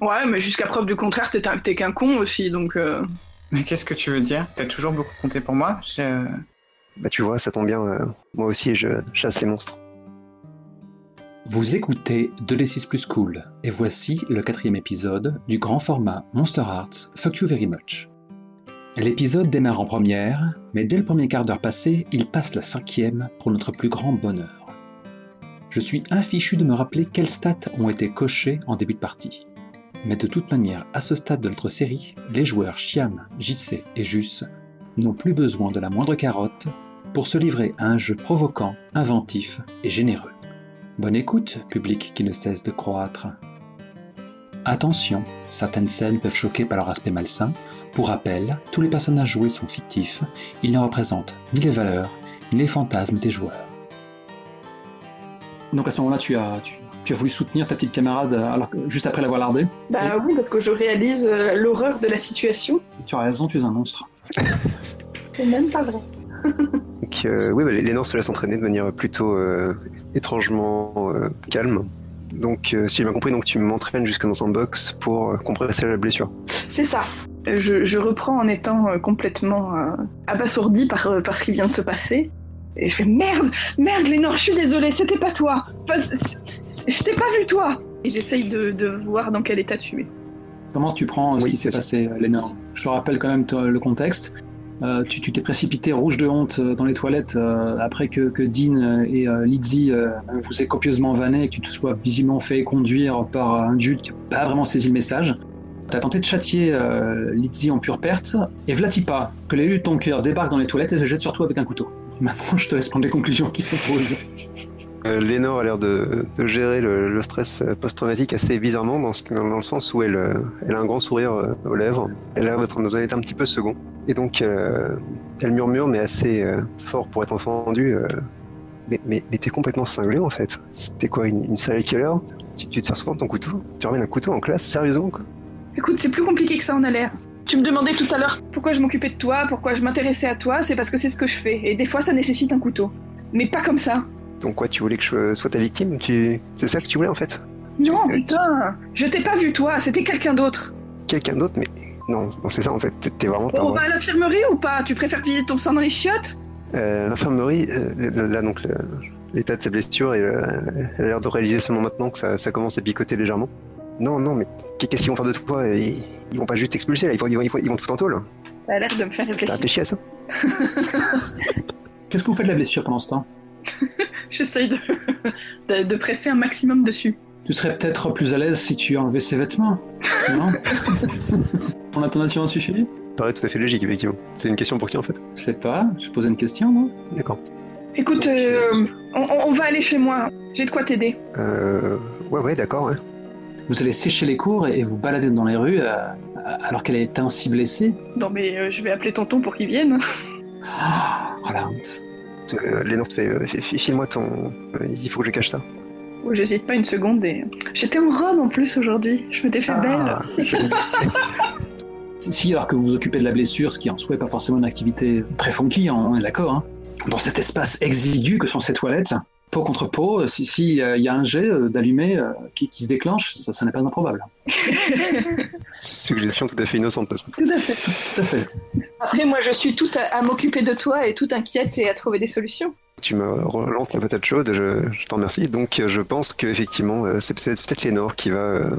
Ouais, mais jusqu'à preuve du contraire, t'es un- t'es qu'un con aussi, donc. euh, Mais qu'est-ce que tu veux dire? T'as toujours beaucoup compté pour moi? Je- Bah tu vois, ça tombe bien, euh, moi aussi je chasse les monstres. Vous écoutez De l'Essis Plus Cool, et voici le quatrième épisode du grand format Monster Hearts Fuck You Very Much. L'épisode démarre en première, mais dès le premier quart d'heure passé, il passe la cinquième pour notre plus grand bonheur. Je suis infichu de me rappeler quelles stats ont été cochées en début de partie. Mais de toute manière, à ce stade de notre série, les joueurs Chiam, JC et Jus n'ont plus besoin de la moindre carotte pour se livrer à un jeu provoquant, inventif et généreux. Bonne écoute, public qui ne cesse de croître. Attention, certaines scènes peuvent choquer par leur aspect malsain. Pour rappel, tous les personnages joués sont fictifs, ils ne représentent ni les valeurs, ni les fantasmes des joueurs. Donc à ce moment-là, tu as, tu as voulu soutenir ta petite camarade euh, alors que, juste après l'avoir lardée. Bah oui, parce que je réalise euh, l'horreur de la situation. Tu as raison, tu es un monstre. C'est même pas vrai. Donc euh, oui, bah, Lénore se laisse entraîner de manière plutôt euh, étrangement euh, calme. Donc euh, si j'ai bien compris, donc tu m'entraînes jusque dans un box pour euh, compresser la blessure. C'est ça. Je, je reprends en étant euh, complètement euh, abasourdi par, euh, par ce qui vient de se passer. Et je fais merde, merde, Lénore, je suis désolée, c'était pas toi. Enfin, je t'ai pas vu toi. Et j'essaye de, de voir dans quel état tu es. Comment tu prends euh, ce qui s'est passé, euh, Lénore Je te rappelle quand même le contexte. Euh, tu t'es précipité rouge de honte dans les toilettes euh, après que, que Dean et euh, Lizzie euh, vous aient copieusement vanné et que tu te sois visiblement fait conduire par un dude qui n'a pas vraiment saisi le message. T'as tenté de châtier euh, Lizzie en pure perte, et Vlatipa, que l'élu de ton cœur débarque dans les toilettes et se jette sur toi avec un couteau. Maintenant, je te laisse prendre les conclusions qui s'imposent. Euh, Lénore a l'air de, gérer le, stress euh, post-traumatique assez bizarrement dans, le sens où elle, euh, a un grand sourire aux lèvres. Elle a l'air d'être dans un état un petit peu second. Et donc elle murmure mais assez fort pour être entendu. euh, mais t'es complètement cinglé en fait. T'es quoi une, une serial killer? Tu, tu te sers souvent de ton couteau? Tu ramènes un couteau en classe? Sérieusement quoi? Écoute, c'est plus compliqué que ça en a l'air. Tu me demandais tout à l'heure pourquoi je m'occupais de toi, pourquoi je m'intéressais à toi, c'est parce que c'est ce que je fais. Et des fois, ça nécessite un couteau. Mais pas comme ça. Donc quoi tu voulais que je sois ta victime? Tu... C'est ça que tu voulais en fait? Non, Euh, putain, je t'ai pas vu toi, c'était quelqu'un d'autre. Quelqu'un d'autre mais... Non, non c'est ça en fait. T'es- vraiment... t'as On va à l'infirmerie ou pas? Tu préfères vider ton sang dans les chiottes? Euh, L'infirmerie, euh, là donc l'état de sa blessure, et, euh, elle a l'air de réaliser seulement maintenant que ça, ça commence à picoter légèrement. Non, non, mais qu'est-ce qu'ils vont faire de toi? Ils, ils vont pas juste t'expulser là, ils vont, ils vont, ils vont, ils vont tout en tôle. Ça a l'air de me faire T'as réfléchir. réfléchi à ça? Qu'est-ce que vous faites de la blessure pendant ce temps? J'essaye de, de, de presser un maximum dessus. Tu serais peut-être plus à l'aise si tu enlevais ses vêtements, non? Ton intonation a suffi paraît tout à fait logique, effectivement. C'est une question pour qui en fait? Je sais pas, je posais une question, non D'accord. Écoute, euh, on, on- va aller chez moi. J'ai de quoi t'aider. Euh, ouais, ouais, d'accord, ouais. Vous allez sécher les cours et, et vous balader dans les rues euh, alors qu'elle est ainsi blessée Non mais euh, je vais appeler tonton pour qu'il vienne. Ah, oh, la honte. Euh, Lénore te fait, euh, fi- fi- file-moi ton... euh, il faut que je cache ça. Oh, J'hésite pas une seconde et... J'étais en robe en plus aujourd'hui. Je m'étais fait Ah, je- Si, alors que vous vous occupez de la blessure, ce qui en soi n'est pas forcément une activité très funky, on est d'accord, hein. dans cet espace exigu que sont ces toilettes, peau contre peau, si euh, il y a un jet euh, d'allumé euh, qui, qui se déclenche, ça, ça n'est pas improbable. Suggestion tout à fait innocente. Tout à fait. Tout à fait. Après moi je suis toute à, à m'occuper de toi et toute inquiète et à trouver des solutions. Tu me relances la patate chaude, je, je t'en remercie. Donc euh, je pense qu'effectivement, euh, c'est peut-être Lénore qui va... euh,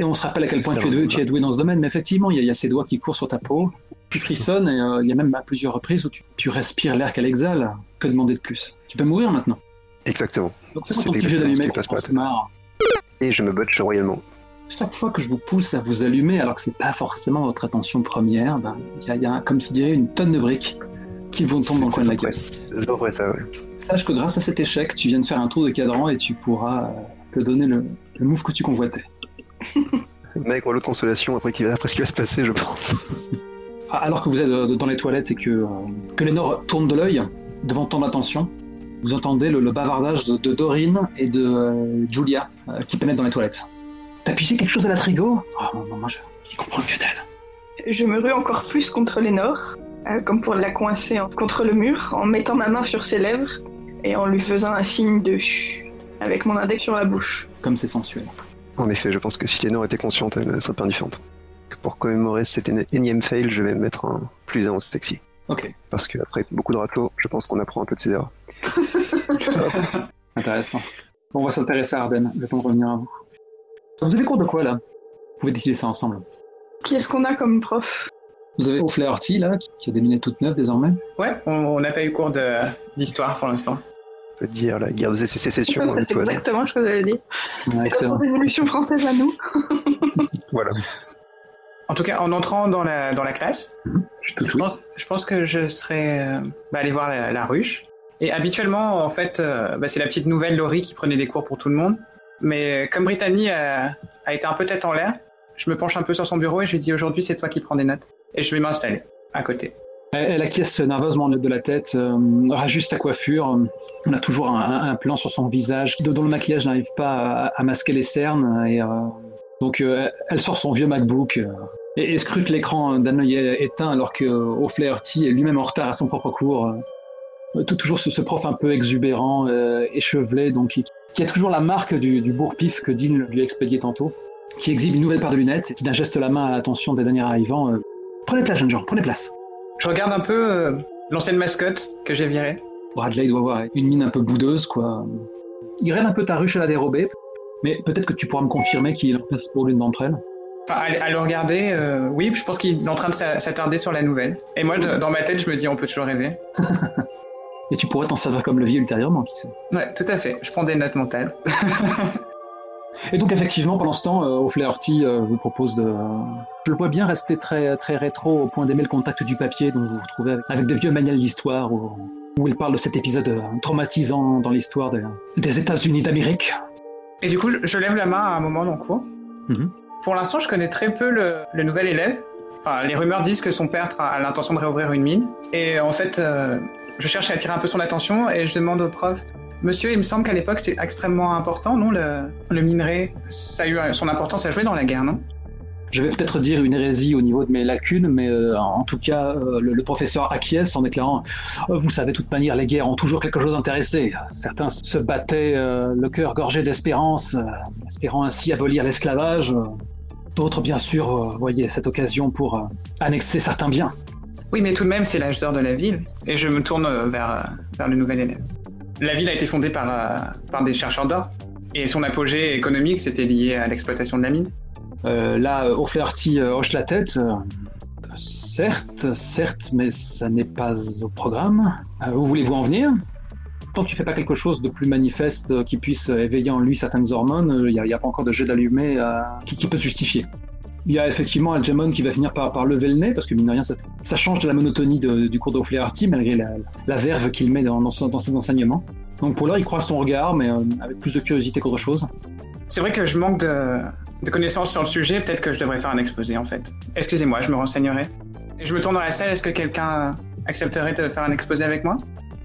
Et on se rappelle à quel point tu es, doué, tu es doué dans ce domaine, mais effectivement, il y, a- il y a ces doigts qui courent sur ta peau, tu frissonnes, et euh, il y a même à plusieurs reprises où tu, tu respires l'air qu'elle exhale. Que demander de plus? Tu peux mourir maintenant. Exactement. Donc C'est ton petit jeu par qu'on la se marre. Et je me botche royalement. Chaque fois que je vous pousse à vous allumer, alors que c'est pas forcément votre attention première, ben, il y a, y a, comme je dirais, une tonne de briques qui vont tomber dans le coin de la gueule. C'est ça, ouais. Sache que grâce à cet échec, tu viens de faire un tour de cadran et tu pourras euh, te donner le, le move que tu convoitais. Mec, l'autre consolation après, qu'il va- après ce qui va se passer, je pense. Ah, Alors que vous êtes euh, dans les toilettes et que, euh, que Lénore tourne de l'œil devant tant d'attention, vous entendez le, le bavardage de, de Dorine et de euh, Julia euh, qui pénètrent dans les toilettes. T'as pissé quelque chose à la trigo Ah, non, non, moi je, je comprends que dalle. Je me rue encore plus contre Lénore, euh, comme pour la coincer en- contre le mur, en mettant ma main sur ses lèvres et en lui faisant un signe de chut avec mon index sur la bouche. Comme c'est sensuel. En effet, je pense que si Lénore était consciente, elle ne serait pas indifférente. Pour commémorer cet éni- énième fail, je vais mettre un plus un en sexy. Ok, Parce qu'après beaucoup de râteaux, je pense qu'on apprend un peu de ses erreurs. intéressant. Bon, on va s'intéresser à Arden, le temps de revenir à vous. Vous avez cours de quoi là? Vous pouvez décider ça ensemble. Qui est-ce qu'on a comme prof? Vous avez O'Flaherty là, qui- a des lunettes toutes neuves désormais. Ouais, on n'a pas eu cours de- d'histoire pour l'instant. On peut dire la guerre de sécession. hein, C'est exactement ce que j'allais dire. Ouais, C'est excellent. notre révolution française à nous. Voilà. En tout cas, en entrant dans la, dans la classe, Je te je pense, je pense que je serais euh, bah, allé voir la, la ruche. Et habituellement, en fait, euh, bah, c'est la petite nouvelle Laurie qui prenait des cours pour tout le monde. Mais comme Brittany a, a été un peu tête en l'air, je me penche un peu sur son bureau et je lui dis aujourd'hui c'est toi qui prends des notes. Et je vais m'installer à côté. Elle, acquiesce nerveusement de la tête, euh, rajuste sa coiffure. On a toujours un, plan sur son visage dont le maquillage n'arrive pas à, masquer les cernes. Euh, donc euh, elle sort son vieux MacBook euh, et, et scrute l'écran d'un œil éteint alors que O'Flaherty est lui-même en retard à son propre cours. Euh, tout- toujours ce, ce prof un peu exubérant, euh, échevelé, donc qui, qui a toujours la marque du, du bourre-pif que Dean lui a expédié tantôt, qui exhibe une nouvelle paire de lunettes et qui d'un geste la main à l'attention des derniers arrivants. euh, prenez place, jeunes gens, prenez place. Je regarde un peu l'ancienne mascotte que j'ai virée. Bradley doit avoir une mine un peu boudeuse, quoi. Il rêve un peu ta ruche à la dérobée, mais peut-être que tu pourras me confirmer qu'il est en place pour l'une d'entre elles. Enfin, à, le regarder, euh, oui, je pense qu'il est en train de s'a- s'attarder sur la nouvelle. Et moi, dans ma tête, je me dis on peut toujours rêver. Et tu pourrais t'en servir comme levier ultérieurement, qui sait. Ouais, tout à fait. Je prends des notes mentales. Et donc effectivement, pendant ce temps, euh, O'Flaherty euh, vous propose de... Je le vois bien rester très, très rétro au point d'aimer le contact du papier dont vous vous retrouvez avec, avec des vieux manuels d'histoire où, où il parle de cet épisode euh, traumatisant dans l'histoire des, des États-Unis d'Amérique. Et du coup, je, je lève la main à un moment dans le cours. Mhm. Pour l'instant, je connais très peu le, le nouvel élève. Les rumeurs disent que son père a l'intention de réouvrir une mine. Et en fait, euh, je cherche à attirer un peu son attention et je demande au prof Monsieur, il me semble qu'à l'époque, c'est extrêmement important, non le, minerai, ça a eu son importance à jouer dans la guerre, non? Je vais peut-être dire une hérésie au niveau de mes lacunes, mais euh, en tout cas, euh, le, professeur acquiesce en déclarant Vous savez, de toute manière, les guerres ont toujours quelque chose d'intéressé. Certains se battaient le cœur gorgé d'espérance, espérant ainsi abolir l'esclavage. D'autres, bien sûr, euh, voyaient cette occasion pour euh, annexer certains biens. Oui, mais tout de même, c'est l'âge d'or de la ville. Et je me tourne euh, vers, vers le nouvel élève. La ville a été fondée par, par des chercheurs d'or. Et son apogée économique, c'était lié à l'exploitation de la mine. Euh, là, O'Flaherty hoche la tête. certes, certes, mais ça n'est pas au programme. Euh, où voulez-vous en venir? Tant que tu fais pas quelque chose de plus manifeste euh, qui puisse euh, éveiller en lui certaines hormones, il n'y a, pas encore de jet d'allumé euh, qui, peut se justifier. Il y a effectivement Algemon qui va finir par, lever le nez, parce que mine de rien, ça, change de la monotonie du cours d'O'Flaherty, malgré la, verve qu'il met dans, son- ses enseignements. Donc pour l'heure, il croise ton regard, mais euh, avec plus de curiosité qu'autre chose. C'est vrai que je manque de, de connaissances sur le sujet. Peut-être que je devrais faire un exposé, en fait. Excusez-moi, je me renseignerai. Et je me tourne dans la salle. Est-ce que quelqu'un accepterait de faire un exposé avec moi?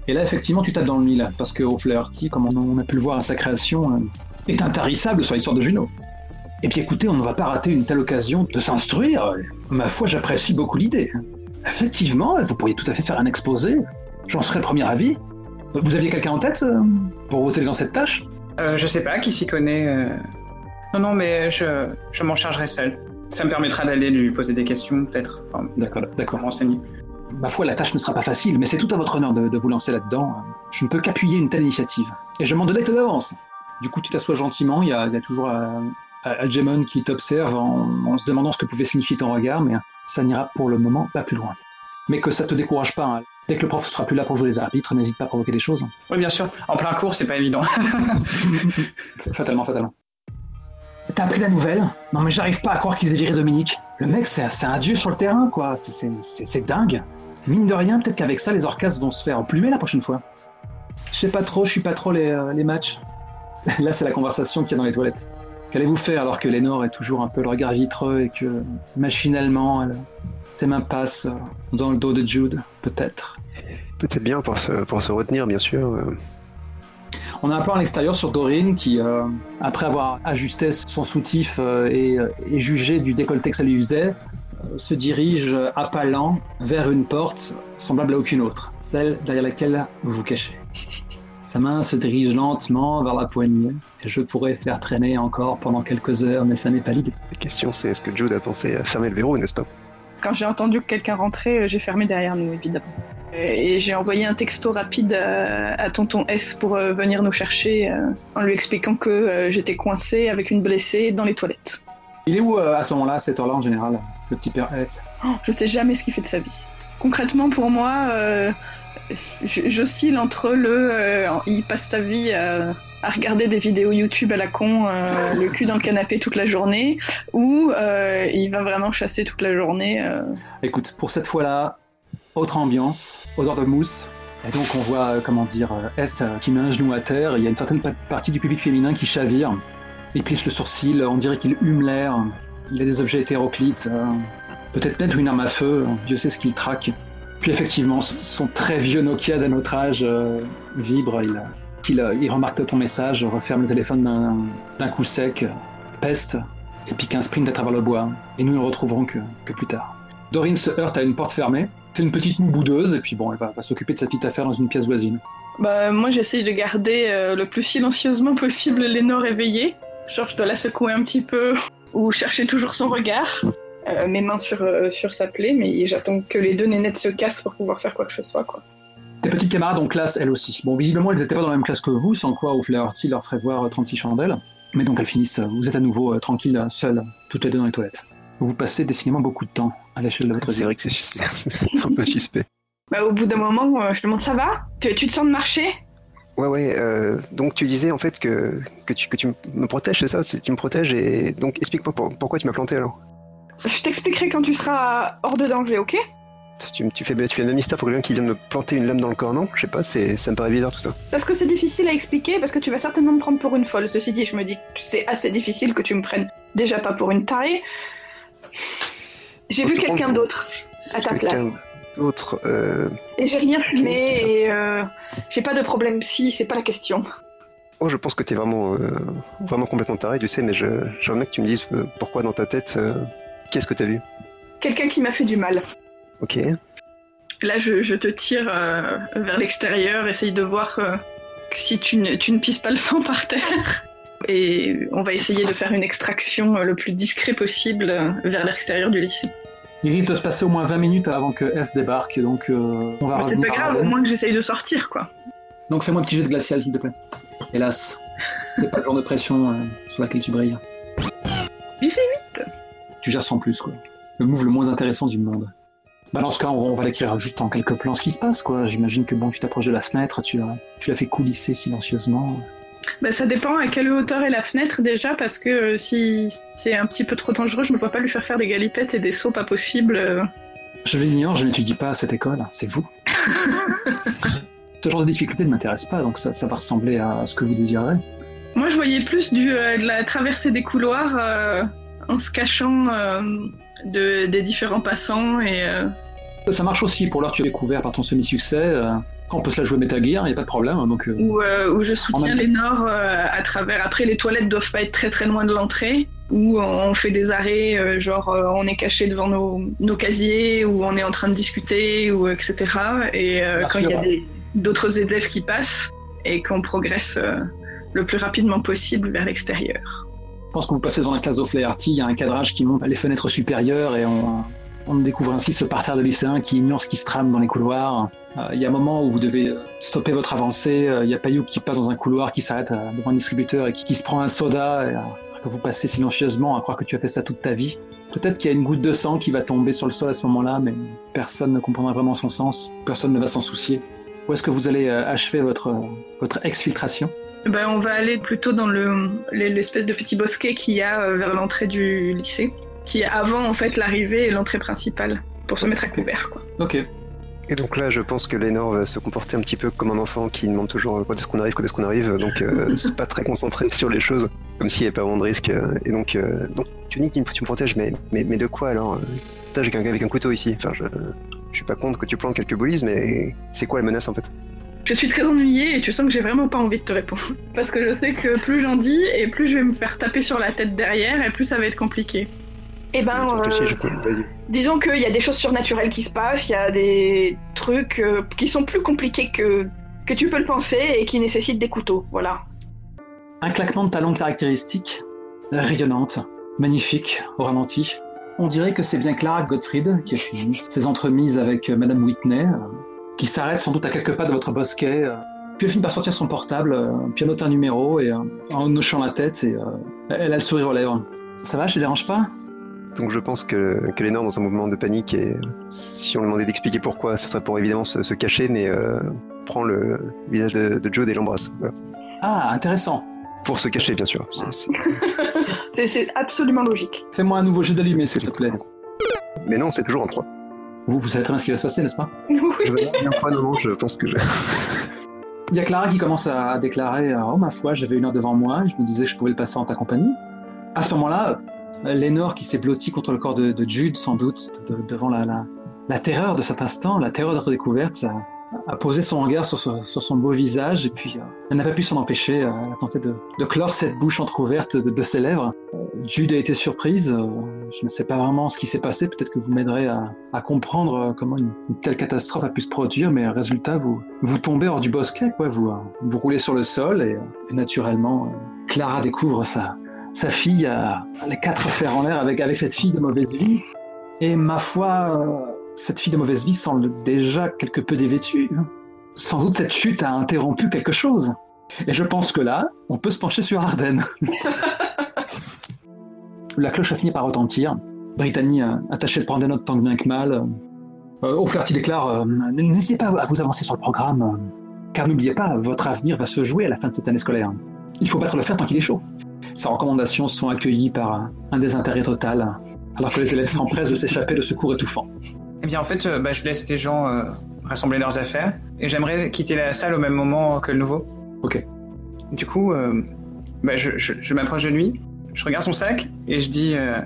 Et là, effectivement, tu tapes dans le mille, parce que O'Flaherty, comme on a pu le voir à sa création, euh, est intarissable sur l'histoire de Juno. Et puis écoutez, on ne va pas rater une telle occasion de s'instruire. Ma foi, j'apprécie beaucoup l'idée. Effectivement, vous pourriez tout à fait faire un exposé. J'en serais le premier avis. Vous aviez quelqu'un en tête euh, pour vous aider dans cette tâche? Euh, Je sais pas, qui s'y connaît euh... Non, non, mais je, je m'en chargerai seul. Ça me permettra d'aller lui poser des questions, peut-être. Enfin, D'accord, d'accord. renseigner. Ma foi, la tâche ne sera pas facile, mais c'est tout à votre honneur de, de vous lancer là-dedans. Je ne peux qu'appuyer une telle initiative. Et je m'en délecte d'avance. Du coup, tu t'assois gentiment, il y a, il y a toujours euh, Algemon qui t'observe en, en se demandant ce que pouvait signifier ton regard, mais ça n'ira pour le moment pas plus loin. Mais que ça te décourage pas. hein. Dès que le prof sera plus là pour jouer les arbitres, n'hésite pas à provoquer des choses. Oui, bien sûr. En plein cours, c'est pas évident. Fatalement, fatalement. T'as appris la nouvelle? Non mais j'arrive pas à croire qu'ils aient viré Dominique. Le mec, c'est un dieu sur le terrain, quoi. C'est dingue. Mine de rien, peut-être qu'avec ça, les Orcas vont se faire plumer la prochaine fois. Je sais pas trop, je suis pas trop les, euh, les matchs. Là, c'est la conversation qu'il y a dans les toilettes. Qu'allez-vous faire alors que Lénore est toujours un peu le regard vitreux et que, machinalement, elle- ses mains passent euh, dans le dos de Jude, peut-être Peut-être bien pour se, pour se retenir, bien sûr. euh, On a un plan à l'extérieur sur Dorine qui, euh, après avoir ajusté son soutif euh, et, et jugé du décolleté que ça lui faisait, se dirige euh, à pas lents vers une porte semblable à aucune autre, celle derrière laquelle vous vous cachez. Sa main se dirige lentement vers la poignée, et je pourrais faire traîner encore pendant quelques heures, mais ça n'est pas l'idée. La question c'est est-ce que Jude a pensé à fermer le verrou, n'est-ce pas? Quand j'ai entendu que quelqu'un rentrait, euh, j'ai fermé derrière nous, évidemment. Euh, Et j'ai envoyé un texto rapide à, à tonton S pour euh, venir nous chercher euh, en lui expliquant que euh, j'étais coincée avec une blessée dans les toilettes. Il est où euh, à ce moment-là, à cette heure-là en général, le petit père S Oh, je sais jamais ce qu'il fait de sa vie. Concrètement, pour moi, euh, j'oscille entre le. euh, il passe sa vie à, à regarder des vidéos YouTube à la con, euh, le cul dans le canapé toute la journée, ou euh, il va vraiment chasser toute la journée. euh. Écoute, pour cette fois-là, autre ambiance, odeur de mousse. Et donc on voit, euh, comment dire, euh, euh, qui met un genou à terre, il y a une certaine pa- partie du public féminin qui chavire. Il plisse le sourcil, on dirait qu'il hume l'air. Il a des objets hétéroclites, euh, peut-être même une arme à feu, Dieu sait ce qu'il traque. Puis effectivement, son très vieux Nokia d'un autre âge euh, vibre, euh, il remarque ton message, referme le téléphone d'un coup sec, peste, et pique un sprint à travers le bois. Et nous ne le retrouverons que, plus tard. Dorine se heurte à une porte fermée, fait une petite moue boudeuse, et puis bon, elle va, s'occuper de sa petite affaire dans une pièce voisine. Bah, moi, j'essaye de garder le plus silencieusement possible Lénore éveillée. Genre, je dois la secouer un petit peu ou chercher toujours son regard. Euh, mes mains sur, euh, sur sa plaie, mais j'attends que les deux nénettes se cassent pour pouvoir faire quoi que ce soit, quoi. Tes petites camarades en classe, elles aussi. Bon, visiblement, elles n'étaient pas dans la même classe que vous, sans quoi au Flaherty leur ferait voir euh, 36 chandelles. Mais donc elles finissent, euh, vous êtes à nouveau euh, tranquilles, euh, seules, toutes les deux dans les toilettes. Vous passez décidément beaucoup de temps à l'échelle de votre C'est vie. vrai que c'est c'est un peu suspect. Bah, au bout d'un moment, euh, je demande ça va? Tu, tu te sens de marcher? Ouais, ouais. euh, donc tu disais en fait que, que, tu, que tu me protèges, c'est ça Tu me protèges et donc explique-moi pour- pourquoi tu m'as planté alors. Je t'expliquerai quand tu seras hors de danger, ok? Tu, me- tu fais, tu fais le même mystère pour quelqu'un qui vient de me planter une lame dans le corps, non? Je sais pas, c'est, ça me paraît bizarre tout ça. Parce que c'est difficile à expliquer, parce que tu vas certainement me prendre pour une folle. Ceci dit, je me dis que c'est assez difficile que tu me prennes déjà pas pour une tarée. J'ai vu quelqu'un d'autre à ta place. D'autre, euh... Et j'ai rien fumé et euh, j'ai pas de problème si, c'est pas la question. Oh, je pense que t'es vraiment, euh, vraiment complètement taré, tu sais, mais je, j'aimerais bien que tu me dises euh, pourquoi dans ta tête, euh, qu'est-ce que t'as vu? Quelqu'un qui m'a fait du mal. Ok. Là, je, je te tire euh, vers l'extérieur, essaye de voir euh, que si tu ne, tu ne pisses pas le sang par terre. Et on va essayer de faire une extraction euh, le plus discret possible euh, vers l'extérieur du lycée. Il risque de se passer au moins 20 minutes avant que F débarque, donc euh, on va c'est pas grave, au moins que j'essaye de sortir, quoi. Donc fais-moi un petit jet de glacial, s'il te plaît. Hélas, c'est pas le genre de pression euh, sur laquelle tu brilles. J'ai fait Tu gères sans plus, quoi. Le move le moins intéressant du monde. Bah dans ce cas, on, va l'écrire juste en quelques plans ce qui se passe, quoi. J'imagine que bon, tu t'approches de la fenêtre, tu, l'as fait coulisser silencieusement. Bah, ça dépend à quelle hauteur est la fenêtre déjà, parce que euh, si c'est un petit peu trop dangereux, je ne peux pas lui faire faire des galipettes et des sauts pas possibles. euh. Je l'ignore, je n'étudie pas à cette école, c'est vous. Ce genre de difficulté ne m'intéresse pas, donc ça, ça va ressembler à ce que vous désirerez. Moi, je voyais plus du, euh, de la traversée des couloirs euh, en se cachant euh, de, des différents passants et. euh, Ça marche aussi, pour l'heure tu es découvert par ton semi-succès. euh, on peut se la jouer Metal Gear, il n'y a pas de problème. Donc, euh, où, euh, où je En soutiens même temps. Lénore euh, à travers. Après, les toilettes doivent pas être très très loin de l'entrée, où on fait des arrêts, genre on est caché devant nos, nos casiers, ou on est en train de discuter, ou etc. Et euh, quand il y a d'autres élèves qui passent, et qu'on progresse euh, le plus rapidement possible vers l'extérieur. Je pense que vous passez dans la classe d'Oflaherty, il y a un cadrage qui monte les fenêtres supérieures et on, on découvre ainsi ce parterre de lycéens qui ignore ce qui se trame dans les couloirs. Euh, Il y a un moment où vous devez euh, stopper votre avancée, euh, il y a Payou qui passe dans un couloir, qui s'arrête devant un distributeur et qui, se prend un soda, et, que vous passez silencieusement à croire que tu as fait ça toute ta vie. Peut-être qu'il y a une goutte de sang qui va tomber sur le sol à ce moment-là, mais personne ne comprendra vraiment son sens, personne ne va s'en soucier. Où est-ce que vous allez achever votre, exfiltration? Ben, on va aller plutôt dans le l'espèce de petit bosquet qu'il y a vers l'entrée du lycée, qui est avant en fait l'arrivée et l'entrée principale, pour se mettre à couvert. Quoi. Ok. Et donc là, je pense que Lénore va se comporter un petit peu comme un enfant qui demande toujours euh, quand est-ce qu'on arrive, quand est-ce qu'on arrive, donc euh, c'est pas très concentré sur les choses, comme s'il n'y avait pas vraiment de risque. euh, Et donc, euh, donc tu dis que tu me protèges, mais, mais, mais de quoi alors Putain, j'ai quelqu'un avec un couteau ici. Enfin, je, je suis pas contre que tu plantes quelques bolises, mais c'est quoi la menace en fait? Je suis très ennuyée et tu sens que j'ai vraiment pas envie de te répondre. Parce que je sais que plus j'en dis et plus je vais me faire taper sur la tête derrière et plus ça va être compliqué. Eh ben, euh, je peux- Vas-y. disons qu'il y a des choses surnaturelles qui se passent, il y a des trucs euh, qui sont plus compliqués que que tu peux le penser et qui nécessite des couteaux. Voilà. Un claquement de talons caractéristique, rayonnante, magnifique, au ralenti. On dirait que c'est bien Clara Gottfried qui a fini ses entremises avec euh, Madame Whitney, euh, qui s'arrête sans doute à quelques pas de votre bosquet, euh, puis elle finit par sortir son portable, euh, note un numéro et euh, en hochant la tête, et, euh, elle a le sourire aux lèvres. Ça va, je te dérange pas? Donc je pense que, Lénore, dans un mouvement de panique, et si on lui demandait d'expliquer pourquoi, ce serait pour évidemment se, se cacher, mais euh, prend le visage de, de Jude et l'embrasse. Voilà. Ah, intéressant. Pour se cacher, bien sûr. C'est- c'est- C'est- C'est absolument logique. Fais-moi un nouveau jeu d'allumé, s'il te plaît. Mais non, c'est toujours en 3. Vous, vous savez très bien ce qui va se passer, n'est-ce pas? Je vais bien Non, non, je pense que je... Il y a Clara qui commence à déclarer Oh ma foi, j'avais une heure devant moi, je me disais que je pouvais le passer en ta compagnie. À ce moment-là, Lénore qui s'est blottie contre le corps de, de Jude, sans doute, de- devant la, la, la terreur de cet instant, la terreur d'être découverte, a, posé son regard sur, sur son beau visage et puis euh, elle n'a pas pu s'en empêcher. euh, elle a tenté de, de clore cette bouche entr'ouverte de, de ses lèvres. Euh, Jude a été surprise. euh, je ne sais pas vraiment ce qui s'est passé. Peut-être que vous m'aiderez à, à comprendre euh, comment une, une telle catastrophe a pu se produire, mais euh, résultat, vous, vous tombez hors du bosquet, quoi. Vous, euh, vous roulez sur le sol et, euh, et naturellement, euh, Clara découvre sa, sa fille à les quatre fers en l'air avec, avec cette fille de mauvaise vie. Et ma foi, euh, cette fille de mauvaise vie semble déjà quelque peu dévêtue. hein. Sans doute cette chute a interrompu quelque chose. Et je pense que là, on peut se pencher sur Ardennes. La cloche a fini par retentir. Brittany a a tâché de prendre des notes tant que bien que mal. Euh, au flirt, il déclare euh, N'hésitez pas à vous avancer sur le programme, euh, car n'oubliez pas, votre avenir va se jouer à la fin de cette année scolaire. Il faut battre le fer tant qu'il est chaud. Ces recommandations sont accueillies par un- désintérêt total, alors que les élèves s'empressent de s'échapper de secours étouffants. Eh bien, en fait, euh, bah, je laisse les gens euh, rassembler leurs affaires et j'aimerais quitter la salle au même moment que le nouveau. Ok. Du coup, euh, bah, je, je- je m'approche de lui, je regarde son sac et je dis euh,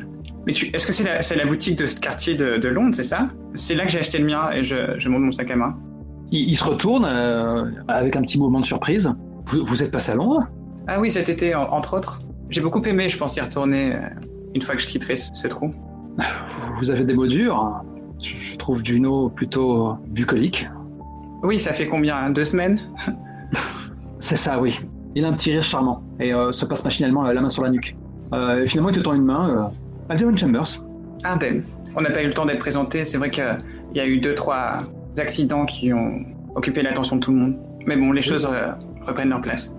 Mais est-ce que c'est la, c'est la boutique de ce quartier de, de Londres, c'est ça? C'est là que j'ai acheté le mien et je, je monte mon sac à main. Il, il se retourne avec un petit mouvement de surprise. Vous, vous êtes passé à Londres? Ah oui, cet été, en- entre autres. J'ai beaucoup aimé, je pense y retourner euh, une fois que je quitterai ce, ce trou. Vous avez des mots durs. hein. Je, je trouve Juno plutôt bucolique. Oui, ça fait combien hein, Deux semaines? C'est ça, oui. Il a un petit rire charmant et euh, se passe machinalement la, la main sur la nuque. Euh, finalement, il te tend une main. Euh, Chambers. Ardennes. On n'a pas eu le temps d'être présenté. C'est vrai qu'il y a eu deux, trois accidents qui ont occupé l'attention de tout le monde. Mais bon, les choses euh, reprennent leur place.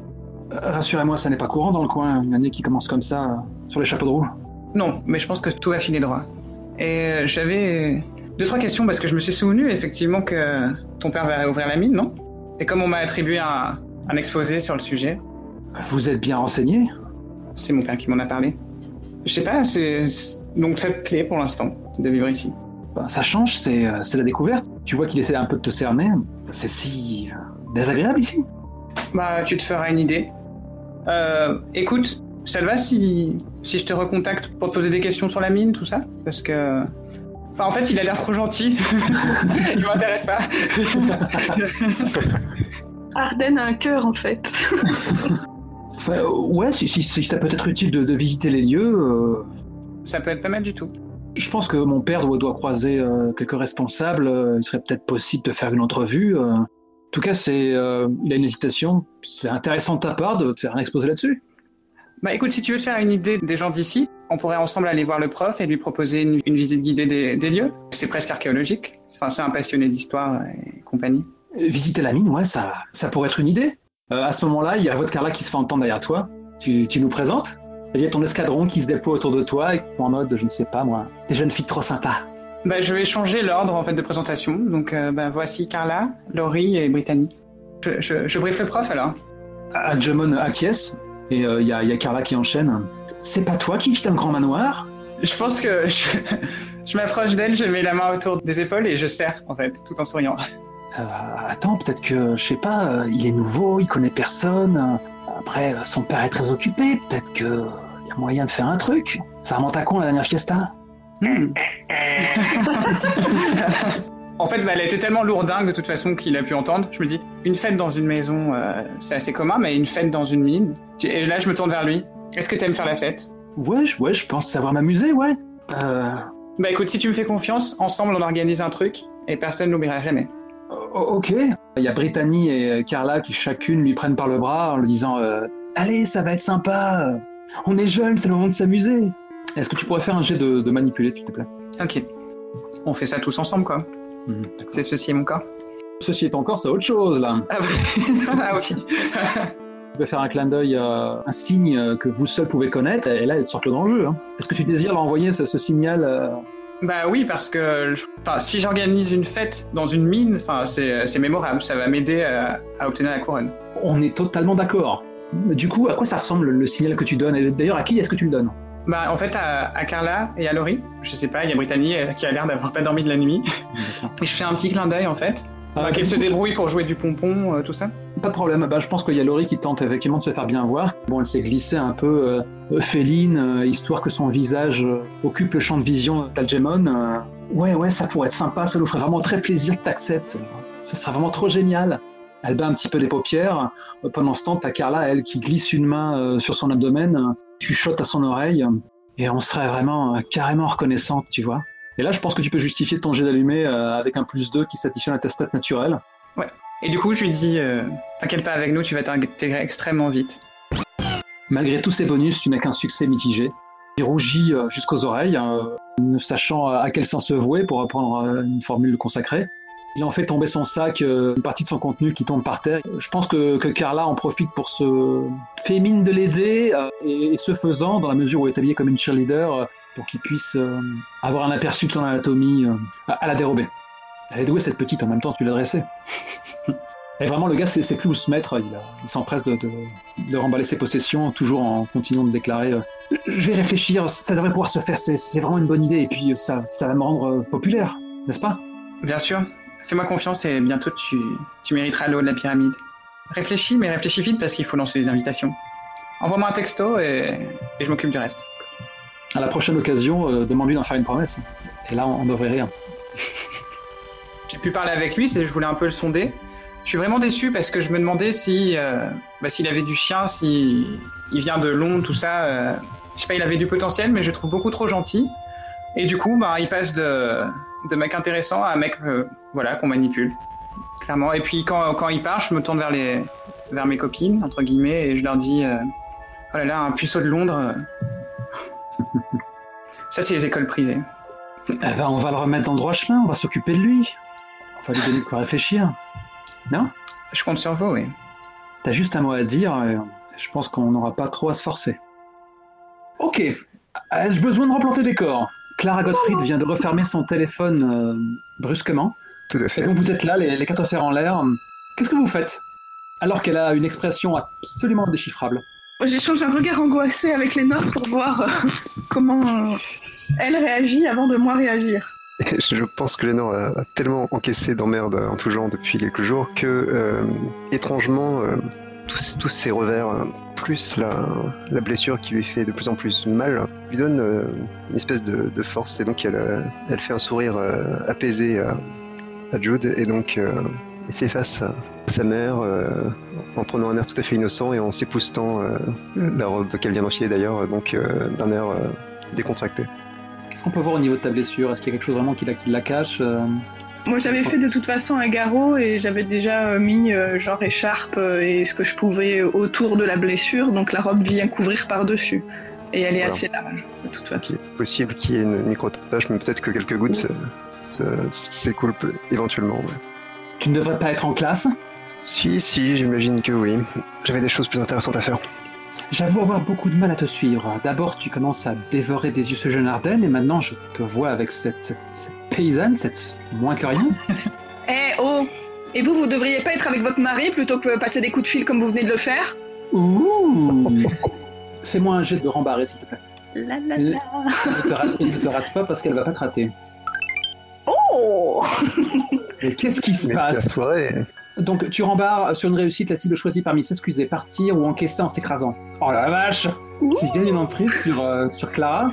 Euh, Rassurez-moi, ça n'est pas courant dans le coin, une année qui commence comme ça, sur les chapeaux de roue. Non, mais je pense que tout va filer droit. Et euh, j'avais deux, trois questions parce que je me suis souvenu effectivement que ton père va réouvrir la mine, non? Et comme on m'a attribué un, un exposé sur le sujet, Vous êtes bien renseigné? C'est mon père qui m'en a parlé. Je sais pas, c'est donc cette clé pour l'instant de vivre ici. Ben, Ça change, c'est euh, c'est la découverte. Tu vois qu'il essaie un peu de te cerner. C'est si désagréable ici. Bah, tu te feras une idée. Euh, écoute, ça te va si, si je te recontacte pour te poser des questions sur la mine, tout ça Parce que. Enfin, en fait, il a l'air trop gentil. il m'intéresse pas. Arden a un cœur en fait. Enfin, euh, ouais, si, si- si ça peut être utile de, de visiter les lieux. euh, ça peut être pas mal du tout. je pense que mon père doit, doit croiser euh, quelques responsables. euh, il serait peut-être possible de faire une entrevue. euh. En tout cas, c'est, euh, il a une hésitation. C'est intéressant de ta part de faire un exposé là-dessus. Bah, écoute, si tu veux te faire une idée des gens d'ici, on pourrait ensemble aller voir le prof et lui proposer une, une visite guidée des, des lieux. C'est presque archéologique. Enfin, c'est un passionné d'histoire et compagnie. Visiter la mine, ouais, ça, ça pourrait être une idée. Euh, à ce moment-là, il y a votre Carla qui se fait entendre derrière toi. Tu, tu nous présentes Il y a ton escadron qui se déploie autour de toi, et en mode, je ne sais pas moi, des jeunes filles trop sympas. Bah, je vais changer l'ordre en fait de présentation. Donc, euh, bah, voici Carla, Laurie et Brittany. Je, je, je briefe le prof alors. Adjumon acquiesce, et euh, il y, a, il y a Carla qui enchaîne. C'est pas toi qui vis dans le grand manoir? Je pense que je, je m'approche d'elle, je mets la main autour des épaules et je serre en fait, tout en souriant. Euh, Attends, peut-être que, je sais pas, il est nouveau, il connaît personne. Après, son père est très occupé, peut-être que il y a moyen de faire un truc. Ça remonte à quand la dernière fiesta? Hmm. en fait, bah, elle était tellement lourdingue de toute façon qu'il a pu entendre. Je me dis, une fête dans une maison, euh, c'est assez commun, mais une fête dans une mine. Et là, je me tourne vers lui. Est-ce que t'aimes faire la fête? Ouais, je- ouais, je pense savoir m'amuser, ouais. Euh, Bah écoute, si tu me fais confiance, ensemble on organise un truc et personne n'oubliera jamais. O- ok. Il y a Brittany et Carla qui chacune lui prennent par le bras en lui disant euh, Allez, ça va être sympa. On est jeunes, c'est le moment de s'amuser. Est-ce que tu pourrais faire un jet de, de manipuler, s'il te plaît Ok. On fait ça tous ensemble, quoi. Mhm. C'est ceci mon corps. Ceci est encore, c'est autre chose là. Ah, ah ok. Tu peux faire un clin d'œil, euh, un signe euh, que vous seul pouvez connaître, et là, ils sortent le danger. Hein. Est-ce que tu désires leur envoyer ce, ce signal euh, Bah oui, parce que si j'organise une fête dans une mine, c'est c'est mémorable. Ça va m'aider à, à obtenir la couronne. On est totalement d'accord. Du coup, à quoi ça ressemble le signal que tu donnes? Et d'ailleurs, à qui est-ce que tu le donnes? Bah en fait, à, à Carla et à Laurie, je sais pas, il y a Brittany euh, qui a l'air d'avoir pas dormi de la nuit. Et je fais un petit clin d'œil en fait. Ah, Bah, Qu'elle se débrouille pour jouer du pompon, euh, tout ça. Pas de problème. Bah, je pense qu'il y a Laurie qui tente effectivement de se faire bien voir. Bon, elle s'est glissée un peu euh, féline, histoire que son visage occupe le champ de vision d'Algemon. Ouais, ouais, ça pourrait être sympa. Ça nous ferait vraiment très plaisir que t'acceptes. Ce serait vraiment trop génial. Elle bat un petit peu les paupières. Pendant ce temps, t'as Carla, elle, qui glisse une main sur son abdomen, euh, chuchote à son oreille, et on serait vraiment euh, carrément reconnaissante, tu vois. Et là, je pense que tu peux justifier ton jet d'allumé euh, avec un plus 2 qui s'additionne à ta stat naturelle. Et du coup, je lui dis, euh, t'inquiète pas avec nous, tu vas t'intégrer extrêmement vite. Malgré tous ces bonus, tu n'as qu'un succès mitigé. Il rougit jusqu'aux oreilles, euh, ne sachant à quel sens se vouer pour reprendre euh, une formule consacrée. Il en fait tomber son sac, euh, une partie de son contenu qui tombe par terre. Je pense que, que Carla en profite pour se fait mine de l'aider, euh, et, et ce faisant, dans la mesure où elle est habillée comme une cheerleader, euh, pour qu'il puisse avoir un aperçu de son anatomie à, à la dérober. Elle est douée cette petite, en même temps tu l'as dressée. Et vraiment, le gars sait, sait plus où se mettre, il, il s'empresse de, de, de remballer ses possessions, toujours en continuant de déclarer euh, Je vais réfléchir, ça devrait pouvoir se faire, c'est, vraiment une bonne idée, et puis ça, ça va me rendre populaire, n'est-ce pas? Bien sûr, fais-moi confiance et bientôt tu, tu mériteras le haut de la pyramide. Réfléchis, mais réfléchis vite parce qu'il faut lancer les invitations. Envoie-moi un texto et, et je m'occupe du reste. À la prochaine occasion, euh, demande-lui d'en faire une promesse. Et là, on n'aurait rien. J'ai pu parler avec lui, je voulais un peu le sonder. Je suis vraiment déçu parce que je me demandais si, euh, bah, s'il avait du chien, si il vient de Londres, tout ça. euh, je sais pas, il avait du potentiel, mais je le trouve beaucoup trop gentil. Et du coup, bah, il passe de, de mec intéressant à mec, euh, voilà, qu'on manipule, clairement. Et puis quand, quand il part, je me tourne vers les, vers mes copines entre guillemets et je leur dis, euh, oh là là, un puceau de Londres. euh. ça, c'est les écoles privées. Eh ben, on va le remettre dans le droit chemin, on va s'occuper de lui. On va lui donner quoi réfléchir. Non? Je compte sur vous, oui. T'as juste un mot à dire, et je pense qu'on n'aura pas trop à se forcer. Ok, ai-je besoin de replanter des corps? Clara Gottfried vient de refermer son téléphone euh, brusquement. Tout à Et fait. donc vous êtes là, les, les quatre fers en l'air. Qu'est-ce que vous faites Alors qu'elle a une expression absolument indéchiffrable? J'échange un regard angoissé avec Lénore pour voir euh, comment euh, elle réagit avant de moi réagir. Je pense que Lénore a, a tellement encaissé d'emmerdes en tout genre depuis quelques jours que, euh, étrangement, euh, tous, tous ces revers, euh, plus la, blessure qui lui fait de plus en plus mal, lui donne euh, une espèce de, force. Et donc, elle, euh, fait un sourire euh, apaisé à, Jude et donc elle fait face à sa mère en prenant un air tout à fait innocent et en s'époustant la robe qu'elle vient d'enfiler d'ailleurs, donc d'un air décontracté. Qu'est-ce qu'on peut voir au niveau de ta blessure? Est-ce qu'il y a quelque chose vraiment qui la, cache Moi j'avais fait de toute façon un garrot et j'avais déjà euh, mis euh, genre écharpe euh, et ce que je pouvais autour de la blessure, donc la robe vient couvrir par-dessus. Et elle est Voilà. assez large, de toute façon. C'est possible qu'il y ait une micro-tache, mais peut-être que quelques gouttes s'écoulent éventuellement. ouais. Tu ne devrais pas être en classe? Si, si, j'imagine que oui. J'avais des choses plus intéressantes à faire. J'avoue avoir beaucoup de mal à te suivre. D'abord, tu commences à dévorer des yeux ce jeune Ardennes, et maintenant, je te vois avec cette, cette- cette paysanne, cette moins que rien. Eh oh Et vous, vous devriez pas être avec votre mari plutôt que passer des coups de fil comme vous venez de le faire? Ouh Fais-moi un jet de rembarré, s'il te plaît. La la Ne la te rate, ne te rate pas parce qu'elle va pas te rater. Oh Mais qu'est-ce qui se Mais c'est la passe soirée. Donc, tu rembarres sur une réussite la cible choisie parmi s'excuser, partir ou encaisser en s'écrasant. Oh la vache Tu gagnes une emprise sur, euh, sur Clara.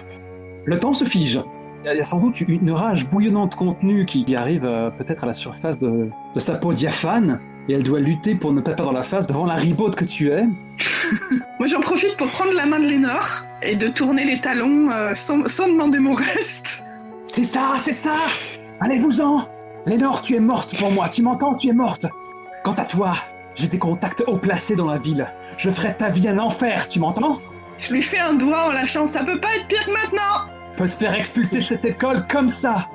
Le temps se fige. Il y a- sans doute une rage bouillonnante contenue qui qui arrive euh, peut-être à la surface de, de sa peau diaphane, et elle doit lutter pour ne pas perdre la face devant la ribote que tu es. Moi j'en profite pour prendre la main de Lénore et de tourner les talons euh, sans, sans demander mon reste. C'est ça, c'est ça Allez-vous-en Lénore, tu es morte pour moi, tu m'entends, tu es morte. Quant à toi, j'ai des contacts haut placés dans la ville. Je ferai ta vie un enfer, tu m'entends? Je lui fais un doigt en lâchant, ça peut pas être pire que maintenant Je peux te faire expulser de cette école comme ça.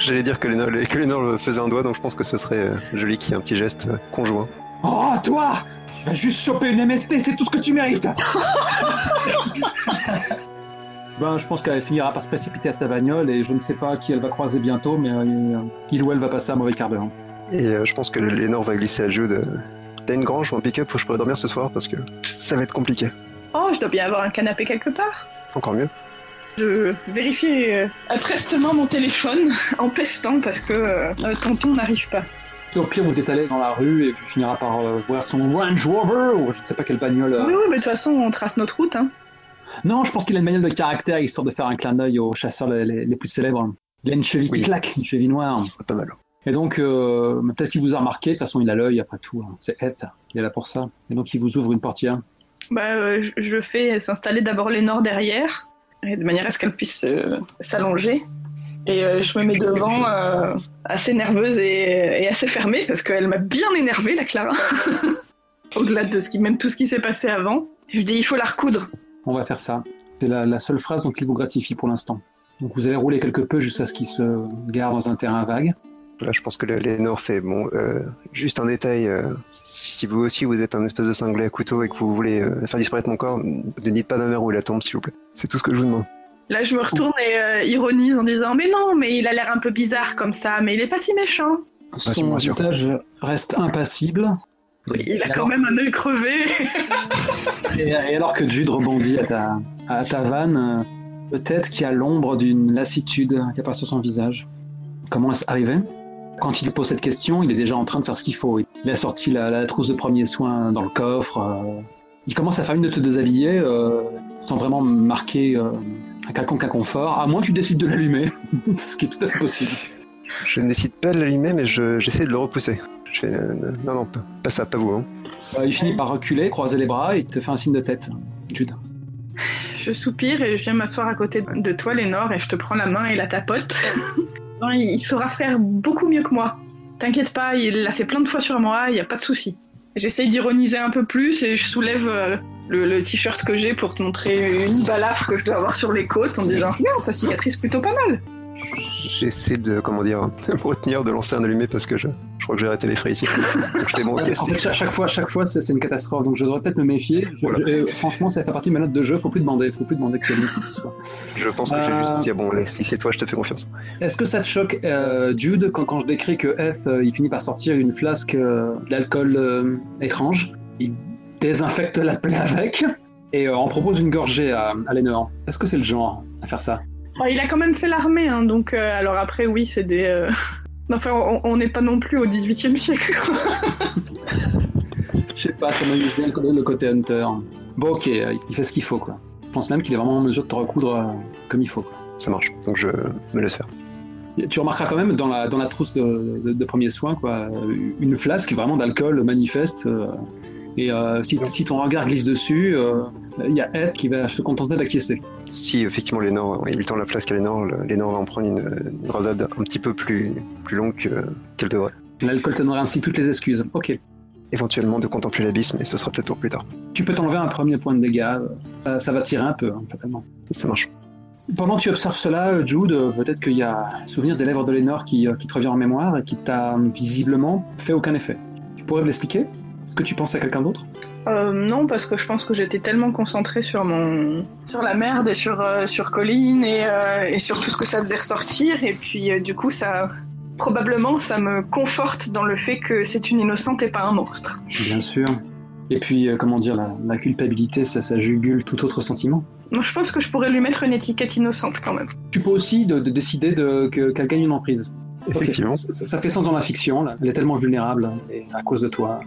J'allais dire que Lénore, que Lénore faisait un doigt, donc je pense que ce serait euh, joli qu'il y ait un petit geste euh, conjoint. Oh, toi Tu vas juste choper une MST, c'est tout ce que tu mérites Ben, je pense qu'elle finira par se précipiter à sa bagnole et je ne sais pas qui elle va croiser bientôt, mais euh, il ou elle va passer un mauvais quart d'heure. Et euh, je pense que Lénore va glisser à Jude. euh, T'as une grange ou un pick-up où je pourrais dormir ce soir parce que ça va être compliqué. Oh, je dois bien avoir un canapé quelque part. Encore mieux. Je vérifie euh, prestement mon téléphone en pestant parce que euh, euh, tonton n'arrive pas. Au pire, vous étalez dans la rue et tu finiras par euh, voir son Range Rover ou je ne sais pas quelle bagnole. euh. Oui, oui, mais de toute façon, on trace notre route. Hein. Non, je pense qu'il a une bagnole de caractère histoire de faire un clin d'œil aux chasseurs les, les- les plus célèbres. Il a une cheville Oui. qui claque, une cheville noire. Ce serait pas mal. Et donc, euh, peut-être qu'il vous a remarqué, de toute façon, il a l'œil après tout. hein. C'est Eth, il est là pour ça. Et donc, il vous ouvre une portière. Bah, euh, je- fais s'installer d'abord Lénore derrière, et de manière à ce qu'elle puisse euh, s'allonger. Et je me mets devant, assez nerveuse et, et assez fermée, parce qu'elle m'a bien énervée, la Clara. Au-delà de ce qui, même tout ce qui s'est passé avant. Je dis, il faut la recoudre. On va faire ça. C'est la, la seule phrase dont il vous gratifie pour l'instant. Donc, vous allez rouler quelque peu jusqu'à ce qu'il se gare dans un terrain vague. Là, je pense que Lénore fait bon. euh, juste un détail. euh, si vous aussi vous êtes un espèce de cinglé à couteau et que vous voulez euh, faire disparaître mon corps, ne dites pas ma mère où elle tombe, s'il vous plaît. C'est tout ce que je vous demande. Là, je me retourne et euh, ironise en disant, mais non, mais il a l'air un peu bizarre comme ça, mais il est pas si méchant. Son visage reste impassible. Oui, il a quand alors- même un œil crevé. Et, et alors que Jude rebondit à ta, à ta vanne, peut-être qu'il y a l'ombre d'une lassitude qui apparaît sur son visage. Comment est-ce arrivé? Quand il pose cette question, il est déjà en train de faire ce qu'il faut. Il a sorti la, la trousse de premiers soins dans le coffre. euh, il commence à faire une de te déshabiller euh, sans vraiment marquer euh, un quelconque inconfort, à moins que tu décides de l'allumer, ce qui est tout à fait possible. Je ne décide pas de l'allumer, mais je- j'essaie de le repousser. Je fais euh, non, non, pas, pas ça, pas vous. Hein. Euh, il finit par reculer, croiser les bras et il te fait un signe de tête. Jude. Je soupire et je viens m'asseoir à côté de toi, Lénore, et je te prends la main et la tapote. Non, il saura faire beaucoup mieux que moi. T'inquiète pas, il l'a fait plein de fois sur moi, il y a pas de souci. J'essaye d'ironiser un peu plus et je soulève euh, le, t-shirt que j'ai pour te montrer une balafre que je dois avoir sur les côtes en disant Regarde, sa cicatrice plutôt pas mal. J'essaie de, comment dire, me retenir de lancer un allumé parce que je, je crois que j'ai arrêté les frais ici. Donc je bon, ok, en fait, à chaque fois, à chaque fois, c'est une catastrophe. Donc, je devrais peut-être me méfier. Je- Voilà. je- euh, franchement, ça fait partie de ma note de jeu. Faut plus demander. Faut plus demander que tu je pense que je vais Euh, juste dire bon, allez, si c'est toi, je te fais confiance. Est-ce que ça te choque, euh, Jude, quand, quand je décris que F, euh, il finit par sortir une flasque euh, d'alcool euh, étrange, il désinfecte la plaie avec et euh, en propose une gorgée à, à. Est-ce que c'est le genre à faire ça? Oh, il a quand même fait l'armée, hein, donc euh, alors après, oui, c'est des. euh, Enfin, on- n'est pas non plus au 18 e siècle. quoi. Je sais pas, ça m'amuse bien le, le côté Hunter. Bon, ok, euh, il fait ce qu'il faut, quoi. Je pense même qu'il est vraiment en mesure de te recoudre euh, comme il faut, quoi. Ça marche. Donc je me laisse faire. Et Tu remarqueras quand même dans la, dans la trousse de, de, de premiers soins quoi, une flasque vraiment d'alcool manifeste. euh, et euh, si, si ton regard glisse dessus, euh, il y a Ed qui va se contenter d'acquiescer. Si effectivement Lénore, il lui tend la flasque à Lénore, le- Lénore va en prendre une, une rasade un petit peu plus, plus longue que- qu'elle devrait. L'alcool te donnera ainsi toutes les excuses. Ok. Éventuellement de contempler l'abysse, mais ce sera peut-être pour plus tard. Tu peux t'enlever un premier point de dégâts. euh, Ça, ça va tirer un peu, hein, fatalement. Ça marche. Pendant que tu observes cela, Jude, euh, peut-être qu'il y a un souvenir des lèvres de Lénore qui, euh, qui te revient en mémoire et qui t'a euh, visiblement fait aucun effet. Tu pourrais me l'expliquer? Est-ce que tu penses à quelqu'un d'autre? Euh, non, parce que je pense que j'étais tellement concentrée sur mon, sur la merde et sur euh, sur Colline et, euh, et sur tout ce que ça faisait ressortir. Et puis euh, du coup, ça probablement ça me conforte dans le fait que c'est une innocente et pas un monstre. Bien sûr. Et puis, euh, comment dire, la, la culpabilité, ça, ça jugule tout autre sentiment. Moi, je pense que je pourrais lui mettre une étiquette innocente quand même. Tu peux aussi de, de décider de, que, qu'elle gagne une emprise. Effectivement. Ça, ça fait sens dans la fiction, là. elle est tellement vulnérable et à cause de toi.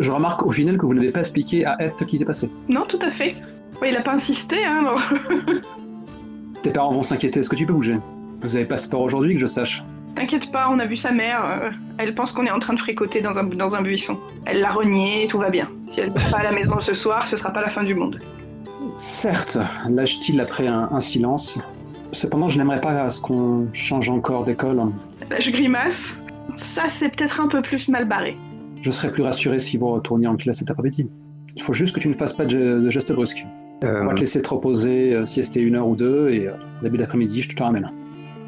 Je remarque au final que vous n'avez pas expliqué à Eth ce qui s'est passé. Non, tout à fait. Ouais, il a pas insisté, hein. Tes parents vont s'inquiéter, est-ce que tu peux bouger? Vous avez pas sport aujourd'hui que je sache T'inquiète pas, on a vu sa mère. euh, elle pense qu'on est en train de fricoter dans un, dans un buisson. Elle l'a renié, tout va bien. Si elle n'est pas à la maison ce soir, ce sera pas la fin du monde. Certes, lâche-t-il après un, un silence? Cependant, je n'aimerais pas à ce qu'on change encore d'école. Là, je grimace. ça c'est peut-être un peu plus mal barré. Je serais plus rassuré si vous retourniez en classe cet après-midi. Il faut juste que tu ne fasses pas de, ge- de gestes brusques. Euh, On va te laisser te reposer, euh, siester une heure ou deux, et euh, début d'après-midi, je te ramène.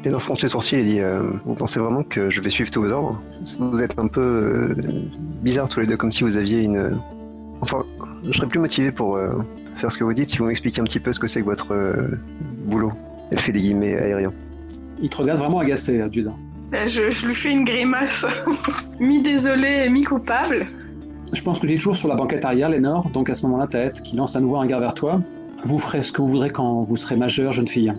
Lénore fronce les sourcils et dit euh, Vous pensez vraiment que je vais suivre tous vos ordres? Vous êtes un peu euh, bizarres tous les deux, comme si vous aviez une. Enfin, je serais plus motivé pour euh, faire ce que vous dites si vous m'expliquiez un petit peu ce que c'est que votre euh, boulot. Elle fait des guillemets aériens. Il te regarde vraiment agacé, euh, Ben, Je, je lui fais une grimace, mi-désolée, mi-coupable. Je pense que tu es toujours sur la banquette arrière, Lénore, donc à ce moment-là, ta tête qui lance à nouveau un regard vers toi. Vous ferez ce que vous voudrez quand vous serez majeur, jeune fille.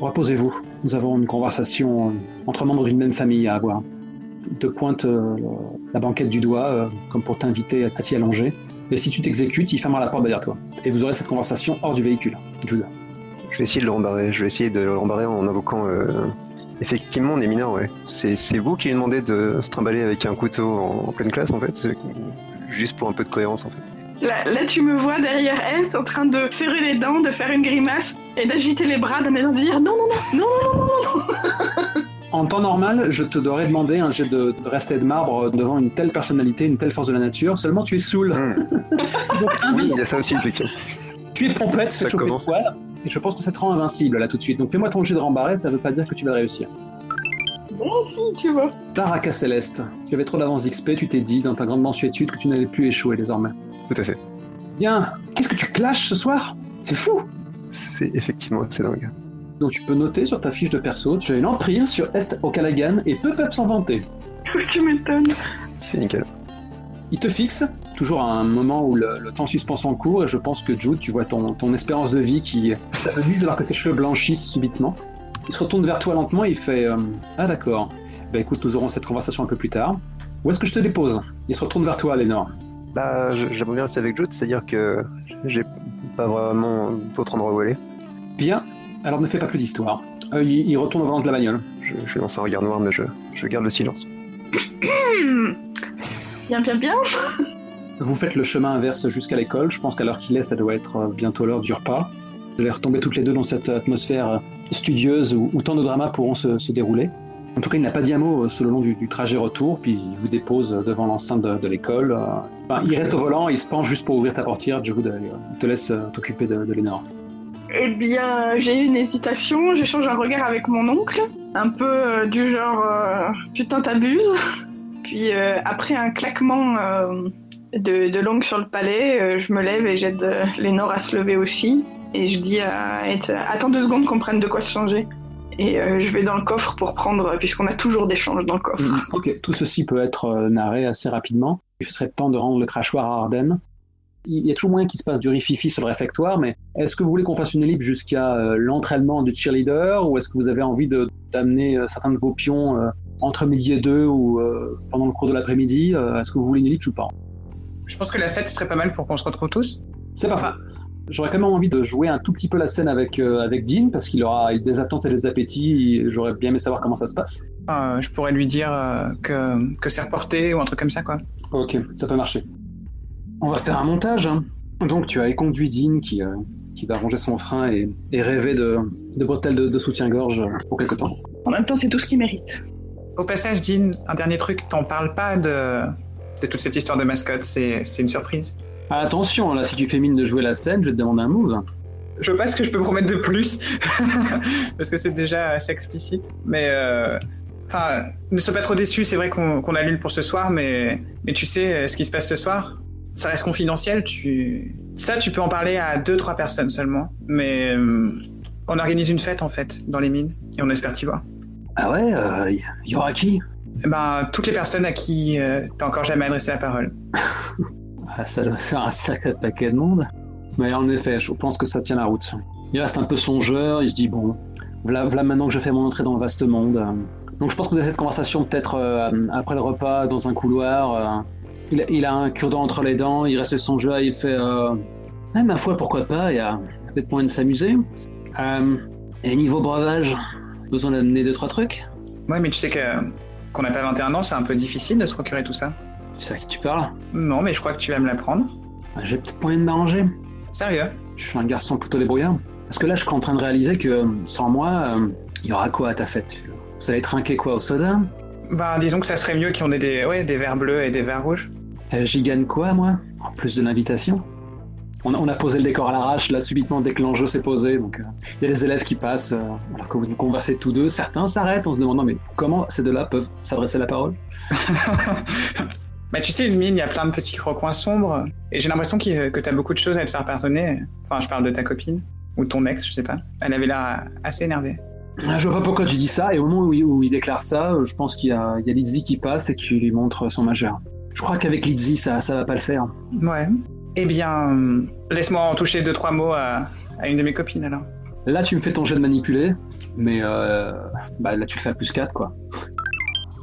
Reposez-vous. Nous avons une conversation euh, entre membres d'une même famille à avoir. Te pointe euh, la banquette du doigt, euh, comme pour t'inviter à t'y allonger. Et si tu t'exécutes, il fermera la porte derrière toi. Et vous aurez cette conversation hors du véhicule, Jude. Je vais essayer de le rembarrer. Je vais essayer de le rembarrer en invoquant. euh, Effectivement, on est mineur, ouais. C'est c'est vous qui lui demandez de se trimballer avec un couteau en, en pleine classe, en fait Juste pour un peu de cohérence, en fait. Là, là, tu me vois derrière elle, en train de serrer les dents, de faire une grimace et d'agiter les bras d'un de dire non, non, non, non, non, non, non, non. En temps normal, je te devrais demander un jet de, de rester de marbre devant une telle personnalité, une telle force de la nature. Seulement, tu es saoul. Hmm. Donc, Oui, il y a ça aussi, effectivement. Tu es pompette, Ça fais chauffer le commence. poil, et je pense que ça te rend invincible là tout de suite. Donc fais-moi ton jet de rembarrer, ça veut pas dire que tu vas réussir. Si, tu vois. Taraka Céleste, tu avais trop d'avance d'XP, tu t'es dit dans ta grande mansuétude que tu n'allais plus échouer désormais. Tout à fait. Bien, qu'est-ce que tu clashes ce soir? C'est fou C'est effectivement assez dingue. Donc tu peux noter sur ta fiche de perso, tu as une emprise sur Et Okalagan et peu peuvent s'en vanter. tu m'étonnes. C'est nickel. Il te fixe, toujours à un moment où le, le temps suspend son cours, et je pense que Jude, tu vois ton, ton espérance de vie qui s'amenuise alors que tes cheveux blanchissent subitement. Il se retourne vers toi lentement et il fait euh, Ah d'accord, bah écoute, nous aurons cette conversation un peu plus tard. Où est-ce que je te dépose? Il se retourne vers toi, Lénore. Bah, j'aimerais bien rester avec Jude, c'est-à-dire que j'ai pas vraiment d'autre endroit où aller. Bien, alors ne fais pas plus d'histoire. Euh, il, il retourne au volant de la bagnole. Je, je lance un regard noir, mais je, je garde le silence. Bien, bien, bien. Vous faites le chemin inverse jusqu'à l'école. Je pense qu'à l'heure qu'il est, ça doit être euh, bientôt l'heure du repas. Vous allez retomber toutes les deux dans cette atmosphère euh, studieuse où, tant de dramas pourront se, dérouler. En tout cas, il n'a pas dit un mot euh, sur le long du, trajet retour, puis il vous dépose euh, devant l'enceinte de, l'école. euh. Il reste au volant, il se penche juste pour ouvrir ta portière. Je vous laisse euh, t'occuper de, de Lénore. Eh bien, j'ai une hésitation, j'échange un regard avec mon oncle, un peu euh, du genre euh, putain t'abuses. Puis euh, après un claquement euh, de, de langue sur le palais, euh, je me lève et j'aide euh, Lénore à se lever aussi. Et je dis à Ed, attends deux secondes qu'on prenne de quoi se changer. Et euh, je vais dans le coffre pour prendre, puisqu'on a toujours des changes dans le coffre. Mm, Ok, tout ceci peut être narré assez rapidement. Il serait temps de rendre le crachoir à Ardennes. Il y a toujours moyen qu'il se passe du rififi sur le réfectoire, mais est-ce que vous voulez qu'on fasse une ellipse jusqu'à l'entraînement du cheerleader, ou est-ce que vous avez envie d'amener certains de vos pions entre midi et deux ou pendant le cours de l'après-midi Est-ce que vous voulez une ellipse ou pas? Je pense que la fête serait pas mal pour qu'on se retrouve tous. C'est pas faux. J'aurais quand même envie de jouer un tout petit peu la scène avec, euh, avec Dean, parce qu'il aura des attentes et des appétits. J'aurais bien aimé savoir comment ça se passe. Enfin, je pourrais lui dire euh, que, que c'est reporté ou un truc comme ça, quoi. Ok, ça peut marcher. On va faire un montage. hein. Donc tu as conduit Dean qui, euh, qui va ranger son frein et, et rêver de, de bretelles de, de soutien-gorge pour quelque temps. En même temps, c'est tout ce qu'il mérite. Au passage, Dean, un dernier truc, t'en parles pas de, de toute cette histoire de mascotte, c'est c'est une surprise. Attention, là, si tu fais mine de jouer la scène, je vais te demander un move. Je vois pas ce que je peux promettre de plus, parce que c'est déjà assez explicite. Mais, euh, enfin, ne sois pas trop déçu, c'est vrai qu'on qu'on annule pour ce soir, mais, mais tu sais euh, ce qui se passe ce soir Ça reste confidentiel, tu... Ça, tu peux en parler à deux, trois personnes seulement. Mais euh, on organise une fête, en fait, dans les mines, et on espère t'y voir. Ah ouais, il y aura qui? Eh ben, toutes les personnes à qui euh, t'as encore jamais adressé la parole. ah, Ça doit faire un sacré paquet de monde. Mais en effet, je pense que ça tient la route. Il reste un peu songeur, il se dit, bon, voilà, voilà maintenant que je fais mon entrée dans le vaste monde. Donc je pense que vous avez cette conversation peut-être euh, après le repas, dans un couloir. euh, il, a- il a un cure-dent entre les dents, il reste songeur, il fait... Euh, ah, ma foi, pourquoi pas, il y a peut-être moyen de s'amuser. Et niveau breuvage, besoin d'amener deux, trois trucs? Ouais, mais tu sais que qu'on n'a pas 21 ans, c'est un peu difficile de se procurer tout ça. Tu sais à qui tu parles? Non, mais je crois que tu vas me l'apprendre. Ah, J'ai peut-être moyen de m'arranger. Sérieux? Je suis un garçon plutôt débrouillard. Parce que là, je suis en train de réaliser que euh, sans moi, euh, il y aura quoi à ta fête? Vous allez trinquer quoi au soda? Ben, disons que ça serait mieux qu'on ait des, ouais, des verres bleus et des verres rouges. Euh, J'y gagne quoi, moi? En plus de l'invitation on a, on a posé le décor à l'arrache, là, subitement, dès que l'enjeu s'est posé. Donc, euh, il y a des élèves qui passent, euh, alors que vous conversez tous deux. Certains s'arrêtent en se demandant, mais comment ces deux-là peuvent s'adresser la parole? Bah, tu sais, une mine, il y a plein de petits recoins sombres. Et j'ai l'impression qu'il- que t'as beaucoup de choses à te faire pardonner. Enfin, je parle de ta copine. Ou ton ex, je sais pas. Elle avait l'air assez énervée. Ah, Je vois pas pourquoi tu dis ça, et au moment où il, où il déclare ça, euh, je pense qu'il y a, il y a Lizzie qui passe et qui lui montre son majeur. Je crois qu'avec Lizzie, ça, ça va pas le faire. Ouais. Eh bien, laisse-moi en toucher deux, trois mots à, une de mes copines alors. Là, tu me fais ton jet de manipuler, mais euh, bah, là, tu le fais à plus 4, quoi.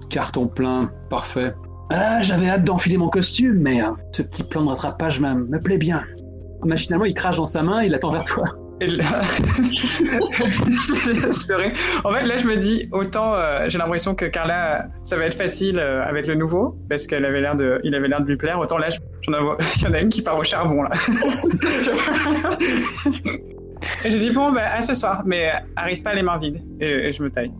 Carton plein, parfait. Ah, j'avais hâte d'enfiler mon costume, mais euh, ce petit plan de rattrapage me, me plaît bien. Machinalement, il crache dans sa main, il attend vers toi. Et là... En fait, là, je me dis, autant euh, j'ai l'impression que Carla, ça va être facile euh, avec le nouveau, parce qu'elle avait l'air de, il avait l'air de lui plaire. Autant là, je- j'en avais- il y en a une qui part au charbon là. et j'ai dit bon, bah à ce soir, mais arrive pas les mains vides. Et, et je me taille.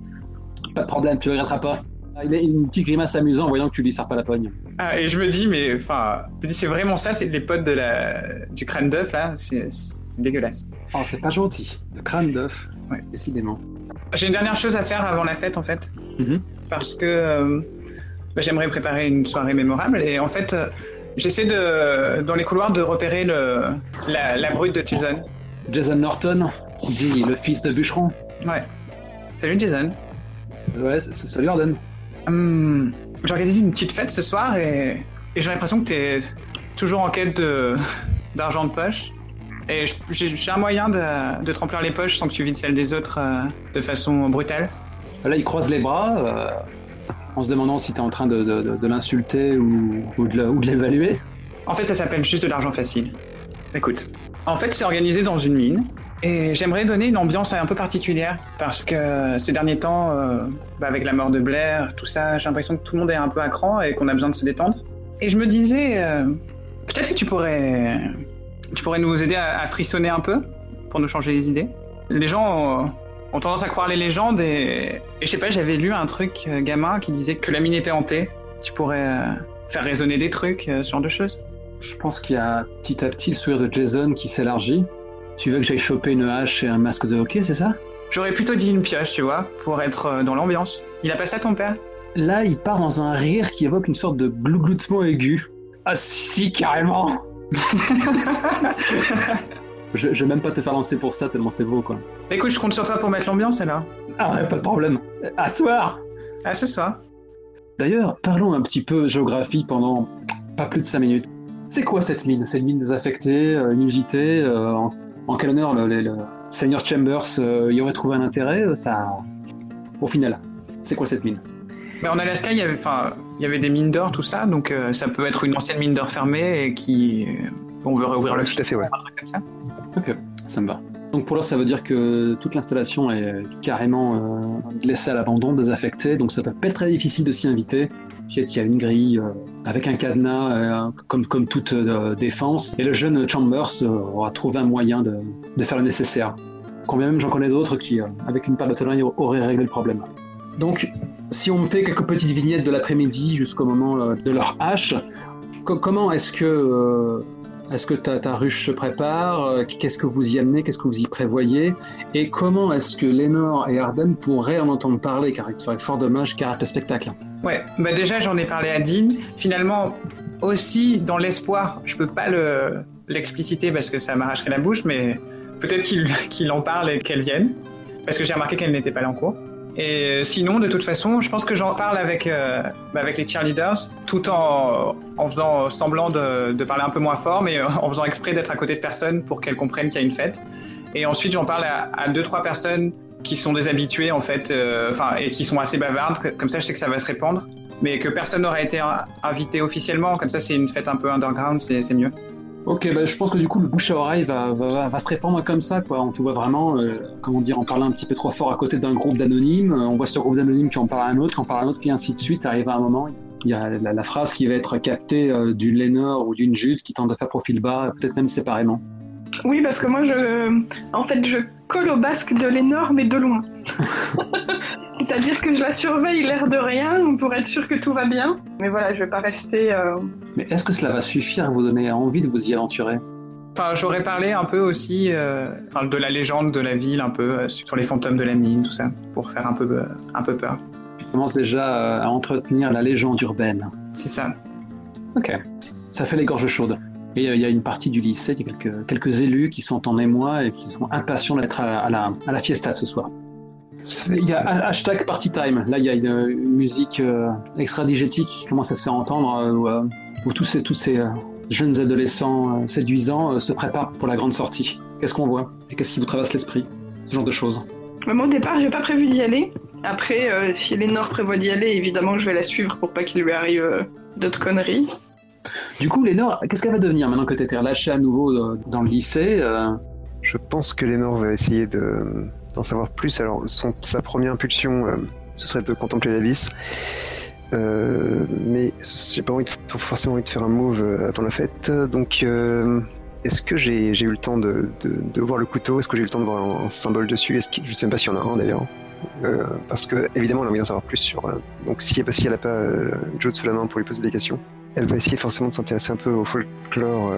Pas de problème, tu regretteras pas. Ah, Il a une petite grimace amusante en voyant que tu lui sers pas la pogne. Ah, et je me dis, mais enfin, c'est vraiment ça, c'est les potes de la, du crâne d'œuf là, c'est c'est dégueulasse. Oh, c'est pas gentil. Le crâne d'œuf. Ouais. Décidément. J'ai une dernière chose à faire avant la fête en fait. Mhm. parce que euh, bah, j'aimerais préparer une soirée mémorable et en fait euh, j'essaie de dans les couloirs de repérer le la, la brute de Jason. Jason Norton, dit le fils de bûcheron. Ouais. Salut Jason. Ouais, salut Arden. Hum, j'ai organisé une petite fête ce soir et, et j'ai l'impression que t'es toujours en quête de d'argent de poche. Et j'ai un moyen de, de te remplir les poches sans que tu vides celles des autres euh, de façon brutale. Là, il croise les bras, euh, en se demandant si t'es en train de, de- de- de l'insulter ou, ou de l'évaluer. En fait, ça s'appelle juste de l'argent facile. Écoute, en fait, c'est organisé dans une mine. Et j'aimerais donner une ambiance un peu particulière parce que ces derniers temps, euh, bah, avec la mort de Blair, tout ça, j'ai l'impression que tout le monde est un peu à cran et qu'on a besoin de se détendre. Et je me disais, peut-être que tu pourrais, tu pourrais nous aider à, à frissonner un peu pour nous changer les idées. Les gens ont, ont tendance à croire les légendes et, et je sais pas, j'avais lu un truc euh, gamin qui disait que la mine était hantée. Tu pourrais euh, faire résonner des trucs, euh, ce genre de choses. Je pense qu'il y a petit à petit le sourire de Jason qui s'élargit. Tu veux que j'aille choper une hache et un masque de hockey, c'est ça? J'aurais plutôt dit une pioche, tu vois, pour être dans l'ambiance. Il a pas ça ton père? Là, il part dans un rire qui évoque une sorte de glougloutement aigu. Ah si, carrément je, je vais même pas te faire lancer pour ça, tellement c'est beau, quoi. Écoute, je compte sur toi pour mettre l'ambiance alors. Ah ouais, pas de problème. À soir À ce soir. D'ailleurs, parlons un petit peu géographie pendant pas plus de 5 minutes. C'est quoi cette mine? C'est une mine désaffectée, euh, inusitée euh, en, en quel honneur le, le- le Seigneur Chambers euh, y aurait trouvé un intérêt Ça. Au final, c'est quoi cette mine? Mais en Alaska, il y avait, enfin, il y avait des mines d'or, tout ça, donc euh, ça peut être une ancienne mine d'or fermée et qui, euh, on veut réouvrir Ouais, le tout à fait, ouais. un truc comme ça. Ok, ça me va. Donc pour l'heure, ça veut dire que toute l'installation est carrément euh, laissée à l'abandon, désaffectée, donc ça va pas être très difficile de s'y inviter. Puis il y a une grille euh, avec un cadenas, euh, comme, comme toute euh, défense, et le jeune Chambers euh, aura trouvé un moyen de, de faire le nécessaire. Combien même j'en connais d'autres qui, euh, avec une paire de auraient réglé le problème. Donc, si on me fait quelques petites vignettes de l'après-midi jusqu'au moment euh, de leur hache, co- comment est-ce que euh, ta, ruche se prépare Euh, Qu'est-ce que vous y amenez Qu'est-ce que vous y prévoyez Et comment est-ce que Lénore et Arden pourraient en entendre parler Car il serait fort dommage qu'arrête le spectacle. Ouais, bah déjà j'en ai parlé à Dean. Finalement, aussi dans l'espoir, je peux pas le l'expliciter parce que ça m'arracherait la bouche, mais peut-être qu'il en parle et qu'elle vienne, parce que j'ai remarqué qu'elle n'était pas là en cours. Et sinon, de toute façon, je pense que j'en parle avec euh, bah, avec les cheerleaders, tout en en faisant semblant de, de parler un peu moins fort, mais euh, en faisant exprès d'être à côté de personnes pour qu'elles comprennent qu'il y a une fête. Et ensuite, j'en parle à, à deux trois personnes qui sont des habitués en fait, euh, enfin et qui sont assez bavardes. Comme ça, je sais que ça va se répandre, mais que personne n'aurait été in- invité officiellement. Comme ça, c'est une fête un peu underground, c'est mieux. Ok, bah, je pense que du coup le bouche à oreille va, va, se répandre comme ça, quoi. On te voit vraiment, euh, comment dire, en parlant un petit peu trop fort à côté d'un groupe d'anonymes. Euh, On voit ce groupe d'anonymes qui en parle à un autre, qui en parle à un autre, qui ainsi de suite. Arrive à un moment, il y a la, phrase qui va être captée euh, d'une Lénore ou d'une Jude qui tente de faire profil bas, peut-être même séparément. Oui, parce que moi, je, en fait, je colle au basque de l'énorme et de loin. C'est-à-dire que je la surveille l'air de rien pour être sûr que tout va bien. Mais voilà, je vais pas rester. euh, Mais est-ce que cela va suffire à vous donner envie de vous y aventurer? Enfin, j'aurais parlé un peu aussi euh, de la légende de la ville, un peu euh, sur les fantômes de la mine, tout ça, pour faire un peu, euh, un peu peur. Tu commences déjà euh, à entretenir la légende urbaine. C'est ça. Ok. Ça fait les gorges chaudes. Et euh, il y a une partie du lycée, il y a quelques, quelques élus qui sont en émoi et qui sont impatients d'être à, à la, à la fiesta ce soir. Il y a ha- hashtag party time. Là, il y a une, une musique euh, extra-digétique qui commence à se faire entendre euh, où, euh, où tous ces, tous ces euh, jeunes adolescents euh, séduisants euh, se préparent pour la grande sortie. Qu'est-ce qu'on voit? Et qu'est-ce qui vous traverse l'esprit? Ce genre de choses. Même au départ, j'ai pas prévu d'y aller. Après, euh, si Lénore prévoit d'y aller, évidemment je vais la suivre pour pas qu'il lui arrive euh, d'autres conneries. Du coup, Lénore, qu'est-ce qu'elle va devenir maintenant que tu été relâchée à nouveau euh, dans le lycée euh, Je pense que Lénore va essayer de, d'en savoir plus. Alors, son, sa première impulsion, euh, ce serait de contempler l'abysse. Euh, mais j'ai pas envie forcément envie de faire un move euh, avant la fête. Donc, euh, est-ce que j'ai, eu le temps de, de, voir le couteau? Est-ce que j'ai eu le temps de voir un, symbole dessus? Est-ce qu'il- Je sais même pas s'il y en a un d'ailleurs. Parce que, évidemment, elle a envie d'en savoir plus sur. donc, si, si elle a pas Joe sous la main pour lui poser des questions, elle va essayer forcément de s'intéresser un peu au folklore.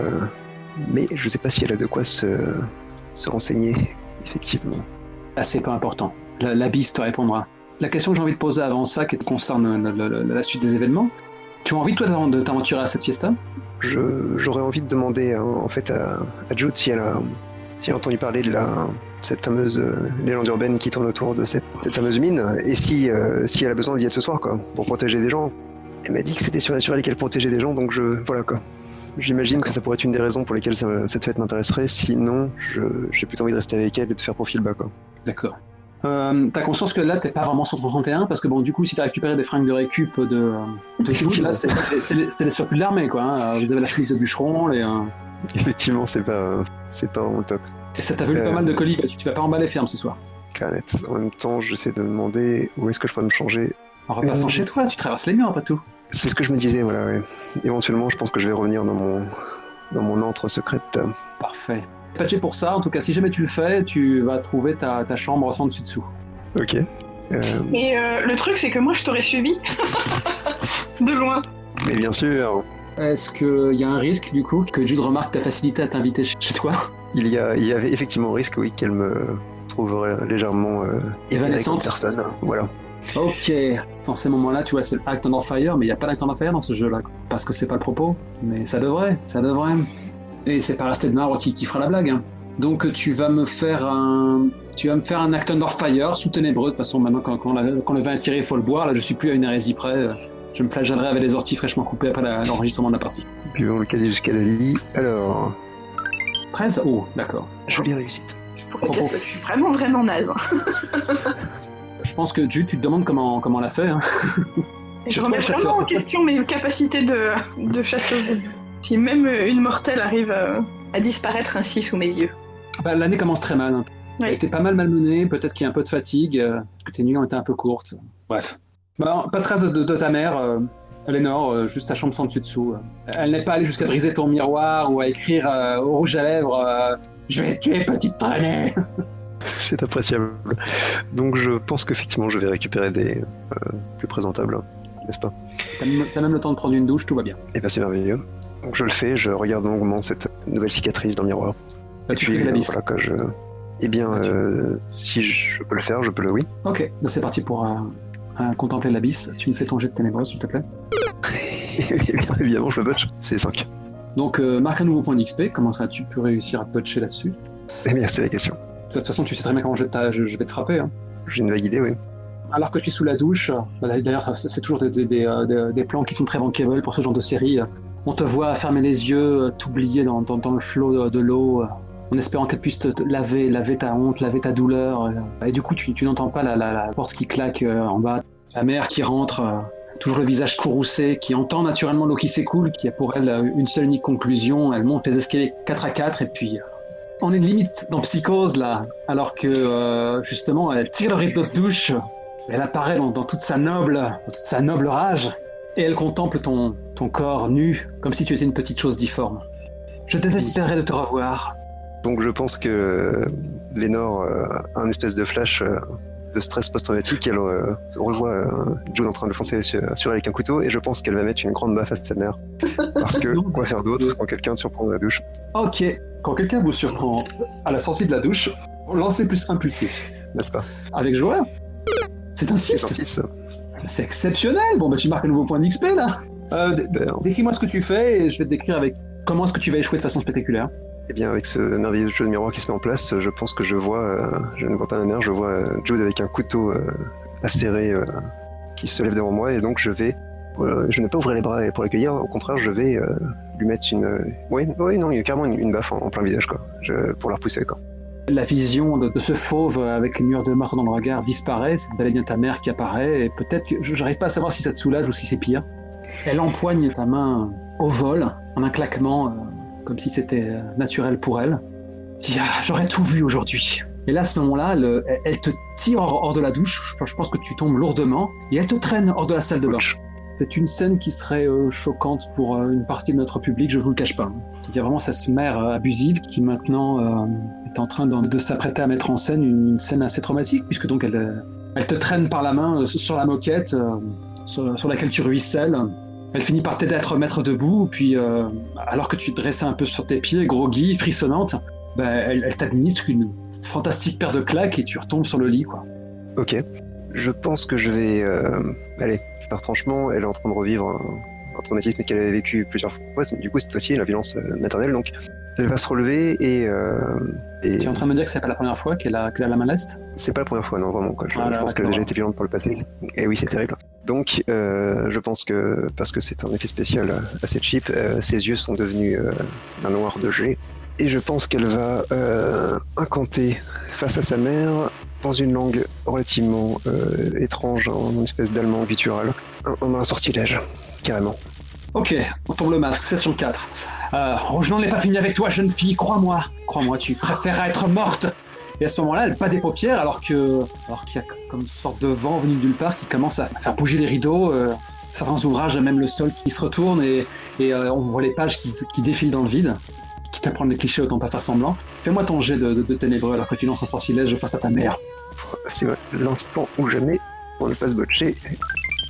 mais je sais pas si elle a de quoi se, se renseigner, effectivement. C'est pas important. La, la bise te répondra. La question que j'ai envie de poser avant ça, qui concerne le- la suite des événements, tu as envie, toi, de t'aventurer à cette fiesta? J'aurais envie de demander hein, en fait à, Jude si elle, a, entendu parler de cette fameuse euh, légende urbaine qui tourne autour de cette, fameuse mine et si, euh, elle a besoin d'y être ce soir quoi, pour protéger des gens. Elle m'a dit que c'était surnaturel et qu'elle protégeait des gens donc. Voilà quoi. J'imagine que ça pourrait être une des raisons pour lesquelles ça- cette fête m'intéresserait, sinon j'ai plutôt envie de rester avec elle et de faire profil bas quoi. D'accord. Euh, t'as conscience que là, t'es pas vraiment sur ton 31 parce que bon, du coup, si t'as récupéré des fringues de récup de, de Jude, là, c'est les, surplus de l'armée, quoi. hein. Vous avez la chemise de bûcheron, les, euh, Effectivement c'est pas, c'est pas vraiment top. et ça t'a valu Euh. pas mal de colis. bah, tu, tu vas pas emballer ferme ce soir. Net. En même temps j'essaie de me demander où est-ce que je pourrais me changer En repassant Euh. chez toi, tu traverses les murs, après tout. C'est ce que je me disais, voilà, ouais. Éventuellement, je pense que je vais revenir dans mon, dans mon antre secrète. Parfait. Patché pour ça, en tout cas, si jamais tu le fais, tu vas trouver ta, ta chambre sans dessus dessous. Ok. Euh, Et euh, le truc, c'est que moi, je t'aurais suivi. de loin. mais bien sûr, Est-ce qu'il y a un risque, du coup, que Jude remarque ta facilité à t'inviter chez toi? Il y, a, il y avait effectivement un risque, oui, qu'elle me trouve légèrement euh, Évanescente. personne. Voilà. Ok. Dans ces moments-là, tu vois, c'est Act on Fire, mais il n'y a pas d'Act on Fire dans ce jeu-là. Parce que c'est pas le propos. Mais ça devrait, ça devrait. Et c'est pas resté de marbre qui, qui fera la blague. hein. Donc tu vas me faire un... Tu vas me faire un Act Under Fire sous ténébreux. De toute façon, maintenant, quand, quand, la- quand le vin est tiré, il faut le boire. Là, je suis plus à une hérésie près. Je me flagellerai avec les orties fraîchement coupées après la- l'enregistrement de la partie. Buvons le cadet jusqu'à la lit. Alors, 13 Oh, d'accord. jolie réussite. Je pourrais dire que je suis vraiment, vraiment naze. Je pense que Jude, tu te demandes comment, comment on l'a fait. hein. Je C'est remets chasseur, vraiment en question mes capacités de, de chasseuse. Si même une mortelle arrive euh, à disparaître ainsi sous mes yeux. Bah, L'année commence très mal. Oui. été pas mal malmené, peut-être qu'il y a un peu de fatigue, euh, que tes nuits ont été un peu courtes. Bref. Bah, pas de trace de, de ta mère, euh, Eleanor, euh, juste ta chambre sans dessus dessous. euh. Elle n'est pas allée jusqu'à briser ton miroir ou à écrire au rouge à lèvres Je vais tuer, petite traînée C'est appréciable. Donc, je pense qu'effectivement, je vais récupérer des euh, plus présentables, n'est-ce pas? T'as même, même le temps de prendre une douche, tout va bien. Et ben, c'est merveilleux. Donc, je le fais, je regarde longuement cette nouvelle cicatrice dans le miroir. Bah, Et tu puis, fais la euh, bise. voilà, quoi, je. Eh bien, Ah, tu- euh, si je peux le faire, je peux le oui. Ok, bah, c'est parti pour contempler l'abysse. Tu me fais ton jet de ténébreux, s'il te plaît. Bien évidemment, je me botche. C'est 5. Donc, euh, marque un nouveau point d'XP. Comment tu peux réussir à te toucher là-dessus? Eh bien, c'est la question. De toute façon, tu sais très bien comment je, t'a- je- je vais te frapper. Hein. J'ai une vague idée, oui. Alors que tu es sous la douche, d'ailleurs c'est toujours des, des- des, euh, des- plans qui sont très bankable pour ce genre de série. On te voit fermer les yeux, euh, t'oublier dans, dans- dans le flot de, de l'eau, euh, en espérant qu'elle puisse te, te laver, laver ta honte, laver ta douleur. Et du coup, tu, tu n'entends pas la, la- la porte qui claque en bas, la mère qui rentre, toujours le visage courroucé, qui entend naturellement l'eau qui s'écoule, qui a pour elle une seule unique conclusion. Elle monte les escaliers 4 à 4 et puis... on est limite dans psychose là, alors que euh, justement elle tire le rideau de douche, elle apparaît dans, toute sa noble, sa noble rage, et elle contemple ton, ton corps nu, comme si tu étais une petite chose difforme. Je désespérais de te revoir. Donc je pense que euh, Lénore euh, un espèce de flash de stress post-traumatique, elle euh, revoit euh, Jude en train de foncer sur, sur elle avec un couteau et je pense qu'elle va mettre une grande baffe à sa mère. Parce que quoi faire d'autre quand quelqu'un te surprend dans la douche Ok, quand quelqu'un vous surprend à la sortie de la douche, lancez plus impulsif. N'est-ce pas? Avec joie C'est un C'est 6 un 6. C'est exceptionnel Bon, bah tu marques un nouveau point d'XP là Euh, Décris-moi ce que tu fais et je vais te décrire avec comment est-ce que tu vas échouer de façon spectaculaire. Eh bien, avec ce merveilleux jeu de miroir qui se met en place, je pense que je vois, euh, je ne vois pas ma mère, je vois euh, Jude avec un couteau euh, acéré qui se lève devant moi, et donc je vais, je ne vais pas ouvrir les bras pour l'accueillir, au contraire, je vais lui mettre une, ouais, non, il y a carrément une, baffe en, plein visage, quoi, pour la repousser, quoi. La vision de, ce fauve avec une lueur de meurtre dans le regard disparaît, c'est bel bien ta mère qui apparaît, et peut-être que j'arrive pas à savoir si ça te soulage ou si c'est pire. Elle empoigne ta main au vol, en un claquement, comme si c'était euh, naturel pour elle. Ah, j'aurais tout vu aujourd'hui. Et là, à ce moment-là, elle, te tire hors, de la douche, je, pense que tu tombes lourdement, et elle te traîne hors de la salle de bain. C'est une scène qui serait euh, choquante pour euh, une partie de notre public, je vous le cache pas. C'est-à-dire vraiment cette mère abusive qui maintenant est en train de, s'apprêter à mettre en scène une, scène assez traumatique, puisque donc elle, te traîne par la main sur la moquette sur laquelle tu ruisselles. Elle finit par t'aider à te remettre debout, puis euh, alors que tu te dressais un peu sur tes pieds, groggy, frissonnante, ben, elle, t'administre une fantastique paire de claques et tu retombes sur le lit, quoi. Ok. Je pense que je vais, euh, allez, par tranchement, elle est en train de revivre un, un traumatisme qu'elle avait vécu plusieurs fois, du coup, cette fois-ci, la violence euh, maternelle, donc elle va se relever et, euh, et Tu es en train de me dire que c'est pas la première fois qu'elle a, qu'elle a la main leste C'est pas la première fois, non, vraiment. Quoi. Je, Ah là, pense qu'elle a déjà été violente par le passé. Et oui, c'est terrible. Donc, euh, je pense que, parce que c'est un effet spécial assez cheap, euh, ses yeux sont devenus euh, un noir de jet. Et je pense qu'elle va euh, incanter face à sa mère, dans une langue relativement euh, étrange, en une espèce d'allemand guttural, un, un sortilège, carrément. Ok, on tombe le masque, session 4. Euh, Rogeland n'est pas fini avec toi, jeune fille, crois-moi. Crois-moi, tu préférerais être morte. Et à ce moment-là, elle bat des paupières alors que, alors qu'il y a comme une sorte de vent venu de nulle part qui commence à faire bouger les rideaux. euh, certains ouvrages, même le sol qui se retourne et, euh, on voit les pages qui, défilent dans le vide. Quitte à les clichés, autant pas faire semblant. Fais-moi ton jet de, de, ténébreux alors que tu lances un sortilège face à ta mère. C'est l'instant où jamais pour ne pas se botcher.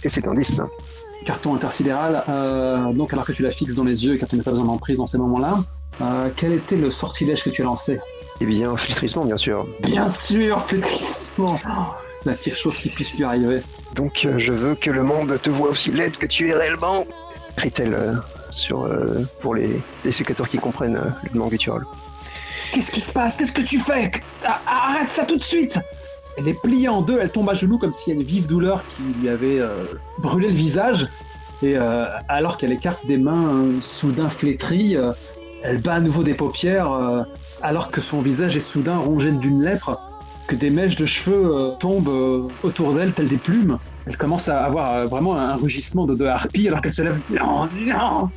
Et c'est un 10. Carton intersidéral, euh, donc alors que tu la fixes dans les yeux et que tu n'as pas besoin d'emprise dans ces moments-là, euh, quel était le sortilège que tu as lancé? Eh bien, flétrissement, bien sûr. Bien sûr, flétrissement oh, La pire chose qui puisse lui arriver. Donc, euh, je veux que le monde te voie aussi laide que tu es réellement crie-t-elle sur, pour les téléspectateurs qui comprennent le guttural. Qu'est-ce qui se passe? Qu'est-ce que tu fais? Ah, Arrête ça tout de suite Elle est pliée en deux, elle tombe à genoux comme s'il y a une vive douleur qui lui avait euh, brûlé le visage. Et euh, alors qu'elle écarte des mains euh, soudain flétries, elle bat à nouveau des paupières, alors que son visage est soudain rongé d'une lèpre, que des mèches de cheveux tombent autour d'elle telles des plumes. Elle commence à avoir vraiment un rugissement de, harpie alors qu'elle se lève. Non, non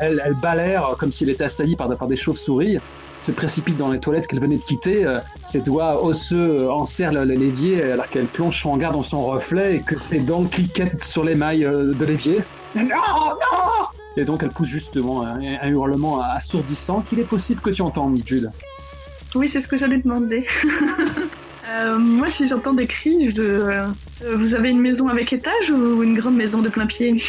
Elle, elle bat l'air comme s'il était assailli par des chauves-souris se précipite dans les toilettes qu'elle venait de quitter, euh, ses doigts osseux enserrent le- l'évier alors qu'elle plonge son regard dans son reflet et que ses dents cliquettent sur les mailles euh, de l'évier. Non, non Et donc elle pousse justement un, un hurlement assourdissant qu'il est possible que tu entendes, Jude. Oui, c'est ce que j'allais demander. Euh, moi, si j'entends des cris, je, euh, vous avez une maison avec étage ou une grande maison de plein pied?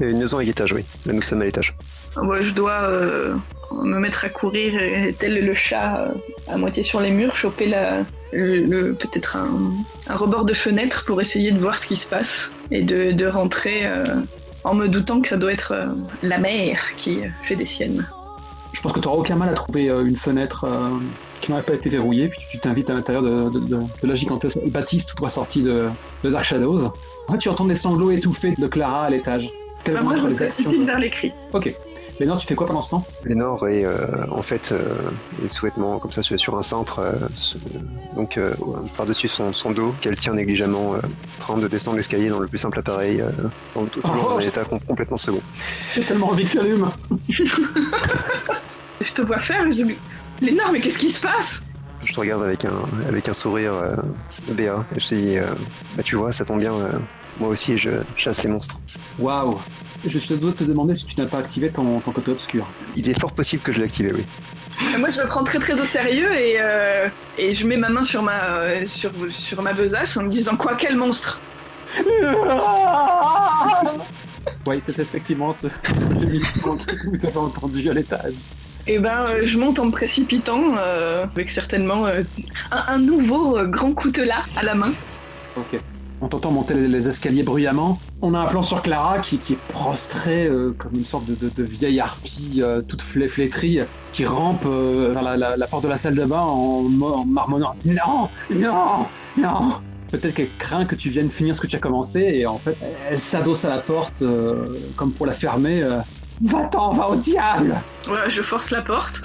Une maison avec étage, oui. Là, nous sommes à l'étage. Ouais, je dois euh, me mettre à courir, et, tel le chat, euh, à moitié sur les murs, choper la, le, le- peut-être un, un rebord de fenêtre pour essayer de voir ce qui se passe et de, de rentrer euh, en me doutant que ça doit être euh, la mère qui fait des siennes. Je pense que tu n'auras aucun mal à trouver euh, une fenêtre qui n'aurait pas été verrouillée, puis tu t'invites à l'intérieur de, de- de- de la gigantesque bâtisse tout droit sortie de, Dark Shadows. En fait, tu entends des sanglots étouffés de Clara à l'étage. Bah, moi, je me précipite vers les cris. Ok. Lénore, tu fais quoi pendant ce temps? Lénore est euh, en fait euh, est souhaitement comme ça sur sur un cintre, euh, donc euh, par-dessus son, son dos, qu'elle tient négligemment, euh, en train de descendre l'escalier dans le plus simple appareil, euh, dans tout, toujours Oh, dans un état com- complètement second. J'ai tellement envie que tu allumes. Je te vois faire, et je dis Lénore, mais qu'est-ce qui se passe? Je te regarde avec un avec un sourire euh, béat et je te dis, euh, bah tu vois, ça tombe bien, euh, moi aussi je chasse les monstres. Waouh Je dois te demander si tu n'as pas activé ton, ton côté obscur. Il est fort possible que je l'ai activé, oui. Moi, je le prends très très au sérieux et, euh, et je mets ma main sur ma, euh, sur, sur ma besace en me disant quoi, quel monstre Oui, c'est effectivement ce que vous avez entendu à l'étage. Et ben, euh, je monte en me précipitant euh, avec certainement euh, un, un nouveau euh, grand coutelas à la main. Ok. On t'entend monter les, escaliers bruyamment. On a un plan sur Clara qui, qui est prostrée euh, comme une sorte de, de- de vieille harpie euh, toute flé- flétrie qui rampe euh, vers la, la- la porte de la salle de bain en, en marmonnant Non Non Non Peut-être qu'elle craint que tu viennes finir ce que tu as commencé et en fait elle s'adosse à la porte comme pour la fermer. Va-t'en, va au diable Ouais, je force la porte.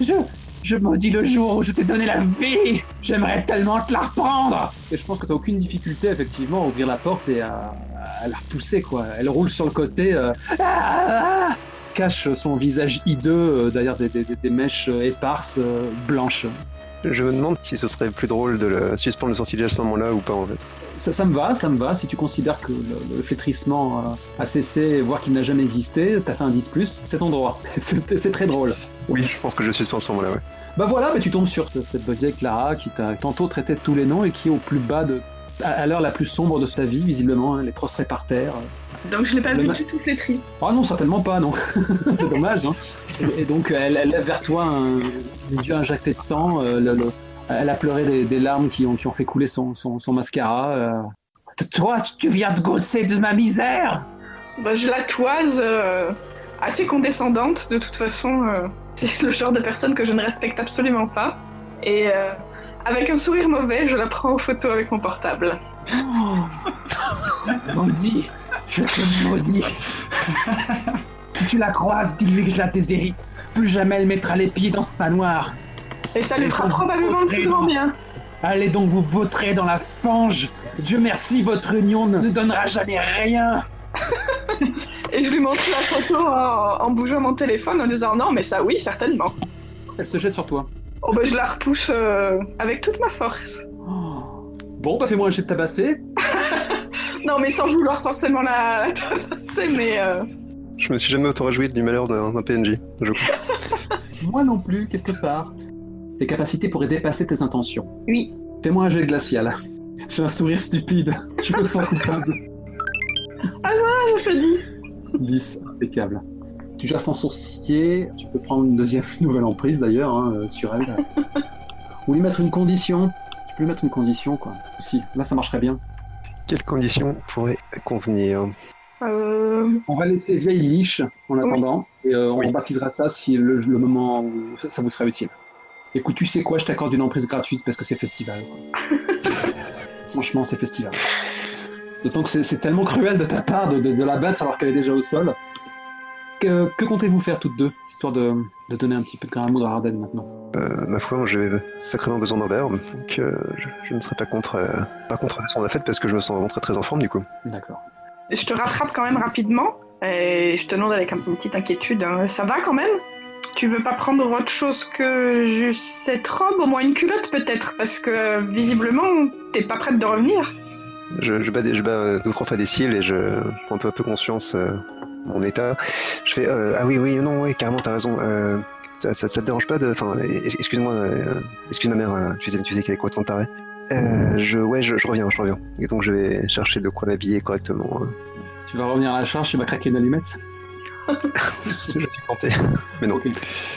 Je, je maudis le jour où je t'ai donné la vie J'aimerais tellement te la reprendre Et je pense que t'as aucune difficulté, effectivement, à ouvrir la porte et à, à la repousser, quoi. Elle roule sur le côté, euh, ah, ah, cache son visage hideux euh, derrière des, des- des- des mèches euh, éparses, euh, blanches. Je me demande si ce serait plus drôle de le suspendre le sortilège à ce moment-là ou pas en fait. Ça, ça me va, ça me va. Si tu considères que le, le flétrissement euh, a cessé, voire qu'il n'a jamais existé, t'as fait un 10+, c'est ton droit. C'est c'est très drôle. Oui, je pense que je suspends à ce moment-là, ouais. Bah voilà, bah tu tombes sur ce- cette vieille Clara qui t'a tantôt traité de tous les noms et qui est au plus bas de. à, à l'heure la plus sombre de ta vie, visiblement, hein, elle est prostrée par terre. Donc je l'ai pas Le vu ma- du tout flétri. Ah non, certainement pas, non. C'est dommage, hein. Et, et donc elle, elle lève vers toi un, les yeux injectés de sang, euh, le- le- elle a pleuré des, des larmes qui ont, qui ont fait couler son, son, son mascara. euh. Toi, tu- tu viens de gosser de ma misère Bah, je la toise euh, assez condescendante de toute façon. C'est le genre de personne que je ne respecte absolument pas. Et euh, avec un sourire mauvais, je la prends en photo avec mon portable. Maudit, je te maudis. si tu la croises, dis-lui que je la déshérite. Plus jamais elle mettra les pieds dans ce manoir. Et ça lui fera probablement le plus grand bien. Allez donc vous voterez dans la fange. Dieu merci, votre union ne donnera jamais rien. Et je lui montre la photo en, en bougeant mon téléphone en disant non, mais ça oui, certainement. Elle se jette sur toi. Oh bah je la repousse euh, avec toute ma force. Bon, bah fais-moi un jet de tabasser. Non, mais sans vouloir forcément la, la tabasser, mais euh, Je me suis jamais autant réjoui du malheur d'un PNJ, je crois. Moi non plus, quelque part. Tes capacités pourraient dépasser tes intentions. oui. Fais-moi un jet glacial. J'ai un sourire stupide. Je me sens coupable. Ah, je fais 10. 10, impeccable. Tu gères sans sourciller. Tu peux prendre une deuxième nouvelle emprise d'ailleurs hein, euh, sur elle. Ou lui mettre une condition. Tu peux lui mettre une condition, quoi. Si, là ça marcherait bien. Quelles conditions pourraient convenir? Euh, On va laisser vieille liche en attendant, et euh, on Oui. baptisera ça si le, le moment où ça, ça vous sera utile. Écoute, tu sais quoi, je t'accorde une emprise gratuite parce que c'est festival. Franchement, c'est festival. D'autant que c'est- tellement cruel de ta part de, de- de la battre alors qu'elle est déjà au sol. Que, que comptez-vous faire toutes deux, histoire de, de donner un petit peu de grain à moudre à Arden maintenant Euh, Ma foi, j'ai sacrément besoin d'un verre, donc euh, je, je ne serais pas contre, euh, pas contre la fête parce que je me sens vraiment très très en forme du coup. D'accord. je te rattrape quand même rapidement et je te demande avec un- une petite inquiétude. hein, Ça va quand même? Tu veux pas prendre autre chose que juste cette robe, au moins une culotte peut-être, parce que visiblement t'es pas prête de revenir. Je, je bats, des- je bats euh, deux ou trois fois des cils et je, je prends un peu, un peu conscience euh, de mon état. Je fais euh, ah oui oui non oui carrément t'as raison. Euh, ça, ça, ça te dérange pas de enfin excuse-moi euh, excuse ma mère euh, tu sais tu sais qu'elle est complètement tarée. Euh, je ouais je, je reviens je reviens et donc je vais chercher de quoi m'habiller correctement. hein. Tu vas revenir à la charge, tu vas craquer une allumette? Je suis tenté mais non.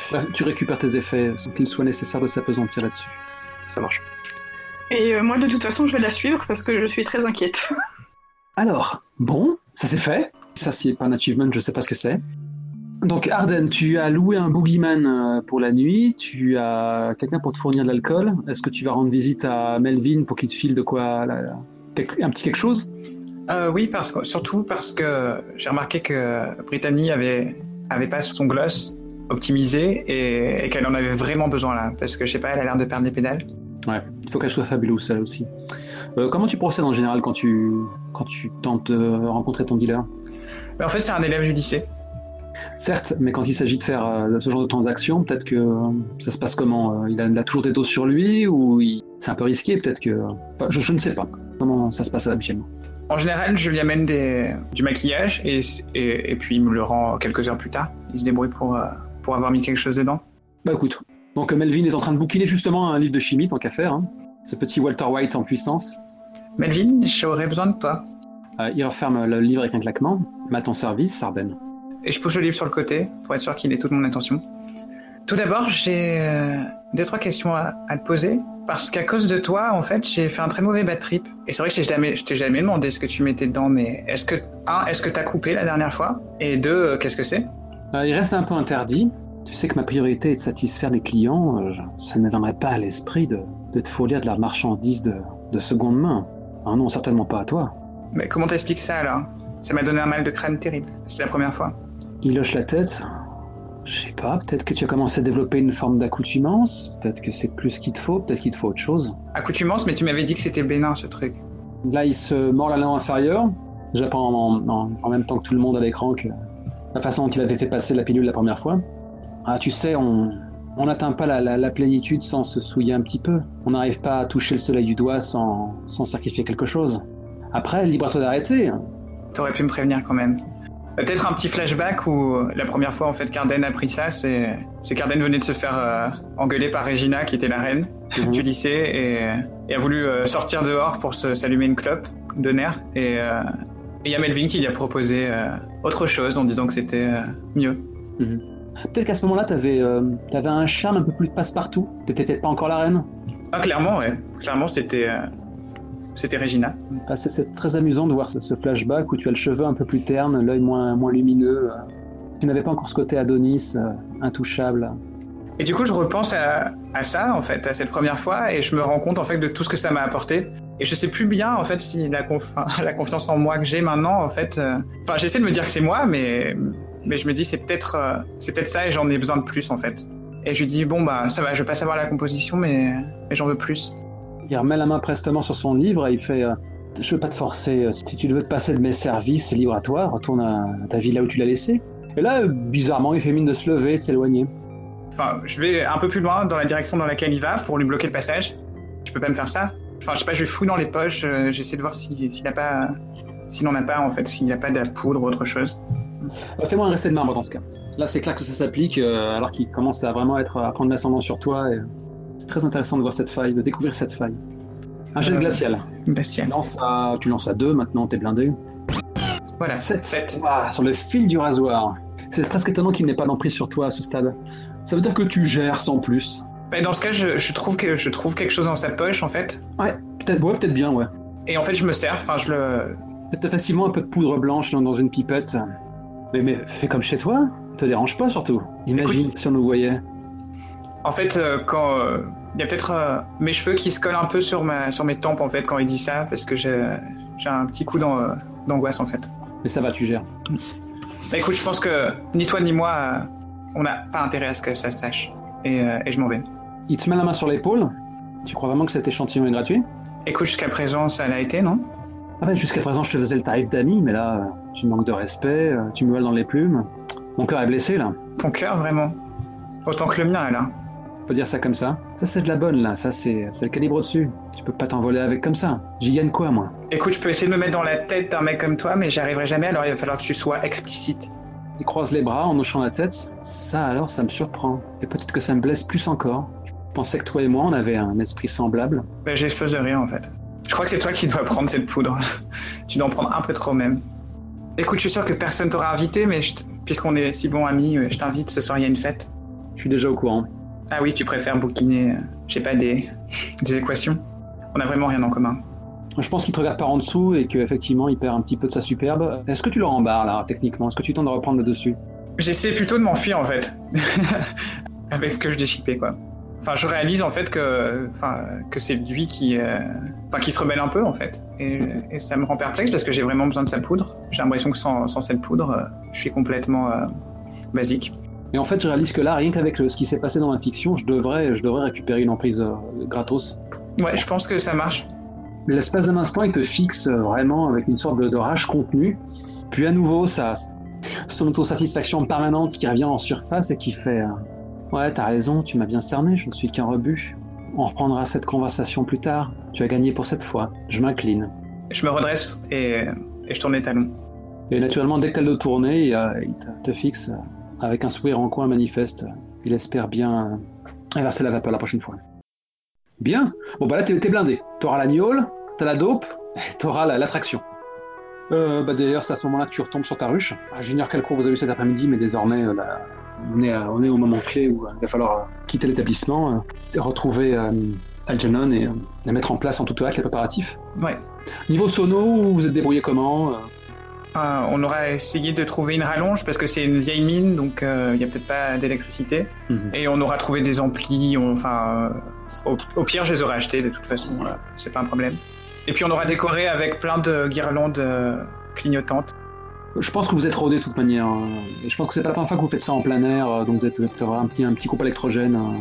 Bref, tu récupères tes effets sans qu'il soit nécessaire de s'apesantir là-dessus. ça marche. Et euh, moi de toute façon je vais la suivre parce que je suis très inquiète. Alors, bon, ça c'est fait. Ça, c'est pas un achievement, je sais pas ce que c'est. Donc, Arden, tu as loué un boogeyman euh, pour la nuit, tu as quelqu'un pour te fournir de l'alcool. Est-ce que tu vas rendre visite à Melvin pour qu'il te file de quoi Un petit quelque chose? Euh, oui, parce que, surtout parce que j'ai remarqué que Brittany avait, avait pas son gloss optimisé et, et qu'elle en avait vraiment besoin là. Parce que je sais pas, elle a l'air de perdre des pédales. Ouais, il faut qu'elle soit fabuleuse, elle aussi. Euh, comment tu procèdes en général quand tu, quand tu tentes de rencontrer ton dealer? Mais en fait, c'est un élève du lycée. Certes, mais quand il s'agit de faire euh, ce genre de transaction, peut-être que euh, ça se passe comment il, a, il a toujours des doses sur lui ou il- c'est un peu risqué Peut-être que. Enfin, je, je ne sais pas comment ça se passe habituellement. En général, je lui amène des, du maquillage et, et, et puis il me le rend quelques heures plus tard. Il se débrouille pour, pour avoir mis quelque chose dedans. Bah écoute, donc Melvin est en train de bouquiner justement un livre de chimie, tant qu'à faire. Hein. Ce petit Walter White en puissance. Melvin, j'aurais besoin de toi. Euh, il referme le livre avec un claquement. À ton service, Sarden. Et je pousse le livre sur le côté pour être sûr qu'il ait toute mon attention. Tout d'abord, j'ai euh, deux trois questions à, à te poser parce qu'à cause de toi, en fait, j'ai fait un très mauvais bad trip. Et c'est vrai que je t'ai jamais, je t'ai jamais demandé ce que tu mettais dedans, mais est-ce que un, est-ce que t'as coupé la dernière fois? Et deux, euh, qu'est-ce que c'est? Euh, il reste un peu interdit. Tu sais que ma priorité est de satisfaire mes clients. euh, je- ça ne viendrait pas à l'esprit de, de te fournir de la marchandise de, de seconde main. Ah non, certainement pas à toi. Mais comment t'expliques ça alors? Ça m'a donné un mal de crâne terrible. C'est la première fois. Il hoche la tête. Je sais pas, peut-être que tu as commencé à développer une forme d'accoutumance. Peut-être que c'est plus ce qu'il te faut. Peut-être qu'il te faut autre chose. Accoutumance, mais tu m'avais dit que c'était bénin ce truc. Là, il se mord la langue inférieure. J'apprends en, en- en même temps que tout le monde à l'écran que la façon dont il avait fait passer la pilule la première fois. Ah, tu sais, on on n'atteint pas la, la- la plénitude sans se souiller un petit peu. On n'arrive pas à toucher le soleil du doigt sans, sans sacrifier quelque chose. Après, libre à toi d'arrêter. T'aurais pu me prévenir quand même. Peut-être un petit flashback où la première fois en fait Carden a pris ça, c'est Carden venait de se faire euh, engueuler par Regina qui était la reine Mhm. du lycée et, et a voulu euh, sortir dehors pour s'allumer une clope de nerfs et euh, il y a Melvin qui lui a proposé euh, autre chose en disant que c'était mieux. Peut-être qu'à ce moment-là, t'avais euh, t'avais un charme un peu plus passe-partout. T'étais peut-être pas encore la reine. Ah clairement ouais, clairement c'était euh, c'était Regina. Bah, c'est- très amusant de voir ce, ce flashback où tu as le cheveu un peu plus terne, l'œil moins, moins lumineux. Tu n'avais pas encore ce côté Adonis, euh, intouchable. Et du coup, je repense à, à ça, en fait, à cette première fois, et je me rends compte, en fait, de tout ce que ça m'a apporté. Et je sais plus bien, en fait, si la, conf- enfin, la confiance en moi que j'ai maintenant, en fait. euh, Enfin, j'essaie de me dire que c'est moi, mais, mais je me dis, c'est peut-être euh, c'est peut-être ça, et j'en ai besoin de plus, en fait. Et je lui dis, bon, bah, ça va, je vais pas savoir la composition, mais, mais j'en veux plus. Il remet la main prestement sur son livre et il fait euh, Je veux pas te forcer. euh, Si tu veux te passer de mes services, libre à toi. Retourne à ta vie là où tu l'as laissé. Et là, euh, bizarrement, il fait mine de se lever et de s'éloigner. Enfin, je vais un peu plus loin dans la direction dans laquelle il va pour lui bloquer le passage. Je peux pas me faire ça. Enfin, je sais pas, je fouille dans les poches, j'essaie de voir si- s'il a pas. S'il en a pas, en fait, s'il a pas de la poudre ou autre chose. Euh, Fais-moi un resté de marbre dans ce cas. Là, c'est clair que ça s'applique euh, alors qu'il commence à vraiment être, à prendre l'ascendant sur toi. Et... C'est très intéressant de voir cette faille, de découvrir cette faille. Un jet de Euh, glacial. Bastien. Tu lances à, tu lances à deux maintenant, t'es blindé. Voilà, Sept. 7. Ouah, sur le fil du rasoir. C'est presque étonnant qu'il n'ait pas d'emprise sur toi à ce stade. Ça veut dire que tu gères sans plus. Bah, dans ce cas, je, je trouve que je trouve quelque chose dans sa poche en fait, Ouais, peut-être ouais, peut-être bien, ouais. et en fait je me sers. Enfin, je le. Peut-être facilement un peu de poudre blanche dans, dans une pipette. Mais, mais fais comme chez toi. Te dérange pas surtout. Imagine si on nous voyait. En fait, euh, quand euh, il y a peut-être euh, mes cheveux qui se collent un peu sur ma sur mes tempes en fait quand il dit ça, parce que j'ai un petit coup d'an- d'angoisse en fait. Mais ça va, tu gères. Bah écoute, je pense que ni toi ni moi, euh, on n'a pas intérêt à ce que ça se sache, et, euh, et je m'en vais. Il te met la main sur l'épaule. Tu crois vraiment que cet échantillon est gratuit? Écoute, jusqu'à présent, ça l'a été, non? Ah ben, jusqu'à présent, je te faisais le tarif d'ami, mais là, tu me manques de respect, euh, tu me voles dans les plumes. Mon cœur est blessé, là. Ton cœur, vraiment Autant que le mien, là. On peut dire ça comme ça. Ça, c'est de la bonne, là. Ça, c'est le calibre au-dessus. Tu peux pas t'envoler avec comme ça. J'y gagne quoi, moi? Écoute, je peux essayer de me mettre dans la tête d'un mec comme toi, mais j'y arriverai jamais, alors il va falloir que tu sois explicite. Il croise les bras en hochant la tête. Ça, alors, ça me surprend. Et peut-être que ça me blesse plus encore. Je pensais que toi et moi, on avait un esprit semblable. Bah, j'explose de rire en fait. Je crois que c'est toi qui dois prendre cette poudre. tu dois en prendre un peu trop même. Écoute, je suis sûr que personne t'aura invité, mais je puisqu'on est si bons amis, euh, je t'invite ce soir, il y a une fête. Je suis déjà au courant. Ah oui, tu préfères bouquiner, euh, je sais pas, des, des équations On a vraiment rien en commun. Je pense qu'il te regarde par en dessous et qu'effectivement, il perd un petit peu de sa superbe. Est-ce que tu le rembarres, là, techniquement? Est-ce que tu tentes de reprendre le dessus? J'essaie plutôt de m'enfuir en fait. Avec ce que je déchippais quoi. Enfin, je réalise en fait que, enfin, que c'est lui qui, euh, enfin, qui se rebelle un peu en fait. Et, et ça me rend perplexe parce que j'ai vraiment besoin de sa poudre. J'ai l'impression que sans, sans cette poudre, euh, je suis complètement euh, basique. Et en fait, je réalise que là, rien qu'avec ce qui s'est passé dans la fiction, je devrais, je devrais récupérer une emprise gratos. Ouais, je pense que ça marche. L'espace d'un instant, il te fixe vraiment avec une sorte de, de rage contenue. Puis à nouveau, ça, son autosatisfaction permanente qui revient en surface et qui fait Ouais, t'as raison, tu m'as bien cerné, je ne suis qu'un rebut. On reprendra cette conversation plus tard. Tu as gagné pour cette fois. Je m'incline. Je me redresse et, et je tourne les talons. Et naturellement, dès que t'as le tourné, il, euh, il te, te fixe euh, avec un sourire en coin manifeste. Il espère bien euh, inverser la vapeur la prochaine fois. Bien. Bon bah là t'es blindé. T'auras la gnôle, t'as la dope, et t'auras la- l'attraction. Euh, bah d'ailleurs c'est à ce moment-là que tu retombes sur ta ruche. Ah, J'ignore quel cours vous avez eu cet après-midi, mais désormais euh, là, on, est, à- on est au moment clé où euh, il va falloir euh, quitter l'établissement, euh, retrouver euh, Algernon et, euh, et mettre en place en toute hâte les préparatifs. Ouais. Niveau sono, vous vous êtes débrouillé comment euh? Euh, on aura essayé de trouver une rallonge parce que c'est une vieille mine, donc il n'y a peut-être pas d'électricité. Mhm. Et on aura trouvé des amplis, enfin, euh, au, au pire, je les aurais achetés de toute façon, euh, c'est pas un problème. Et puis on aura décoré avec plein de guirlandes euh, clignotantes. Je pense que vous êtes rodé de toute manière. hein. Je pense que c'est pas la première fois que vous faites ça en plein air, euh, donc vous êtes un petit, un petit groupe électrogène. hein.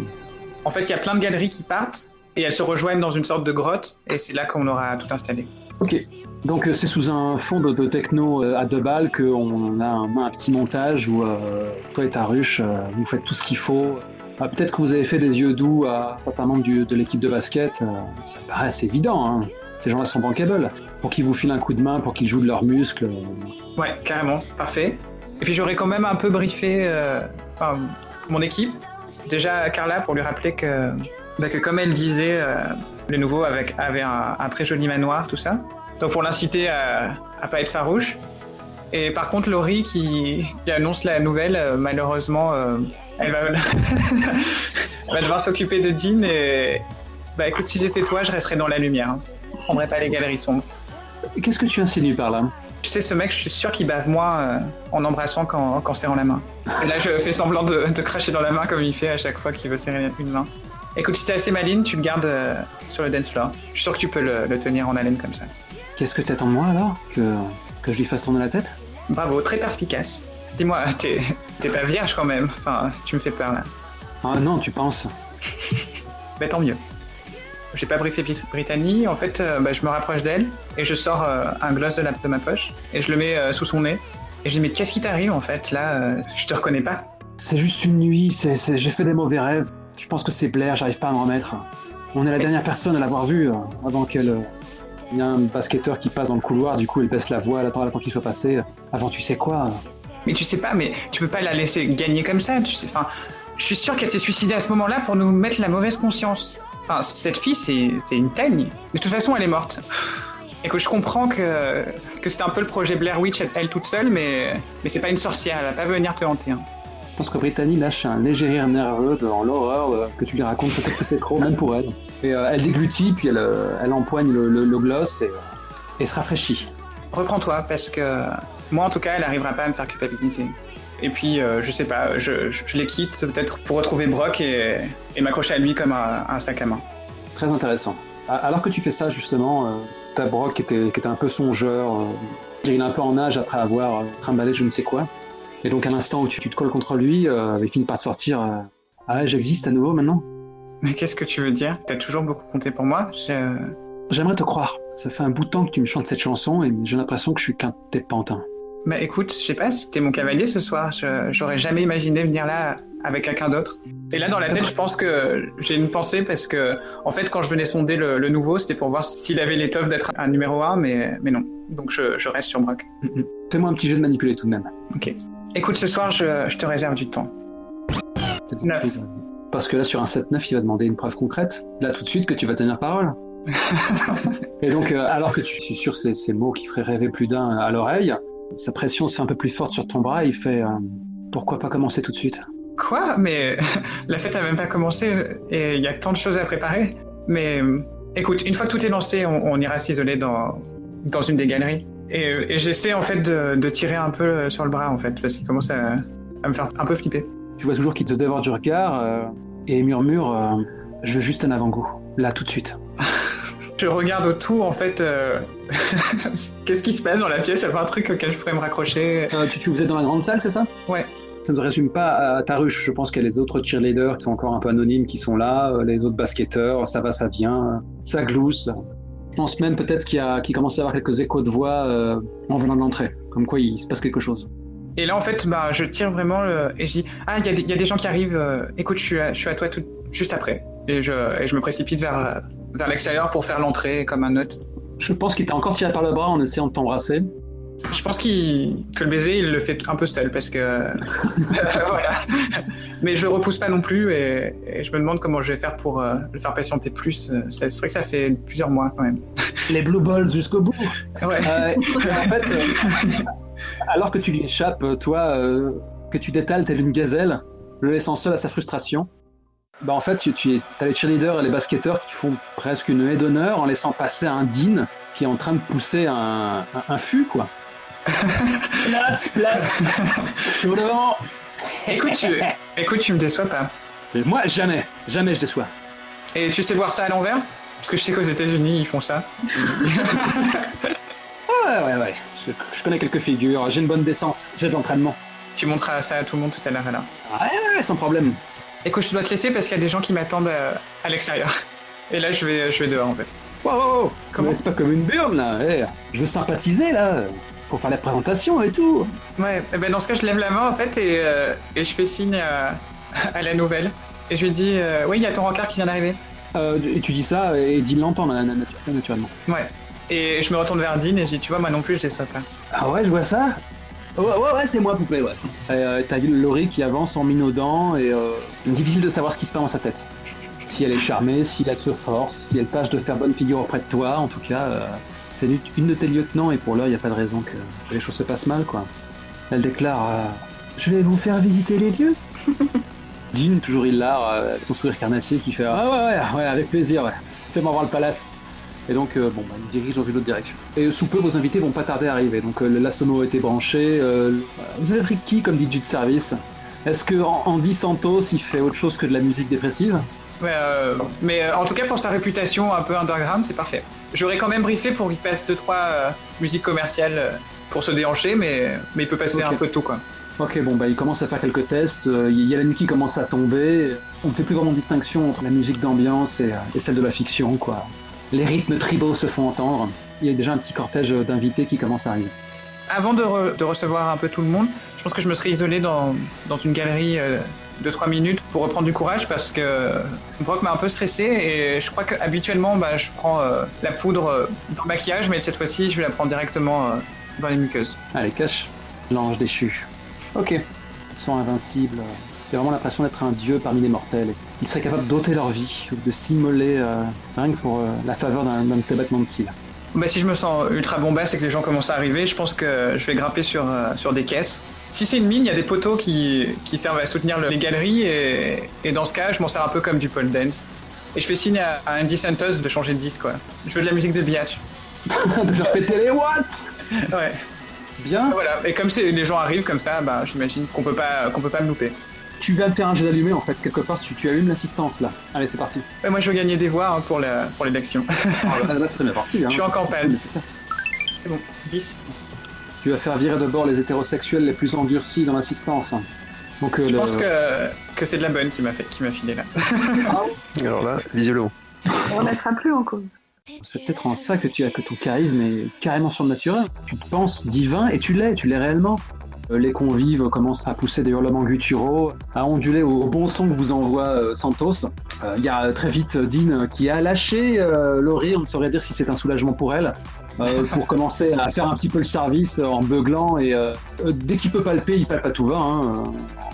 En fait, il y a plein de galeries qui partent et elles se rejoignent dans une sorte de grotte, et c'est là qu'on aura tout installé. Ok. Donc euh, c'est sous un fond de, de techno euh, à deux balles qu'on a un, un petit montage où euh, toi et ta ruche, euh, vous faites tout ce qu'il faut. Ah, Peut-être que vous avez fait des yeux doux à certains membres du- de l'équipe de basket. euh, ça paraît assez évident. Hein. Ces gens-là sont bankable. Pour qu'ils vous filent un coup de main, pour qu'ils jouent de leurs muscles. Ouais, carrément, parfait. Et puis j'aurais quand même un peu briefé euh, mon équipe. Déjà Carla pour lui rappeler que, bah, que comme elle disait, euh, le nouveau avec, avait un, très joli manoir, tout ça. Donc pour l'inciter à, à pas être farouche. Et par contre Laurie qui, qui annonce la nouvelle, euh, malheureusement, euh, elle, va, elle va devoir s'occuper de Dean et bah écoute si j'étais toi je resterais dans la lumière. Hein. Prendrais pas les galeries sombres. Qu'est-ce que tu insinues par là Tu sais, ce mec, je suis sûr qu'il bave moins euh, en embrassant qu'en qu'en serrant la main. Et là, je fais semblant de, de cracher dans la main comme il fait à chaque fois qu'il veut serrer une main. Écoute, si t'es assez maligne, tu le gardes euh, sur le dance floor. Je suis sûr que tu peux le, le tenir en haleine comme ça. Qu'est-ce que t'attends de moi alors que, que je lui fasse tourner la tête? Bravo, très perspicace. Dis-moi, t'es t'es pas vierge quand même. Enfin, tu me fais peur là. Ah non, tu penses Bah tant mieux. J'ai pas briefé Brit- Brittany, en fait, euh, bah, je me rapproche d'elle et je sors euh, un gloss de, la, de ma poche et je le mets euh, sous son nez. Et je dis, mais qu'est-ce qui t'arrive en fait là Je te reconnais pas. C'est juste une nuit, c'est, c'est- j'ai fait des mauvais rêves. Je pense que c'est Blair, j'arrive pas à me remettre. On est la dernière personne à l'avoir vue, euh, avant qu'elle... Il y a un basketteur qui passe dans le couloir, du coup elle baisse la voix, elle attend, elle attend qu'il soit passé. Avant tu sais quoi? Mais tu sais pas, mais tu peux pas la laisser gagner comme ça. Tu sais, enfin, je suis sûr qu'elle s'est suicidée à ce moment-là pour nous mettre la mauvaise conscience. Enfin, cette fille, c'est, une teigne. De toute façon, elle est morte. Et que je comprends que, que c'était un peu le projet Blair Witch elle toute seule, mais, mais c'est pas une sorcière, elle va pas venir te hanter. hein. Je pense que Brittany lâche un léger rire nerveux dans l'horreur euh, que tu lui racontes, peut-être que c'est trop, même pour elle. Et euh, elle déglutit, puis elle, euh, elle empoigne le, le- le gloss et, et se rafraîchit. Reprends-toi, parce que moi, en tout cas, elle arrivera pas à me faire culpabiliser. Et puis, euh, je sais pas, je, je, je les quitte peut-être pour retrouver Brock et, et m'accrocher à lui comme à, à un sac à main. Très intéressant. Alors que tu fais ça, justement, euh, t'as Brock qui était, qui était un peu songeur, euh, il est un peu en âge après avoir euh, trimballé je ne sais quoi. Et donc à l'instant où tu, tu te colles contre lui, il finit par te sortir Ah j'existe à nouveau maintenant? Mais qu'est-ce que tu veux dire? T'as toujours beaucoup compté pour moi? J'aimerais te croire. Ça fait un bout de temps que tu me chantes cette chanson et j'ai l'impression que je suis qu'un tes pantins. Bah écoute, je sais pas, si t'es mon cavalier ce soir, j'aurais jamais imaginé venir là avec quelqu'un d'autre. Et là dans la tête, je pense que j'ai une pensée parce que en fait quand je venais sonder le, le nouveau, c'était pour voir s'il avait l'étoffe d'être un numéro 1, mais, mais non. Donc je, je reste sur Brock. Mhm. Fais-moi un petit jeu de manipuler tout de même. Ok. Écoute, ce soir, je, je te réserve du temps. Neuf. Parce que là, sur un 7-9, il va demander une preuve concrète. Là, tout de suite, que tu vas tenir parole. Et donc, euh, alors que tu suis sur ces, ces mots qui feraient rêver plus d'un à l'oreille, sa pression c'est un peu plus forte sur ton bras. Il fait euh, Pourquoi pas commencer tout de suite? Quoi? Mais la fête a même pas commencé et il y a tant de choses à préparer. Mais euh, écoute, une fois que tout est lancé, on, on ira s'isoler dans, dans une des galeries. Et, et j'essaie en fait de, de tirer un peu sur le bras en fait, parce qu'il commence à, à me faire un peu flipper. Tu vois toujours qu'il te dévore du regard euh, et murmure euh, Je veux juste un avant-goût. Là, tout de suite. Je regarde autour en fait. euh, Qu'est-ce qui se passe dans la pièce? Il y a pas un truc auquel je pourrais me raccrocher Euh, tu, tu vous êtes dans la grande salle, c'est ça? Ouais. Ça ne résume pas à ta ruche. Je pense qu'il y a les autres cheerleaders qui sont encore un peu anonymes qui sont là, euh, les autres basketteurs, ça va, ça vient, ça glousse. Je pense même peut-être qu'il commence à y avoir quelques échos de voix euh, en venant de l'entrée. Comme quoi il se passe quelque chose. Et là, en fait, bah, je tire vraiment le... et je dis Ah, il y, a des- il y a des gens qui arrivent, écoute, je suis, à, je suis à toi tout... juste après. Et je, et je me précipite vers, vers l'extérieur pour faire l'entrée comme un note. Je pense qu'il t'a encore tiré par le bras en essayant de t'embrasser. Je pense qu'il que le baiser, il le fait un peu seul parce que voilà. Mais je le repousse pas non plus et, et je me demande comment je vais faire pour euh, le faire patienter plus. Euh, C'est vrai que ça fait plusieurs mois quand même. Les blue balls jusqu'au bout. Ouais. Euh, en fait, euh, alors que tu lui échappes, toi, que tu détales tel une gazelle, le laissant seul à sa frustration, bah en fait, tu, as les cheerleaders et les basketteurs qui font presque une haie d'honneur en laissant passer un Dean qui est en train de pousser un, un, un fût, quoi. place, place, je devant. écoute, tu, écoute, tu me déçois pas. Moi, jamais, jamais je déçois. Et tu sais voir ça à l'envers? Parce que je sais qu'aux États-Unis ils font ça. Ouais, ouais, ouais, je, je connais quelques figures, j'ai une bonne descente, j'ai de l'entraînement. Tu montreras ça à tout le monde tout à l'heure là. Ouais, ouais, sans problème. Écoute, je dois te laisser parce qu'il y a des gens qui m'attendent à, à l'extérieur. Et là, je vais, je vais dehors en fait. Wow, wow, wow. Comment c'est pas comme une burne là. Eh, je veux sympathiser là. Faut faire la présentation et tout. Ouais, eh ben dans ce cas, je lève la main en fait et, euh, et je fais signe à, à la nouvelle. Et je lui dis, euh, oui, il y a ton rencard qui vient d'arriver. Euh, et tu dis ça et Dean l'entend na- na- natu- naturellement. Ouais. Et je me retourne vers Dean et je dis, tu vois, moi non plus, je déçois pas. Ah ouais, je vois ça? Ouais, ouais, ouais, c'est moi, poupée, ouais. Euh, T'as Laurie qui avance en minaudant et euh, difficile de savoir ce qui se passe dans sa tête. Si elle est charmée, si elle se force, si elle tâche de faire bonne figure auprès de toi, en tout cas, euh, c'est une- de tes lieutenants et pour l'heure, il n'y a pas de raison que les choses se passent mal, quoi. Elle déclare euh, Je vais vous faire visiter les lieux. Jean, toujours hilar, euh, son sourire carnassier, qui fait Ah ouais, ouais, ouais, avec plaisir, ouais. Fais-moi voir le palace. Et donc, euh, bon, bah, il dirige dans une autre direction. Et sous peu, vos invités vont pas tarder à arriver. Donc, euh, la sono a été branchée. euh, vous avez pris qui comme DJ de service? Est-ce que An- Andy Santos, il fait autre chose que de la musique dépressive? Euh, mais euh, en tout cas, pour sa réputation un peu underground, c'est parfait. J'aurais quand même briefé pour qu'il passe 2-3 euh, musiques commerciales pour se déhancher, mais, mais il peut passer un peu de tout quoi. Ok, bon, bah, il commence à faire quelques tests. euh, Il y a la nuit qui commence à tomber. On ne fait plus vraiment de distinction entre la musique d'ambiance et, euh, et celle de la fiction, quoi. Les rythmes tribaux se font entendre. Il y a déjà un petit cortège d'invités qui commence à arriver. Avant de, re- de recevoir un peu tout le monde, je pense que je me serais isolé dans, dans une galerie euh, de 3 minutes pour reprendre du courage parce que Brock m'a un peu stressé et je crois qu'habituellement bah, je prends euh, la poudre euh, dans le maquillage, mais cette fois-ci je vais la prendre directement euh, dans les muqueuses. Allez, cache l'ange déchu. Ok, ils sont invincibles. J'ai vraiment l'impression d'être un dieu parmi les mortels. Ils seraient capables d'ôter leur vie, ou de s'immoler euh, rien que pour euh, la faveur d'un tes battements de cils. Bah, si je me sens ultra bombasse et que les gens commencent à arriver, je pense que je vais grimper sur, euh, sur des caisses. Si c'est une mine, il y a des poteaux qui, qui servent à soutenir le- les galeries et, et dans ce cas, je m'en sers un peu comme du pole dance. Et je fais signe à, à Andy Santos de changer de disque, quoi. Je veux de la musique de biatch. de faire péter les watts Ouais. Bien. Voilà. Et comme les gens arrivent comme ça, bah, j'imagine qu'on peut pas, qu'on peut pas me louper. Tu viens de faire un jeu d'allumé en fait, quelque part tu, tu allumes l'assistance là. Allez, c'est parti. Ouais, moi, je veux gagner des voix hein, pour la, pour l'élection. Ah, bah, là, c'est bien parti. Hein. je suis en campagne. C'est ça. C'est bon. 10. Tu vas faire virer de bord les hétérosexuels les plus endurcis dans l'assistance. Donc, euh, Je le- pense que, que c'est de la bonne qui m'a fait, qui m'a filé là. Alors là, visiblement. On remettra plus en cause. c'est peut-être en ça que tu as que ton charisme est carrément surnaturel. Tu te penses divin et tu l'es, tu l'es réellement. Euh, Les convives commencent à pousser des hurlements gutturaux, à onduler au, bon son que vous envoie euh, Santos. Euh, Il y a très vite Dean qui a lâché euh, Laurie, on ne saurait dire si c'est un soulagement pour elle, euh, pour commencer à faire un petit peu le service en beuglant et euh, dès qu'il peut palper, il palpe à tout va, hein,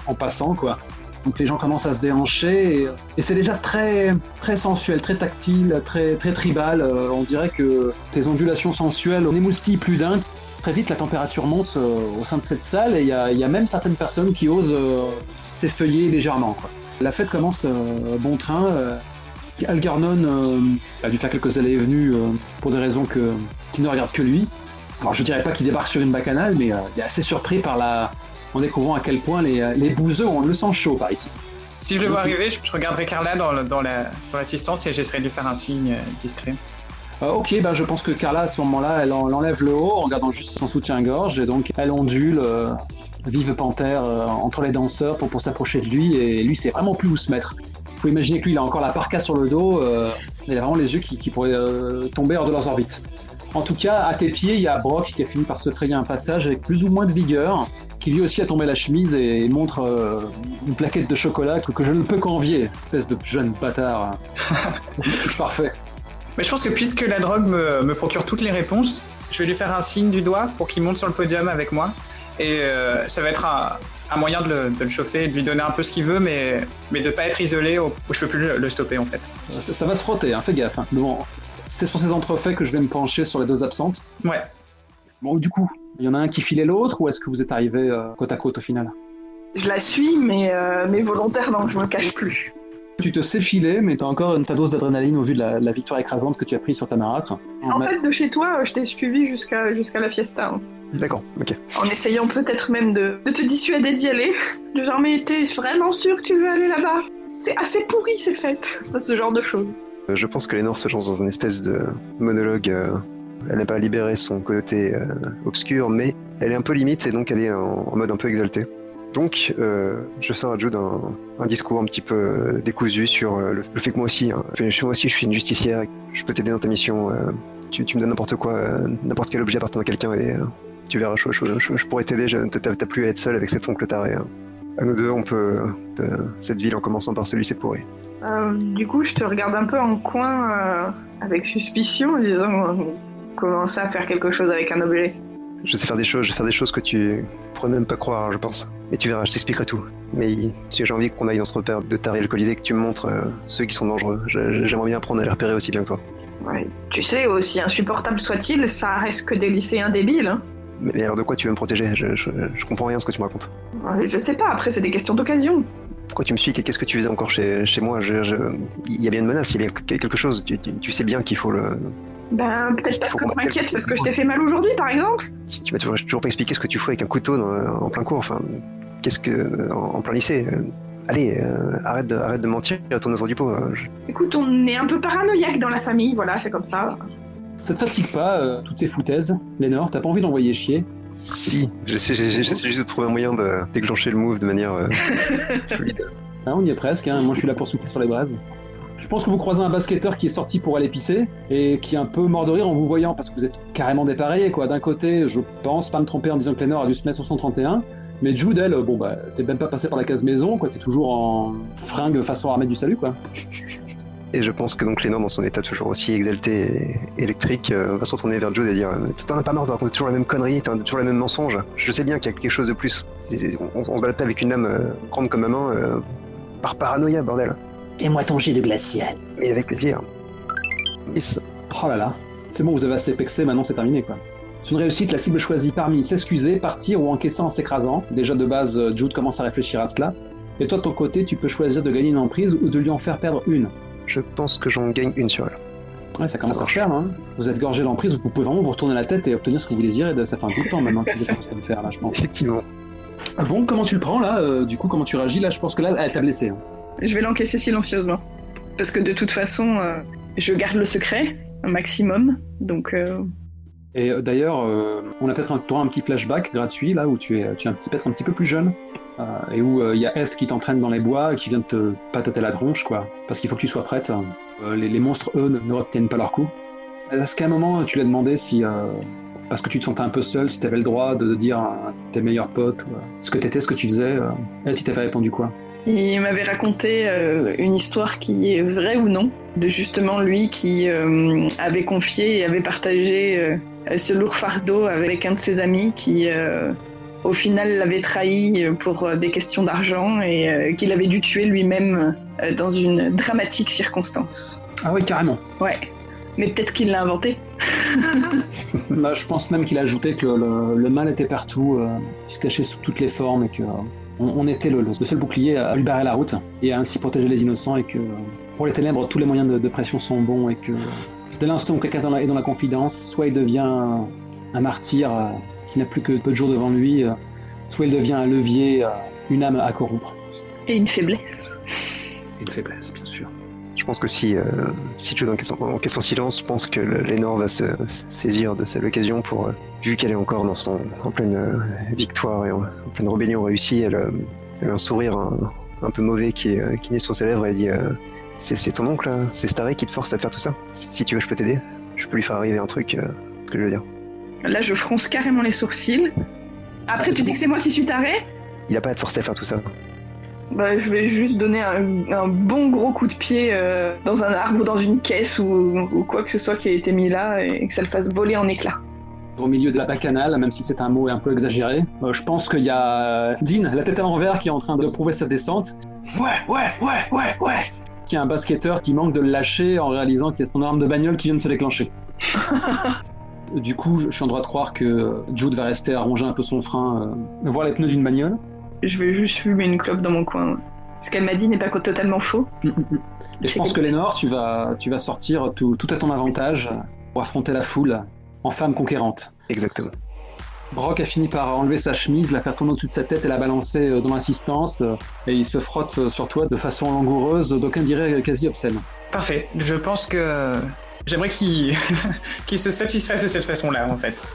en passant quoi. Donc les gens commencent à se déhancher et, et c'est déjà très très sensuel, très tactile, très très tribal. Euh, on dirait que tes ondulations sensuelles n'émoustillent plus d'un. Très vite, la température monte euh, au sein de cette salle et il y a, même certaines personnes qui osent euh, s'effeuiller légèrement. La fête commence euh, bon train. Algernon euh, a dû faire quelques allées et venues pour des raisons qui ne regardent que lui. Alors je dirais pas qu'il débarque sur une bacchanale, mais il est assez surpris par la, en découvrant à quel point les, les bouseux ont le sang chaud par ici. Si je le vois arriver, je, regarderai Carla dans, l'assistance et j'essaierai de lui faire un signe discret. Euh, ok, bah, je pense que Carla, à ce moment-là, elle, en- elle enlève le haut en gardant juste son soutien-gorge, et donc elle ondule, euh, vive panthère, euh, entre les danseurs pour, pour s'approcher de lui, et lui, c'est vraiment plus où se mettre. Faut imaginer que lui, il a encore la parka sur le dos, euh, il a vraiment les yeux qui, qui pourraient euh, tomber hors de leurs orbites. En tout cas, à tes pieds, il y a Brock qui a fini par se frayer un passage avec plus ou moins de vigueur, qui lui aussi a tombé la chemise et montre euh, une plaquette de chocolat que, que je ne peux qu'envier, espèce de jeune bâtard. Parfait. Mais je pense que puisque la drogue me, me procure toutes les réponses, je vais lui faire un signe du doigt pour qu'il monte sur le podium avec moi. Et euh, ça va être un, un moyen de le, de le chauffer, de lui donner un peu ce qu'il veut, mais, mais de pas être isolé où, où je peux plus le, le stopper en fait. Ça, ça va se frotter, hein, fais gaffe. hein. Bon, c'est sur ces entrefaits que je vais me pencher sur les deux absentes. Ouais. Bon, du coup, il y en a un qui filait l'autre ou est-ce que vous êtes arrivés euh, côte à côte au final? Je la suis, mais, euh, mais volontaire, non, je me cache plus. Tu te sais filer, mais t'as encore une ta dose d'adrénaline au vu de la, la victoire écrasante que tu as prise sur ta marâtre. En fait, de chez toi, je t'ai suivi jusqu'à jusqu'à la fiesta. hein. D'accord, ok. En essayant peut-être même de, de te dissuader d'y aller. Du genre, mais t'es vraiment sûr que tu veux aller là-bas C'est assez pourri, ces fêtes. Ce genre de choses. Euh, Je pense que Lénore se lance dans une espèce de monologue. euh, elle n'a pas libéré son côté euh, obscur, mais elle est un peu limite et donc elle est en, en mode un peu exalté. Donc, euh, je sors à Jude un, un discours un petit peu euh, décousu sur euh, le, fait que moi aussi, hein, je- moi aussi je suis une justicière, je peux t'aider dans ta mission. tu, me donnes n'importe quoi, n'importe quel objet appartenant à quelqu'un et tu verras, je, je- pourrais t'aider, t'as plus à être seul avec cet oncle taré. hein. À nous deux, on peut... cette ville en commençant par celui, c'est pourri. Du coup, je te regarde un peu en coin avec suspicion, en disant comment ça faire quelque chose avec un objet. Je sais faire des choses, je vais faire des choses que tu pourrais même pas croire, je pense. Mais tu verras, je t'expliquerai tout. Mais si j'ai envie qu'on aille dans ce repère de tarés alcoolisés, que tu me montres euh, ceux qui sont dangereux. J'aimerais bien apprendre à les repérer aussi bien que toi. Ouais. Tu sais, aussi insupportable soit-il, ça reste que des lycéens débiles. Hein. Mais, alors de quoi tu veux me protéger? Je, je, je comprends rien ce que tu me racontes. Ouais, Je sais pas, après c'est des questions d'occasion. Pourquoi tu me suis? Et Qu'est-ce que tu faisais encore chez, chez moi? Je- Il y a bien une menace, il y a quelque chose. Tu, tu- tu sais bien qu'il faut le... Ben, peut-être parce que qu'on je m'inquiète parce que je t'ai fait mal aujourd'hui, par exemple. Tu m'as toujours, toujours pas expliqué ce que tu fous avec un couteau dans- en plein cours. Enfin, qu'est-ce que... En, en plein lycée euh, Allez, euh, arrête, de, arrête de mentir ton autour du pot. euh, je- Écoute, on est un peu paranoïaque dans la famille, voilà, c'est comme ça. Ça te fatigue pas, euh, toutes ces foutaises Lénore, t'as pas envie d'envoyer chier? Si, j'essaie juste de trouver un moyen de déclencher le move de manière euh, fluide. Hein, on y est presque, hein. moi je suis là pour souffler sur les braises. Je pense que vous croisez un basketteur qui est sorti pour aller pisser et qui est un peu mort de rire en vous voyant parce que vous êtes carrément dépareillés quoi. D'un côté, je pense pas me tromper en disant que Lénore a dû se mettre sur son 31, mais Jude, elle, bon bah t'es même pas passé par la case maison quoi, t'es toujours en fringue façon armée du salut quoi. Et je pense que donc Lénore, dans son état toujours aussi exalté et électrique, euh, va se retourner vers Jude et dire euh, T'en as pas marre de raconter toujours la même connerie, t'as toujours le même mensonge. Je sais bien qu'il y a quelque chose de plus. On, on se balade avec une lame euh, grande comme ma main, par paranoïa, bordel. Fais-moi ton jet de glacial. Mais avec plaisir. Miss. Oh là là, c'est bon, vous avez assez pexé, maintenant c'est terminé quoi. C'est une réussite, la cible choisit parmi s'excuser, partir ou encaisser en s'écrasant. Déjà de base, euh, Jude commence à réfléchir à cela. Et toi de ton côté, tu peux choisir de gagner une emprise ou de lui en faire perdre une. Je pense que j'en gagne une sur elle. Ouais, ça commence Ça à faire, hein. Vous êtes gorgé d'emprise, vous pouvez vraiment vous retourner la tête et obtenir ce que vous désirez. Ça fait un bout de temps maintenant que vous êtes en train de faire, là, je pense. Effectivement. Bon, comment tu le prends, là euh, Du coup, comment tu réagis Là, je pense que là, elle t'a blessé. hein. Je vais l'encaisser silencieusement. Parce que de toute façon, euh, je garde le secret, un maximum. Donc, euh, Et euh, d'ailleurs, on a peut-être un, un petit flashback gratuit, là, où tu es, tu es peut-être un petit peu plus jeune. et où il y a F qui t'entraîne dans les bois et qui vient de te patater la tronche, quoi. Parce qu'il faut que tu sois prête. Euh, les, monstres, eux, ne, ne retiennent pas leur coup. Est-ce qu'à un moment, tu l'as demandé si, parce que tu te sentais un peu seul, si tu avais le droit de dire à tes meilleurs potes ce que t'étais, ce que tu faisais Elle, tu t'avais répondu quoi? Il m'avait raconté euh, une histoire qui est vraie ou non, de justement lui qui euh, avait confié et avait partagé euh, ce lourd fardeau avec un de ses amis qui, au final, l'avait trahi pour des questions d'argent et qu'il avait dû tuer lui-même dans une dramatique circonstance. Ah oui, carrément. Ouais. Mais peut-être qu'il l'a inventé. Bah, je pense même qu'il a ajouté que le, le mal était partout, il se cachait sous toutes les formes et que on, on était le, le seul bouclier à lui barrer la route et à ainsi protéger les innocents et que pour les ténèbres, tous les moyens de, de pression sont bons et que dès l'instant où quelqu'un est dans la- confidence, soit il devient un, un martyr euh, qui n'a plus que peu de jours devant lui, euh, soit il devient un levier, euh, une âme à corrompre. Et une faiblesse. Et une faiblesse, bien sûr. Je pense que si, euh, si tu encaisses en, encaisses en silence, je pense que Lénore va se, saisir de cette occasion pour, euh, vu qu'elle est encore dans son, en pleine euh, victoire et en, en pleine rébellion réussie, elle, elle a un sourire un, un peu mauvais qui, qui naît sur ses lèvres et elle dit c'est, ton oncle, hein, c'est Staré qui te force à te faire tout ça si, tu veux, je peux t'aider. Je peux lui faire arriver un truc, ce que je veux dire. Là, je fronce carrément les sourcils. Après, tu dis que c'est moi qui suis taré Il a pas à te forcer à faire tout ça. Bah, je vais juste donner un, un bon gros coup de pied euh, dans un arbre ou dans une caisse ou, ou quoi que ce soit qui a été mis là et que ça le fasse voler en éclats. Au milieu de la bacchanale, même si c'est un mot un peu exagéré, euh, je pense qu'il y a euh, Dean, la tête à l'envers, qui est en train de prouver sa descente, Ouais, ouais, ouais, ouais, ouais. qui a un basketteur qui manque de le lâcher en réalisant qu'il y a son arme de bagnole qui vient de se déclencher. du coup, je je suis en droit de croire que Jude va rester à ronger un peu son frein, euh, voir les pneus d'une bagnole. Je vais juste fumer une clope dans mon coin. Ce qu'elle m'a dit n'est pas totalement faux. Mm, mm, mm. Et je pense que Lénore, tu vas, tu vas sortir tout, tout à ton avantage pour affronter la foule en femme conquérante. Exactement. Brock a fini par enlever sa chemise, la faire tourner au-dessus de sa tête et la balancer euh, dans l'assistance, euh, et il se frotte euh, sur toi de façon langoureuse, d'aucun dirait quasi obscène. Parfait. Je pense que j'aimerais qu'il se satisfasse de cette façon-là, en fait.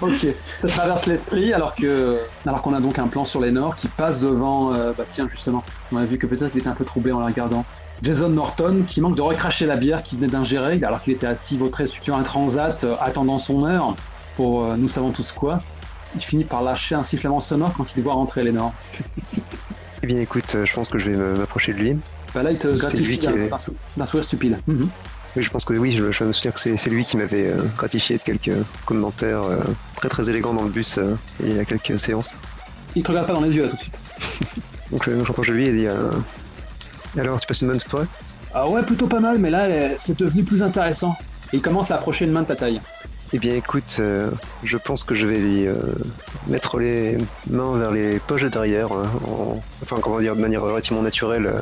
Ok, ça traverse l'esprit alors que alors qu'on a donc un plan sur les Nords qui passe devant. euh, bah tiens justement, on a vu que peut-être il était un peu troublé en la regardant. Jason Norton qui manque de recracher la bière qu'il venait d'ingérer alors qu'il était assis vautré sur un transat euh, attendant son heure pour euh, nous savons tous quoi. Il finit par lâcher un sifflement sonore quand il voit rentrer les Nords. Eh bien, écoute, euh, je pense que je vais m'approcher de lui. Bah là il te C'est gratifie lui qui d'un sourire stupide. Mhm. Oui, je pense que oui, je, je me souviens que c'est c'est lui qui m'avait euh, gratifié de quelques commentaires euh, très très élégants dans le bus euh, il y a quelques séances. Il te regarde pas dans les yeux là tout de suite. Donc je, je m'approche de lui et dis euh, Alors, tu passes une bonne soirée? Ah ouais plutôt pas mal mais là euh, c'est devenu plus intéressant. Et il commence à approcher une main de ta taille. Eh bien, écoute, euh, je pense que je vais lui euh, mettre les mains vers les poches de derrière, euh, en- enfin, comment dire, de manière relativement naturelle, euh,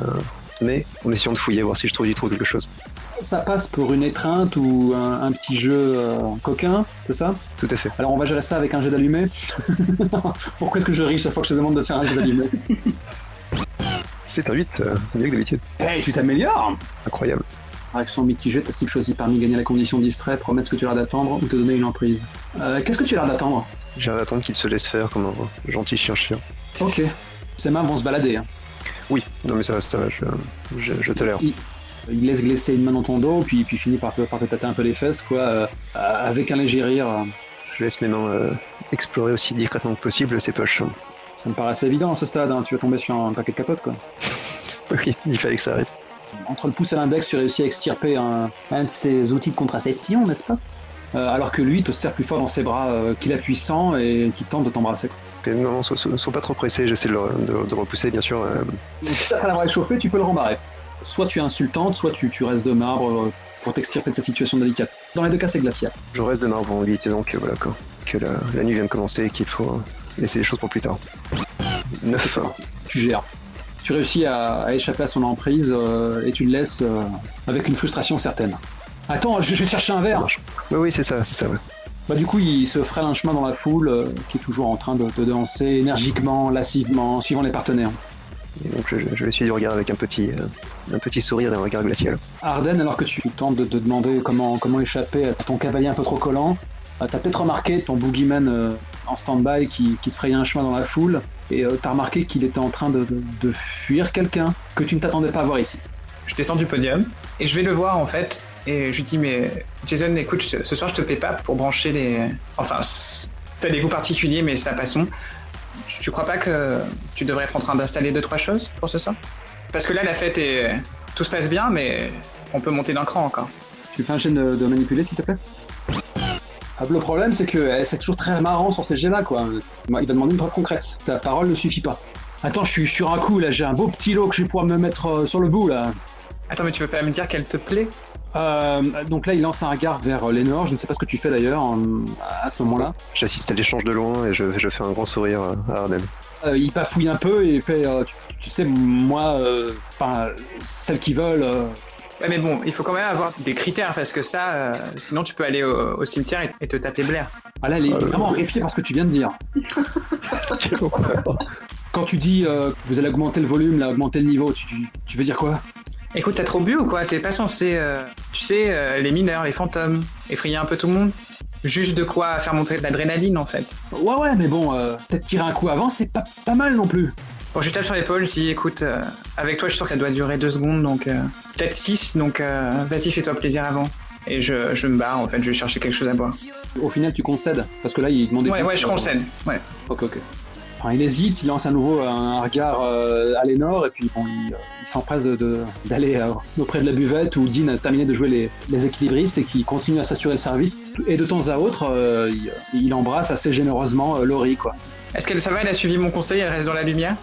mais en essayant de fouiller, voir si je trouve, j'y trouve quelque chose. Ça passe pour une étreinte ou un, un petit jeu euh, coquin, c'est ça? Tout à fait. Alors on va gérer ça avec un jet d'allumé. Pourquoi est-ce que je ris chaque fois que je te demande de faire un jet d'allumé? C'est un 8, euh, mieux que d'habitude. Hey, tu t'améliores Incroyable. Action mitigée, ta cible choisie parmi gagner la condition distrait, promettre ce que tu as l'air d'attendre ou te donner une emprise? Euh, Qu'est-ce que tu as l'air d'attendre? J'ai l'air d'attendre qu'il se laisse faire comme un gentil chien-chien. Ok. Ses mains vont se balader. hein. Oui, non mais ça, va, ça va, je, je, je tolère. Il, il laisse glisser une main dans ton dos, puis, puis finit par te, par te tâter un peu les fesses, quoi, euh, avec un léger rire. Je laisse mes mains euh, explorer aussi discrètement que possible ses poches. Ça me paraît assez évident à ce stade, hein. tu vas tomber sur un paquet de capotes, quoi. Oui, il fallait que ça arrive. Entre le pouce et l'index, tu réussis à extirper un, un de ses outils de contraception, n'est-ce pas? Euh, Alors que lui te serre plus fort dans ses bras qu'il a puissant et qui tente de t'embrasser. quoi. Non, sois, sois- sois pas trop pressé, j'essaie de, de- repousser, bien sûr. Donc, après l'avoir échauffé, tu peux le rembarrer. Soit tu es insultante, soit tu, tu restes de marbre euh, pour t'extirper de cette situation délicate. Dans les deux cas, c'est glacial. je reste de marbre en lui disant que, voilà, que, que la, la nuit vient de commencer et qu'il faut euh, laisser les choses pour plus tard. 9. Tu gères. Tu réussis à, à échapper à son emprise euh, et tu le laisses euh, avec une frustration certaine. Attends, je, je vais chercher un verre. Oui, oui, c'est ça, c'est ça, ouais. Bah, du coup, il se ferait un chemin dans la foule, euh, qui est toujours en train de, de danser énergiquement, lascivement, suivant les partenaires. Et donc je, je le suis du regard avec un petit, euh, un petit sourire et un regard glacial. Arden, alors que tu tentes de te demander comment, comment échapper à ton cavalier un peu trop collant, euh, t'as peut-être remarqué ton boogeyman euh, en stand-by qui, qui se frayait un chemin dans la foule, et euh, t'as remarqué qu'il était en train de, de- de fuir quelqu'un que tu ne t'attendais pas à voir ici. Je descends du podium et je vais le voir en fait. Et je lui dis, mais Jason, écoute, je te- ce soir je te paie pas pour brancher les. Enfin, t'as des goûts particuliers, mais ça passons. Tu, tu crois pas que tu devrais être en train d'installer deux, trois choses pour ce soir? Parce que là, la fête est. Tout se passe bien, mais on peut monter d'un cran encore. Tu fais un jet de, de manipuler, s'il te plaît? Ah, Le problème, c'est que eh, c'est toujours très marrant sur ces jets-là, quoi. Il va demander une preuve concrète. Ta parole ne suffit pas. Attends, je suis sur un coup, là, j'ai un beau petit lot que je vais pouvoir me mettre euh, sur le bout, là. Attends, mais tu veux pas me dire qu'elle te plaît Euh, donc là, il lance un regard vers euh, Lénore. Je ne sais pas ce que tu fais d'ailleurs euh, à ce moment-là. J'assiste à l'échange de loin et je, je fais un grand sourire à Arden. Euh, il bafouille un peu et fait euh, tu, tu sais, moi, euh, enfin, celles qui veulent. euh, Ouais, mais bon, il faut quand même avoir des critères parce que ça, euh, sinon tu peux aller au, au cimetière et, et te taper Blair. Ah là, elle est Euh, vraiment horrifiée par ce que tu viens de dire. Quand tu dis euh, que vous allez augmenter le volume, là, augmenter le niveau, tu veux dire quoi? Écoute, t'as trop bu ou quoi? T'es pas censé, euh, tu sais, euh, les mineurs, les fantômes, effrayer un peu tout le monde Juste de quoi faire monter de l'adrénaline en fait. Ouais, ouais, mais bon, euh, peut-être tirer un coup avant, c'est pas, pas mal non plus. Bon, je tape sur l'épaule, je dis écoute, euh, avec toi je suis sûr que ça doit durer deux secondes, donc euh, peut-être six, donc euh, vas-y fais-toi plaisir avant. Et je, je me barre en fait, je vais chercher quelque chose à boire. Au final, tu concèdes, parce que là, il demandait. Ouais, ouais, je concède. Ouais. Ok, ok. Enfin, il hésite, il lance à nouveau un regard euh, à Lénore et puis bon, il, euh, il s'empresse de- de- d'aller euh, auprès de la buvette où Dean a terminé de jouer les, les équilibristes et qui continue à s'assurer le service. Et de temps à autre, euh, il, il embrasse assez généreusement euh, Laurie, quoi. Est-ce qu'elle ça va Elle a suivi mon conseil, elle reste dans la lumière?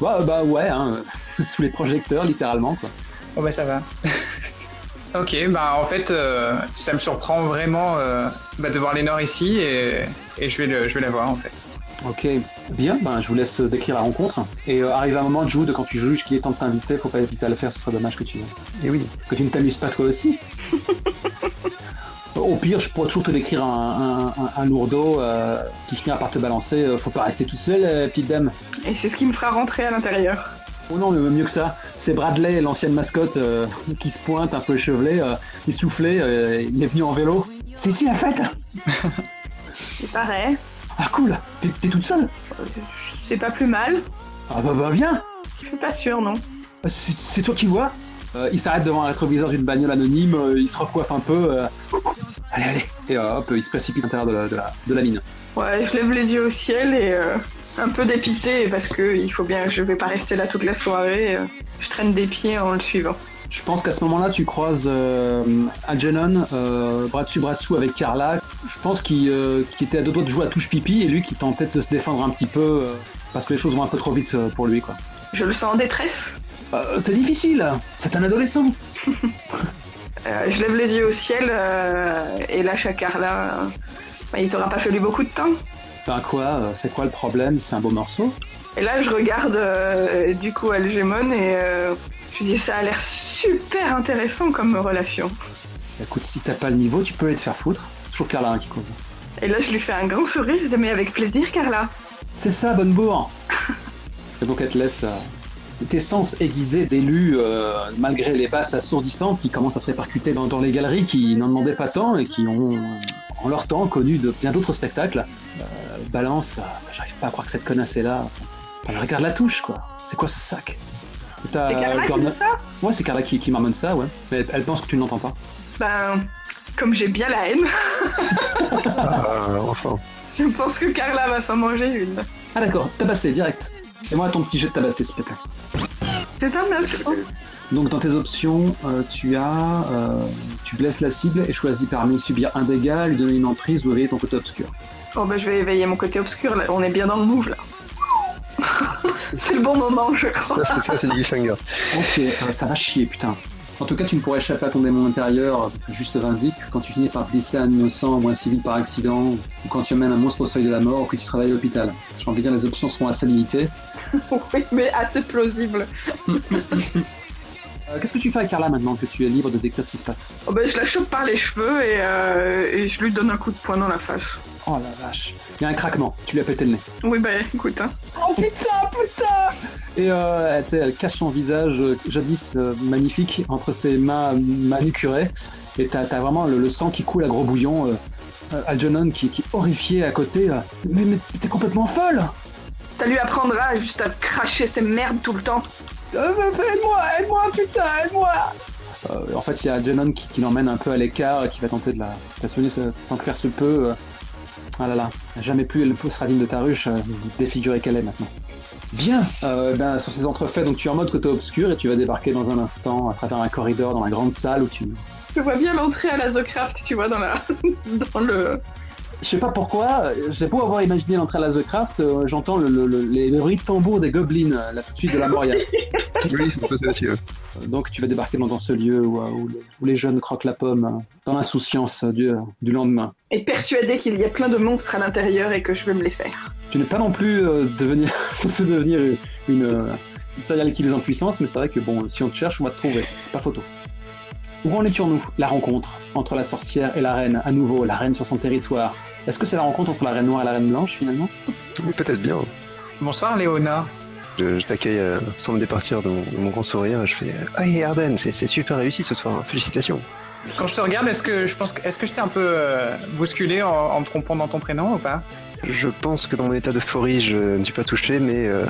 Bah, bah ouais, hein, sous les projecteurs, littéralement, quoi. Oh bah ça va. ok, bah en fait, euh, ça me surprend vraiment euh, bah, de voir Lénore ici et, et je, vais le- je vais la voir en fait. Ok, bien, ben, je vous laisse décrire la rencontre. Et euh, arrive un moment, Jude, quand tu juges qu'il est temps de t'inviter, faut pas hésiter à le faire, ce serait dommage que tu, Et oui. que tu ne t'amuses pas toi aussi. Au pire, je pourrais toujours te décrire un, un, un- un lourdeau euh, qui finira par te balancer. Euh, Faut pas rester toute seule, euh, petite dame. Et c'est ce qui me fera rentrer à l'intérieur. Oh non, le mieux que ça, c'est Bradley, l'ancienne mascotte, euh, qui se pointe, un peu échevelé, euh, essoufflé, euh, il est venu en vélo. C'est ici la fête Il paraît. Ah cool T'es t'es toute seule C'est pas plus mal. Ah bah, bah viens Je suis pas sûre, non. Euh, C'est c'est toi qui vois Euh, Il s'arrête devant un rétroviseur d'une bagnole anonyme, euh, il se recoiffe un peu. euh, Allez, allez Et hop, il se précipite à l'intérieur de la, de, la, de la mine. Ouais, je lève les yeux au ciel et euh, un peu dépité parce que il faut bien, je vais pas rester là toute la soirée. je traîne des pieds en le suivant. Je pense qu'à ce moment-là, tu croises euh, Algernon, euh, bras dessus, bras dessous avec Carla. Je pense qu'il euh, qu'il était à deux doigts de jouer à touche pipi et lui qui tentait de se défendre un petit peu parce que les choses vont un peu trop vite pour lui. quoi. Je le sens en détresse. Euh, c'est difficile, c'est un adolescent. Euh, je lève les yeux au ciel euh, et lâche à Carla. il t'aura pas fallu beaucoup de temps. Ben quoi, euh, c'est quoi le problème? C'est un beau morceau? Et là, je regarde euh, du coup Algemon et euh, je lui dis ça a l'air super intéressant comme relation. Écoute, si t'as pas le niveau, tu peux aller te faire foutre. C'est toujours Carla hein, qui cause. Et là, je lui fais un grand sourire. Je dis mais avec plaisir, Carla. C'est ça, bonne bourre Et donc elle te laisse euh, tes sens aiguisés d'élu, malgré les basses assourdissantes qui commencent à se répercuter dans, dans les galeries qui n'en demandaient pas tant et qui ont, en leur temps, connu de bien d'autres spectacles. Euh, balance, euh, j'arrive pas à croire que cette connasse est là. Enfin, c'est- enfin, regarde la touche, quoi. C'est quoi ce sac t'as, C'est Carla qui ça Ouais, c'est Carla qui, qui marmonne ça, ouais. Mais elle, elle pense que tu ne l'entends pas. Ben, comme j'ai bien la haine, Ah, enfin. je pense que Carla va s'en manger une. Ah d'accord, tabassé, direct. Et moi ton petit jet de tabassé, s'il te plaît. C'est un neuf. Donc dans tes options, euh, tu as, euh, tu blesses la cible et choisis parmi subir un dégât, lui donner une emprise ou éveiller ton côté obscur. Oh ben je vais éveiller mon côté obscur, là. on est bien dans le move là. c'est le bon moment je crois. Ça, c'est ça, c'est du cliffhanger. Ok, euh, ça va chier, putain. En tout cas, tu ne pourrais échapper à ton démon intérieur, juste vindique, quand tu finis par glisser un innocent ou un civil par accident, ou quand tu amènes un monstre au seuil de la mort, ou que tu travailles à l'hôpital. J'ai envie de dire, les options sont assez limitées. oui mais assez plausible. Euh, Qu'est-ce que tu fais avec Carla maintenant que tu es libre de décrire ce qui se passe Oh ben je la chope par les cheveux et, euh, et je lui donne un coup de poing dans la face. Oh la vache. Il y a un craquement, tu lui as pété le nez. Oui ben écoute hein. Oh putain, putain Et euh, elle, cache son visage euh, jadis euh, magnifique entre ses mains manucurées. Et t'as as vraiment le, le sang qui coule à gros bouillon. Algernon qui, qui est horrifié à côté. mais mais t'es complètement folle Ça lui apprendra juste à cracher ses merdes tout le temps. Euh, Aide-moi, aide-moi, putain, aide-moi En fait, il y a Algernon qui, l'emmène un peu à l'écart, qui va tenter de la, ce- tant que faire se peut. euh. Ah là là, jamais plus elle sera digne de ta ruche, euh, défigurée qu'elle est maintenant. Bien, euh, ben, sur ces entrefaits, donc tu es en mode côté obscur et tu vas débarquer dans un instant à travers un corridor dans la grande salle où tu... Je vois bien l'entrée à la The Craft, tu vois, dans la dans le. Je sais pas pourquoi, euh, j'ai beau avoir imaginé l'entrée à la The Craft, euh, j'entends le, le, le, les- le bruit de tambour des gobelins, euh, la suite de la Moria. Oui, c'est un peu ça aussi. ouais. Donc tu vas débarquer dans, dans ce lieu où, euh, où les, où les jeunes croquent la pomme, euh, dans l'insouciance euh, du, euh, du lendemain. Et persuadé qu'il y a plein de monstres à l'intérieur et que je vais me les faire. Tu n'es pas non plus euh, devenir, censé devenir une, euh, une serial killer en puissance, mais c'est vrai que bon, si on te cherche, on va te trouver. Pas photo. Où en étions-nous La rencontre entre la sorcière et la reine. À nouveau, la reine sur son territoire? Est-ce que c'est la rencontre entre la reine noire et la reine blanche finalement? Oui, peut-être bien. Bonsoir Léona. Je, je t'accueille euh, sans me départir de mon, de mon grand sourire et je fais Ah, hey, Arden, c'est super réussi ce soir, hein. félicitations. Quand je te regarde, est-ce que je pense que est-ce que je t'ai un peu euh, bousculé en, en me trompant dans ton prénom ou pas? Je pense que dans mon état d'euphorie, je ne suis pas touché, mais. Euh,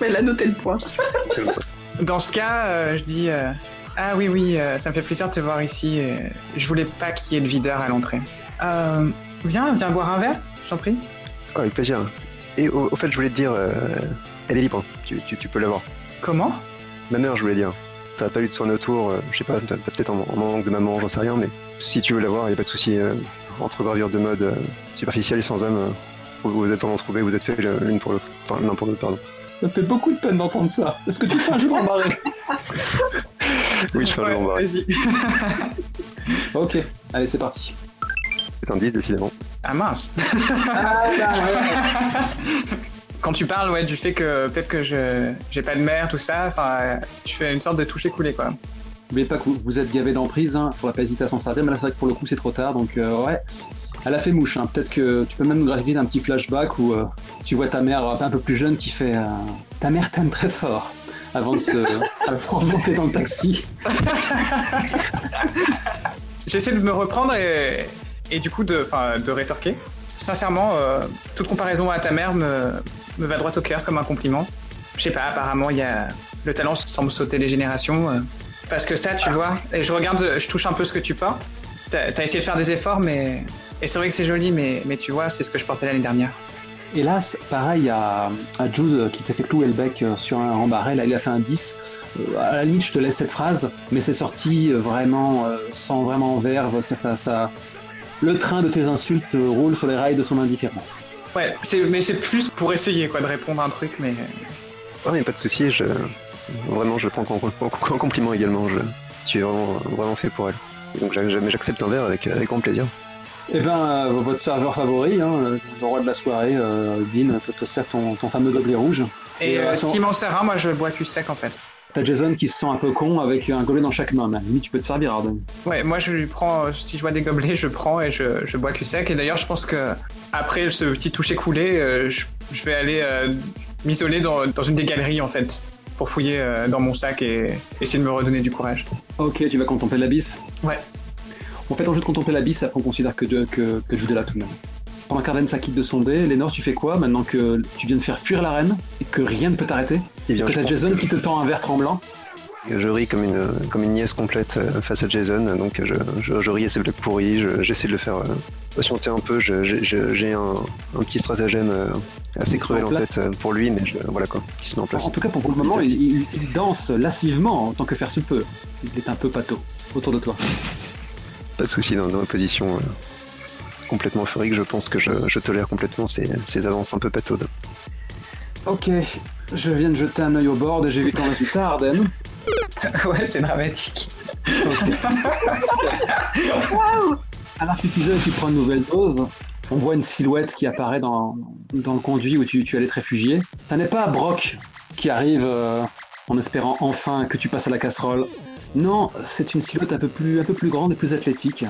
Mais elle a noté le point. c'est le point. Dans ce cas, euh, je dis euh, ah oui oui, euh, ça me fait plaisir de te voir ici. euh, je voulais pas qu'il y ait de videur à l'entrée. Euh, viens, viens boire un verre, je t'en prie. Ah, avec plaisir. Et au, au fait, je voulais te dire, euh, elle est libre, tu, tu, tu peux l'avoir. Comment? Ma mère, je voulais dire. T'as pas eu de tourner autour, euh, je sais pas, t'as t'as peut-être un, un manque de maman, j'en sais rien, mais si tu veux l'avoir, y a pas de souci. euh, entre gravure de mode euh, superficielle et sans âme, euh, vous, vous êtes vraiment trouvés, vous êtes fait l'une pour l'autre. Enfin, l'un pour l'autre, pardon. Ça me fait beaucoup de peine d'entendre ça. Est-ce que tu fais un jeu de rembarré Oui, je fais un jeu Ouais. Vas-y. Ok, allez, c'est parti. C'est un 10, décidément. ah mince. Quand tu parles ouais, du fait que peut-être que je j'ai pas de mère, tout ça, enfin, tu fais une sorte de toucher coulé quoi. N'oubliez pas que vous, êtes gavé d'emprise, hein. faudra pas hésiter à s'en servir, mais là c'est vrai que pour le coup c'est trop tard, donc euh, ouais, elle a fait mouche. Hein. Peut-être que tu peux même nous gratifier d'un petit flashback où euh, tu vois ta mère un peu plus jeune qui fait euh, Ta mère t'aime très fort avant de se avant de monter dans le taxi. J'essaie de me reprendre et, et du coup de, rétorquer. Sincèrement, euh, toute comparaison à ta mère me, me va droit au cœur comme un compliment. Je sais pas, apparemment, il y a le talent semble sauter les générations. euh, parce que ça, tu vois, et je regarde, je touche un peu ce que tu portes. T'as as essayé de faire des efforts, mais et c'est vrai que c'est joli, mais, mais tu vois, c'est ce que je portais l'année dernière. Hélas, pareil à, à Jude euh, qui s'est fait clouer le bec euh, sur un rembarré, là il a fait un 10. Euh, à la limite, je te laisse cette phrase, mais c'est sorti vraiment sans vraiment verve. Ça, ça, ça... Le train de tes insultes roule sur les rails de son indifférence. Ouais, mais c'est plus pour essayer quoi de répondre à un truc, mais y a pas de souci, je... vraiment, je le prends en, en- en compliment également. Je suis vraiment, vraiment fait pour elle. Donc j'a- j'a- j'accepte un verre avec, avec grand plaisir. Eh ben, euh, votre serveur favori, hein, le le roi de la soirée, euh, Dean, te, te sert ton, ton fameux gobelet rouge. et euh, euh, attends, s'il m'en sert un, moi je bois cul sec en fait. T'as Jason qui se sent un peu con avec un gobelet dans chaque main. Mais limite, tu peux te servir, Arden. Ouais, moi je lui prends, euh, si je vois des gobelets, je prends et je, je bois cul sec. Et d'ailleurs, je pense que après ce petit toucher coulé, euh, je, je vais aller euh, m'isoler dans, dans une des galeries en fait, pour fouiller euh, dans mon sac et essayer de me redonner du courage. Ok, tu vas contempler l'abysse? Ouais. On fait ton jeu de contempler l'abysse, après on considère que, de, que, que Jude est là tout de même. Pendant qu'Arden s'acquitte de son dé, Lénore, tu fais quoi maintenant que tu viens de faire fuir la reine et que rien ne peut t'arrêter Eh bien, Que je t'as Jason que qui te tend un verre tremblant Je ris comme une, comme une nièce complète euh, face à Jason, donc je, je, je ris à ses blagues pourries, je- j'essaie de le faire euh, patienter un peu, je- je- je- j'ai un, un petit stratagème euh, assez cruel en en tête pour lui, mais je, voilà quoi, qui se met en place. En tout cas, pour, le moment, il, il- il danse lassivement en tant que faire se peut. Il est un peu pâteau autour de toi. Pas de souci dans, dans ma position euh, complètement euphorique, je pense que je, je tolère complètement ces, ces avances un peu pataudes. Ok, je viens de jeter un œil au board et j'ai vu ton résultat, Arden. ouais, c'est dramatique. Alors que tu disais que tu prends une nouvelle dose, on voit une silhouette qui apparaît dans, dans le conduit où tu, tu allais te réfugier. Ça n'est pas Brock qui arrive euh, en espérant enfin que tu passes à la casserole. Non, c'est une silhouette un peu plus, un peu plus grande et plus athlétique.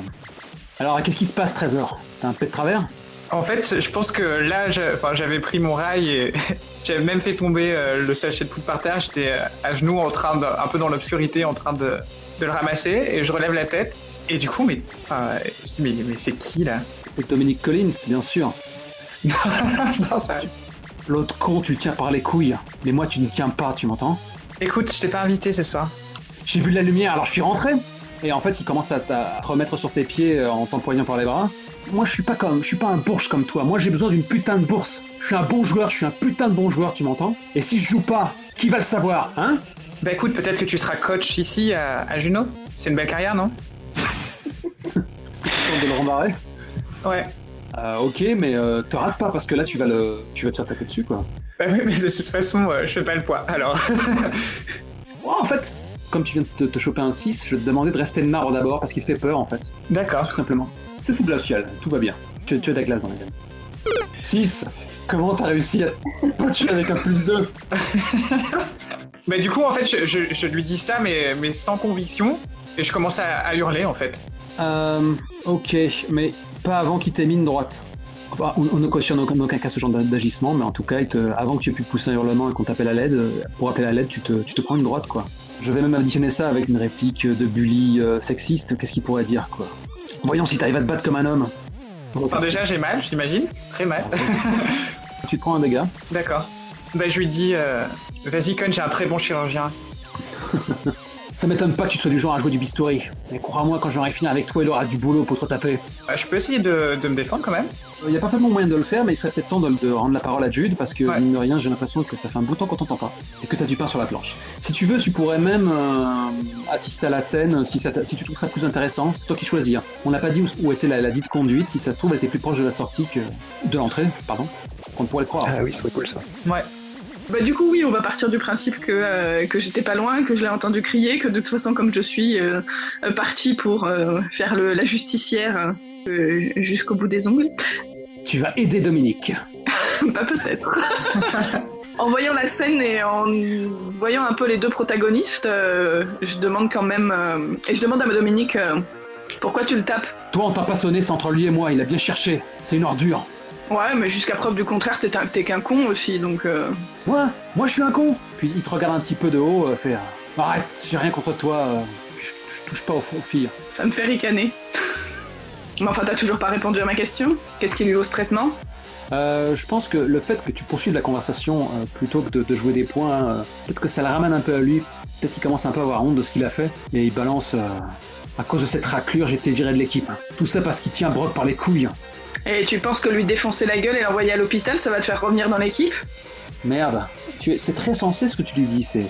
Alors, qu'est-ce qui se passe, Trésor? T'as un pet de travers? En fait, je pense que là, enfin, j'avais pris mon rail et j'avais même fait tomber euh, le sachet de poudre par terre. J'étais euh, à genoux, en train de, un peu dans l'obscurité, en train de, de le ramasser. Et je relève la tête. Et du coup, mais, enfin, je dis, mais, mais c'est qui là? C'est Dominic Collins, bien sûr. Non, ça- L'autre con, tu le tiens par les couilles. Mais moi, tu ne tiens pas, tu m'entends? Écoute, je t'ai pas invité ce soir. J'ai vu de la lumière, alors je suis rentré. Et en fait, il commence à te remettre sur tes pieds euh, en t'empoignant par les bras. Moi, je suis pas comme, je suis pas un bourge comme toi. Moi, j'ai besoin d'une putain de bourse. Je suis un bon joueur, je suis un putain de bon joueur, tu m'entends? Et si je joue pas, qui va le savoir, hein? Bah écoute, peut-être que tu seras coach ici à, à Juno. C'est une belle carrière, non? Tente de le rembarrer. Ouais. Euh, ok, mais euh, te rate pas parce que là, tu vas le, tu vas te faire taper dessus, quoi. Bah oui, mais de toute façon, euh, je fais pas le poids. Alors. Oh, en fait, comme tu viens de te, te choper un 6, je vais te demander de rester de marbre d'abord parce qu'il te fait peur, en fait. D'accord. Tout simplement. C'est sous glacial, tout va bien. Tu, tu as de la glace dans les veines. 6 Comment t'as réussi à te tuer avec un plus 2 Mais du coup, en fait, je, je- je lui dis ça, mais, mais sans conviction. Et je commence à, à hurler, en fait. Euh, ok, mais pas avant qu'il t'ait mis une droite. Enfin, on, ne cautionne en aucun cas ce genre d'a- d'agissement, mais en tout cas, te- avant que tu aies pu pousser un hurlement et qu'on t'appelle à l'aide, euh, pour appeler à l'aide, tu te, tu te prends une droite, quoi. Je vais même additionner ça avec une réplique de bully euh, sexiste, qu'est-ce qu'il pourrait dire, quoi? Voyons si t'arrives à te battre comme un homme. Enfin, déjà, j'ai mal, j'imagine. Très mal. Tu te prends un dégât. D'accord. Bah, je lui dis, euh, vas-y, Con, j'ai un très bon chirurgien. Ça m'étonne pas que tu sois du genre à jouer du bistouri. Mais crois-moi, quand j'aurai fini avec toi, il aura du boulot pour te taper. Euh, je peux essayer de, de me défendre quand même. Il y a parfaitement moyen de le faire, mais il serait peut-être temps de, de rendre la parole à Jude, parce que, Ouais. mine de rien, j'ai l'impression que ça fait un bout de temps qu'on t'entend pas, et que t'as du pain sur la planche. Si tu veux, tu pourrais même euh, assister à la scène, si, ça t'a- si tu trouves ça plus intéressant, c'est toi qui choisis. hein. On n'a pas dit où, où était la, la dite conduite, si ça se trouve, elle était plus proche de la sortie que de l'entrée, pardon. On pourrait le croire. Ah oui, ce serait cool ça. Ouais. Bah du coup oui, on va partir du principe que, euh, que j'étais pas loin, que je l'ai entendu crier, que de toute façon comme je suis euh, euh, partie pour euh, faire le, la justicière jusqu'au bout des ongles, Tu vas aider Dominique. bah peut-être. en voyant la scène et en voyant un peu les deux protagonistes, je demande quand même et je demande à ma Dominique pourquoi tu le tapes? Toi, on t'a pas sonné, c'est entre lui et moi, il a bien cherché. C'est une ordure. Ouais, mais jusqu'à preuve du contraire, t'es un- t'es qu'un con aussi, donc. euh, Moi Moi, je suis un con Puis il te regarde un petit peu de haut, euh, fait euh, Arrête, j'ai rien contre toi, euh, je, je touche pas aux, aux filles. Ça me fait ricaner. Mais enfin, t'as toujours pas répondu à ma question. Qu'est-ce qui lui vaut ce traitement? Euh, je pense que le fait que tu poursuives la conversation plutôt que de, de jouer des points, peut-être que ça le ramène un peu à lui. Peut-être qu'il commence un peu à avoir honte de ce qu'il a fait et il balance. à cause de cette raclure, j'ai été viré de l'équipe. hein. Tout ça parce qu'il tient Brock par les couilles. Et tu penses que lui défoncer la gueule et l'envoyer à l'hôpital, ça va te faire revenir dans l'équipe? Merde, tu es- c'est très sensé ce que tu lui dis. C'est,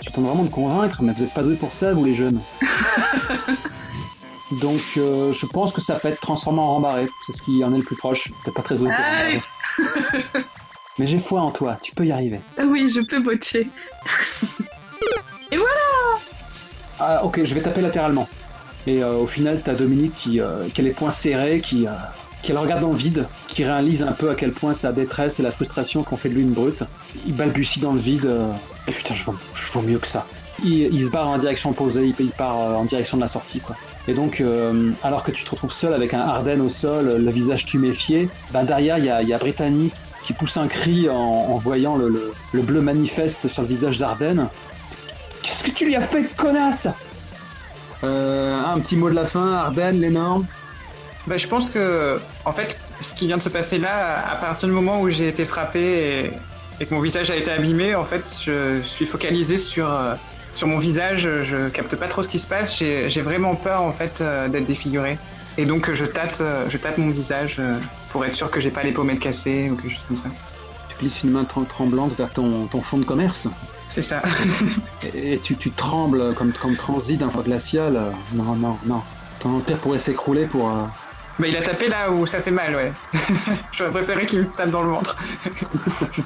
tu tentes vraiment de convaincre, mais vous êtes pas doués pour ça, vous les jeunes. Donc, euh, je pense que ça peut être transformé en rembarré. C'est ce qui en est le plus proche. Peut-être pas très doué pour rembarré. Mais j'ai foi en toi, tu peux y arriver. Ah Oui, je peux botcher. Ah, ok, je vais taper latéralement. Et euh, au final, t'as Dominique qui, euh, qui a les poings serrés, qui, euh, qui le regarde dans le vide, qui réalise un peu à quel point sa détresse et la frustration qu'on fait de lui une brute. Il balbutie dans le vide. euh, Putain, je vaux, mieux que ça. Il, se barre en direction opposée, il, part euh, en direction de la sortie, quoi. Et donc, euh, alors que tu te retrouves seul avec un Arden au sol, le visage tuméfié, bah derrière, il y a, Brittany qui pousse un cri en, voyant le bleu manifeste sur le visage d'Arden. Qu'est-ce que tu lui as fait, connasse? Euh, un petit mot de la fin, Arden, l'énorme. Bah, je pense que, en fait, ce qui vient de se passer là, à partir du moment où j'ai été frappé et, et que mon visage a été abîmé, en fait, je suis focalisé sur, euh, sur mon visage. Je capte pas trop ce qui se passe. J'ai vraiment peur, en fait, euh, d'être défiguré. Et donc, je tâte, euh, je tâte mon visage pour être sûr que j'ai pas les pommettes cassées ou quelque chose comme ça. Tu glisses une main tr- tremblante vers ton, ton fond de commerce C'est ça. et, tu, tu trembles comme, comme transi d'un froid glacial. Non, non, non. Ton empire pourrait s'écrouler pour. Mais il a tapé là où ça fait mal, ouais. J'aurais préféré qu'il me tape dans le ventre.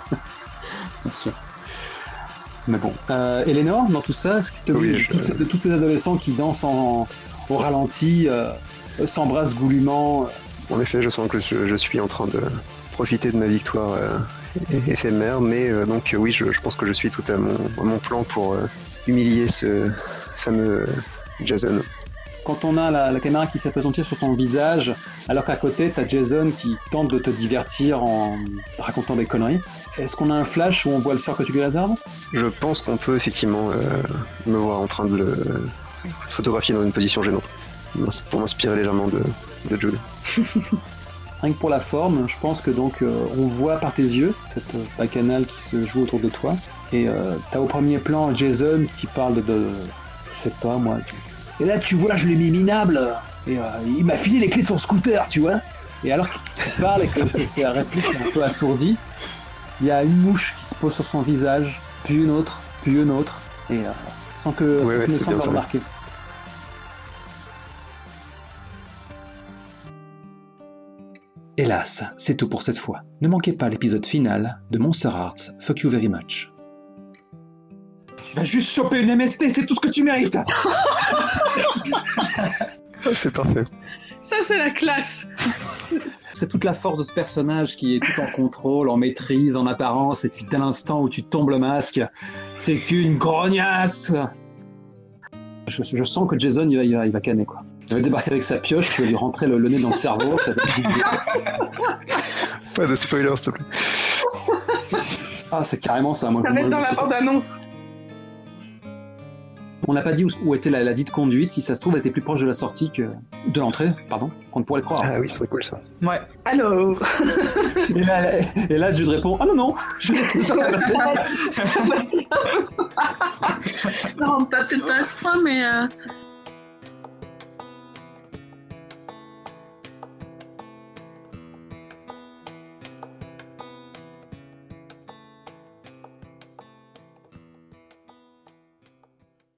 Bien sûr. Mais bon. Euh, Eleanor, dans tout ça, est-ce que tu as Oui, vu je- tous ces- de tous ces adolescents qui dansent en, au ralenti, euh, s'embrassent goulûment euh, En effet, je sens que je, je suis en train de profiter de ma victoire euh, éphémère, mais euh, donc euh, oui, je, je pense que je suis tout à mon, à mon plan pour euh, humilier ce fameux Jason. Quand on a la, la caméra qui s'est présentée sur ton visage, alors qu'à côté, t'as Jason qui tente de te divertir en racontant des conneries. Est-ce qu'on a un flash où on voit le sort que tu lui réserves Je pense qu'on peut effectivement euh, me voir en train de le photographier dans une position gênante, pour m'inspirer légèrement de, de Jude. Rien que pour la forme, je pense que donc euh, on voit par tes yeux cette euh, bacchanale qui se joue autour de toi. Et euh, t'as au premier plan Jason qui parle de, de- je sais pas moi. Et là tu vois, je l'ai mis minable. Et euh, il m'a filé les clés de son scooter, tu vois. Et alors qu'il parle et que, que c'est la réplique un peu assourdie, il y a une mouche qui se pose sur son visage, puis une autre, puis une autre, et euh, sans que Ouais, ouais, ça. remarquer. Hélas, c'est tout pour cette fois. Ne manquez pas l'épisode final de Monster Hearts Fuck You Very Much. Tu vas juste choper une MST, c'est tout ce que tu mérites. Ah, c'est parfait. Ça, c'est la classe. C'est toute la force de ce personnage qui est tout en contrôle, en maîtrise, en apparence, et puis dès l'instant où tu tombes le masque, c'est qu'une grognasse je, je sens que Jason, il va, il va, il va canner, quoi. Il va débarquer avec sa pioche, tu vas lui rentrer le, le nez dans le cerveau, ça va être- Pas de spoiler, s'il te plaît. Ah, c'est carrément ça, moi. Ça va être dans la bande-annonce. On n'a pas dit où, où était la, la dite conduite, si ça se trouve, elle était plus proche de la sortie que... De l'entrée, pardon, qu'on ne pourrait le croire. Ah oui, ce serait cool ça. Ouais. Alors, Et là, et là, Jude répond Ah non, non, je laisse ça passer. Non, pas- peut-être pas à ce point, mais euh,